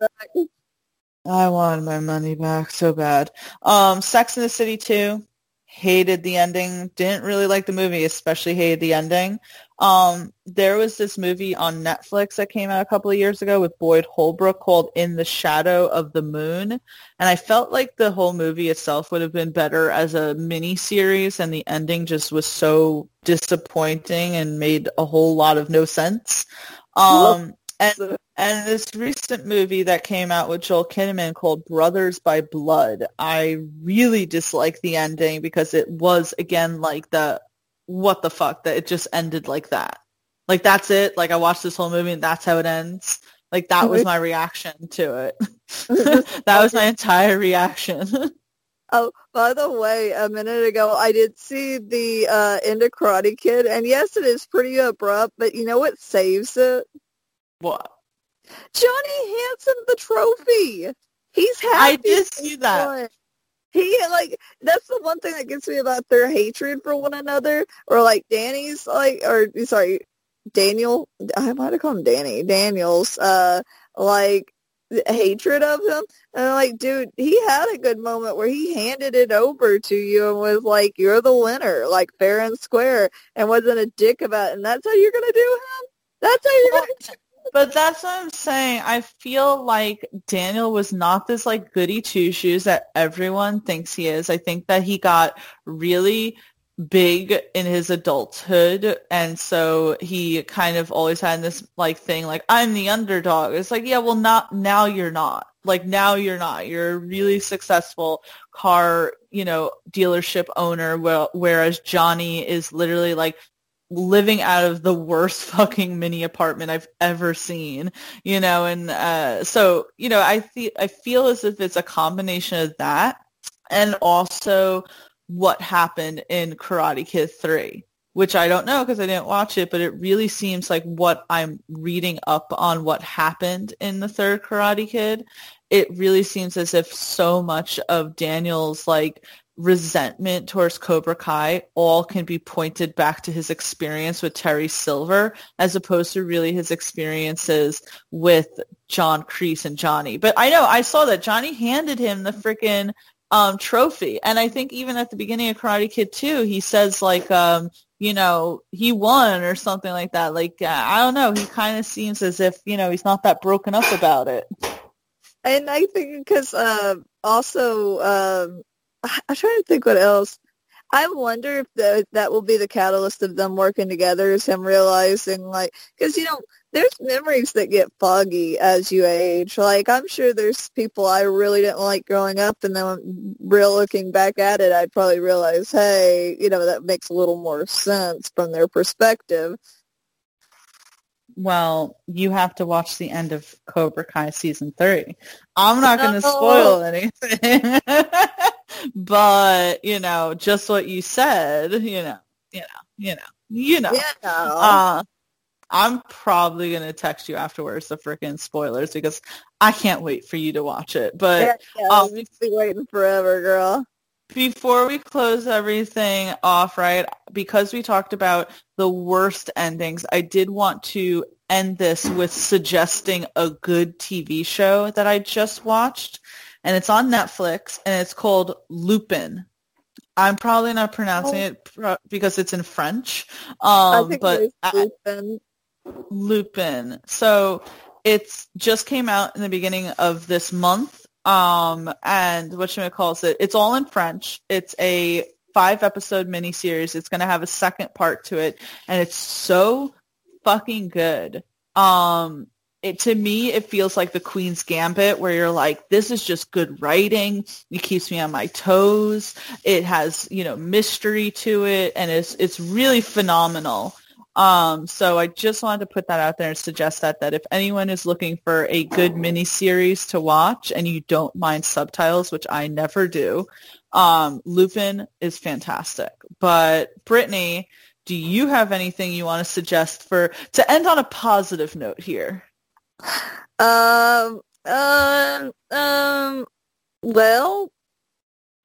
I wanted my money back so bad. Um, Sex in the City 2, hated the ending. Didn't really like the movie, especially hated the ending. Um, there was this movie on Netflix that came out a couple of years ago with Boyd Holbrook called In the Shadow of the Moon. And I felt like the whole movie itself would have been better as a mini series and the ending just was so disappointing and made a whole lot of no sense. Um, And, and this recent movie that came out with Joel Kinnaman called Brothers by Blood, I really dislike the ending because it was again like the what the fuck that it just ended like that. Like that's it. Like I watched this whole movie and that's how it ends. Like that was my reaction to it. that was my entire reaction. Oh, by the way, a minute ago I did see the uh, end of Karate Kid, and yes, it is pretty abrupt, but you know what saves it? What? Johnny Hanson, the trophy. He's happy. I did see that. He like that's the one thing that gets me about their hatred for one another, or like Danny's like, or sorry, Daniel. I might have called him Danny. Daniel's uh like hatred of him. And I'm like, dude, he had a good moment where he handed it over to you and was like, you're the winner, like fair and square, and wasn't a dick about it. And that's how you're going to do him? That's how you're going to but that's what I'm saying. I feel like Daniel was not this like goody two shoes that everyone thinks he is. I think that he got really big in his adulthood and so he kind of always had this like thing like I'm the underdog. It's like, yeah, well not now you're not. Like now you're not. You're a really successful car, you know, dealership owner well, whereas Johnny is literally like living out of the worst fucking mini apartment I've ever seen, you know, and uh so, you know, I feel I feel as if it's a combination of that and also what happened in Karate Kid 3, which I don't know because I didn't watch it, but it really seems like what I'm reading up on what happened in the third Karate Kid. It really seems as if so much of Daniel's like resentment towards Cobra Kai all can be pointed back to his experience with Terry Silver as opposed to really his experiences with John Kreese and Johnny. But I know I saw that Johnny handed him the freaking um, trophy. And I think even at the beginning of Karate Kid 2, he says like, um, you know, he won or something like that. Like, uh, I don't know. He kind of seems as if, you know, he's not that broken up about it. And I think because uh, also, um, I'm trying to think what else. I wonder if the, that will be the catalyst of them working together is him realizing like, because, you know, there's memories that get foggy as you age. Like I'm sure there's people I really didn't like growing up, and then real looking back at it, I'd probably realize, hey, you know, that makes a little more sense from their perspective. Well, you have to watch the end of Cobra Kai season three. I'm not going to spoil anything, but you know, just what you said, you know, you know, you know, you know. Yeah. Uh, I'm probably going to text you afterwards the freaking spoilers because I can't wait for you to watch it. But yeah, yeah, um, be waiting forever, girl. Before we close everything off, right, because we talked about the worst endings, I did want to end this with suggesting a good TV show that I just watched. And it's on Netflix, and it's called Lupin. I'm probably not pronouncing oh. it because it's in French. Um, but Lupin. Lupin. So it's just came out in the beginning of this month. Um, and what you calls it, it's all in French. It's a five episode miniseries. It's going to have a second part to it. And it's so fucking good. Um, it to me it feels like the queen's gambit where you're like this is just good writing it keeps me on my toes it has you know mystery to it and it's it's really phenomenal um, so I just wanted to put that out there and suggest that that if anyone is looking for a good mini series to watch and you don't mind subtitles, which I never do, um, Lupin is fantastic. But Brittany, do you have anything you want to suggest for to end on a positive note here? Um, um, um, well,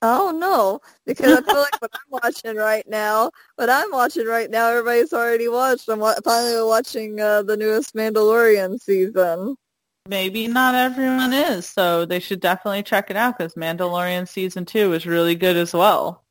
Oh no, because I feel like what I'm watching right now, what I'm watching right now, everybody's already watched. I'm wa- finally watching uh, the newest Mandalorian season. Maybe not everyone is, so they should definitely check it out because Mandalorian season two is really good as well.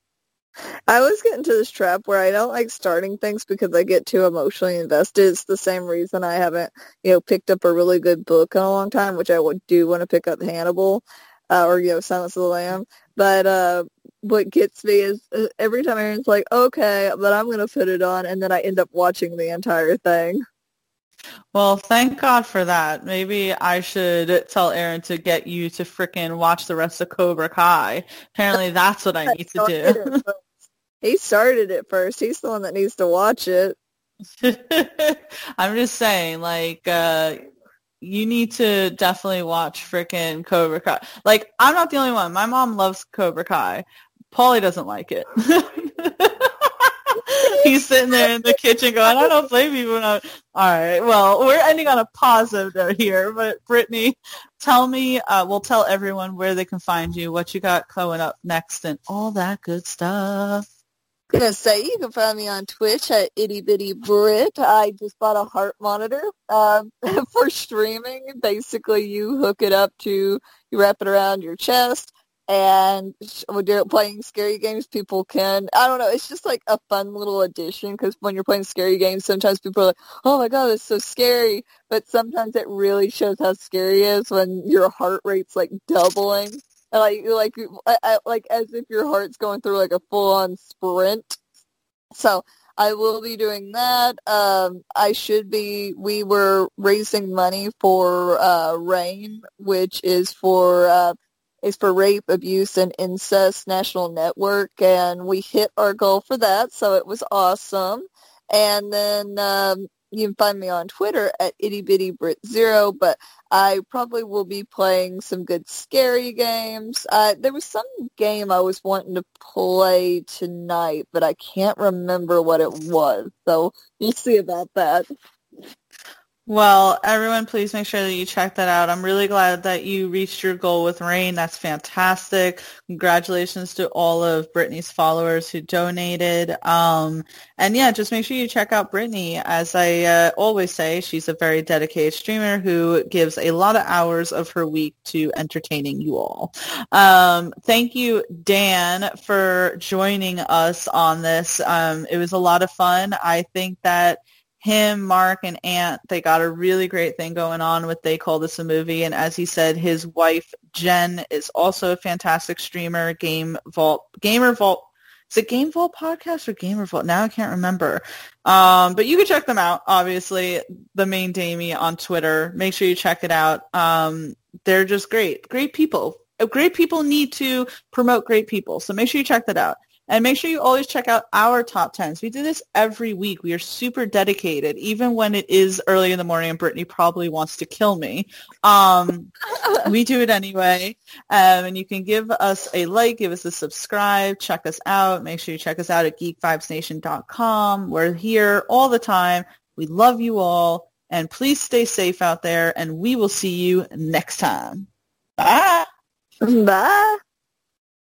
I always get into this trap where I don't like starting things because I get too emotionally invested. It's the same reason I haven't, you know, picked up a really good book in a long time, which I would do want to pick up Hannibal uh, or you know Silence of the Lamb. But uh, what gets me is uh, every time Aaron's like, "Okay, but I'm gonna put it on," and then I end up watching the entire thing. Well, thank God for that. Maybe I should tell Aaron to get you to frickin' watch the rest of Cobra Kai. Apparently that's what I need to do. He started it first. He's the one that needs to watch it. I'm just saying, like, uh, you need to definitely watch frickin' Cobra Kai. Like, I'm not the only one. My mom loves Cobra Kai. Paulie doesn't like it. He's sitting there in the kitchen going, I don't blame you. All right. Well, we're ending on a positive note here, but Brittany, tell me, uh, we'll tell everyone where they can find you, what you got coming up next, and all that good stuff. Gonna say you can find me on Twitch at itty bitty Brit. I just bought a heart monitor um, for streaming. Basically, you hook it up to you wrap it around your chest, and when you're playing scary games, people can, I don't know, it's just like a fun little addition because when you're playing scary games, sometimes people are like, oh my god, it's so scary. But sometimes it really shows how scary it is when your heart rate's like doubling. Like, like, like as if your heart's going through like a full-on sprint. So I will be doing that. Um, I should be. We were raising money for uh, RAINN, which is for uh, is for Rape, Abuse, and Incest National Network, and we hit our goal for that, so it was awesome. And then um, you can find me on Twitter at itty bitty brit zero, but I probably will be playing some good scary games. Uh, there was some game I was wanting to play tonight, but I can't remember what it was, so we'll see about that. Well, everyone, please make sure that you check that out. I'm really glad that you reached your goal with RAINN. That's fantastic. Congratulations to all of Brittany's followers who donated. Um, and yeah, just make sure you check out Brittany. As I uh, always say, she's a very dedicated streamer who gives a lot of hours of her week to entertaining you all. Um, thank you, Dan, for joining us on this. Um, it was a lot of fun. I think that him, Mark, and Ant, they got a really great thing going on with They Call This a Movie. And as he said, his wife, Jen, is also a fantastic streamer, Game Vault, Gamer Vault. Is it Game Vault podcast or Gamer Vault? Now I can't remember. Um, but you can check them out, obviously. The main Damie on Twitter. Make sure you check it out. Um, they're just great. Great people. Great people need to promote great people. So make sure you check that out. And make sure you always check out our top tens. We do this every week. We are super dedicated, even when it is early in the morning and Brittany probably wants to kill me. Um, we do it anyway. Um, and you can give us a like, give us a subscribe, check us out. Make sure you check us out at geekvibesnation.com. We're here all the time. We love you all. And please stay safe out there. And we will see you next time. Bye. Bye.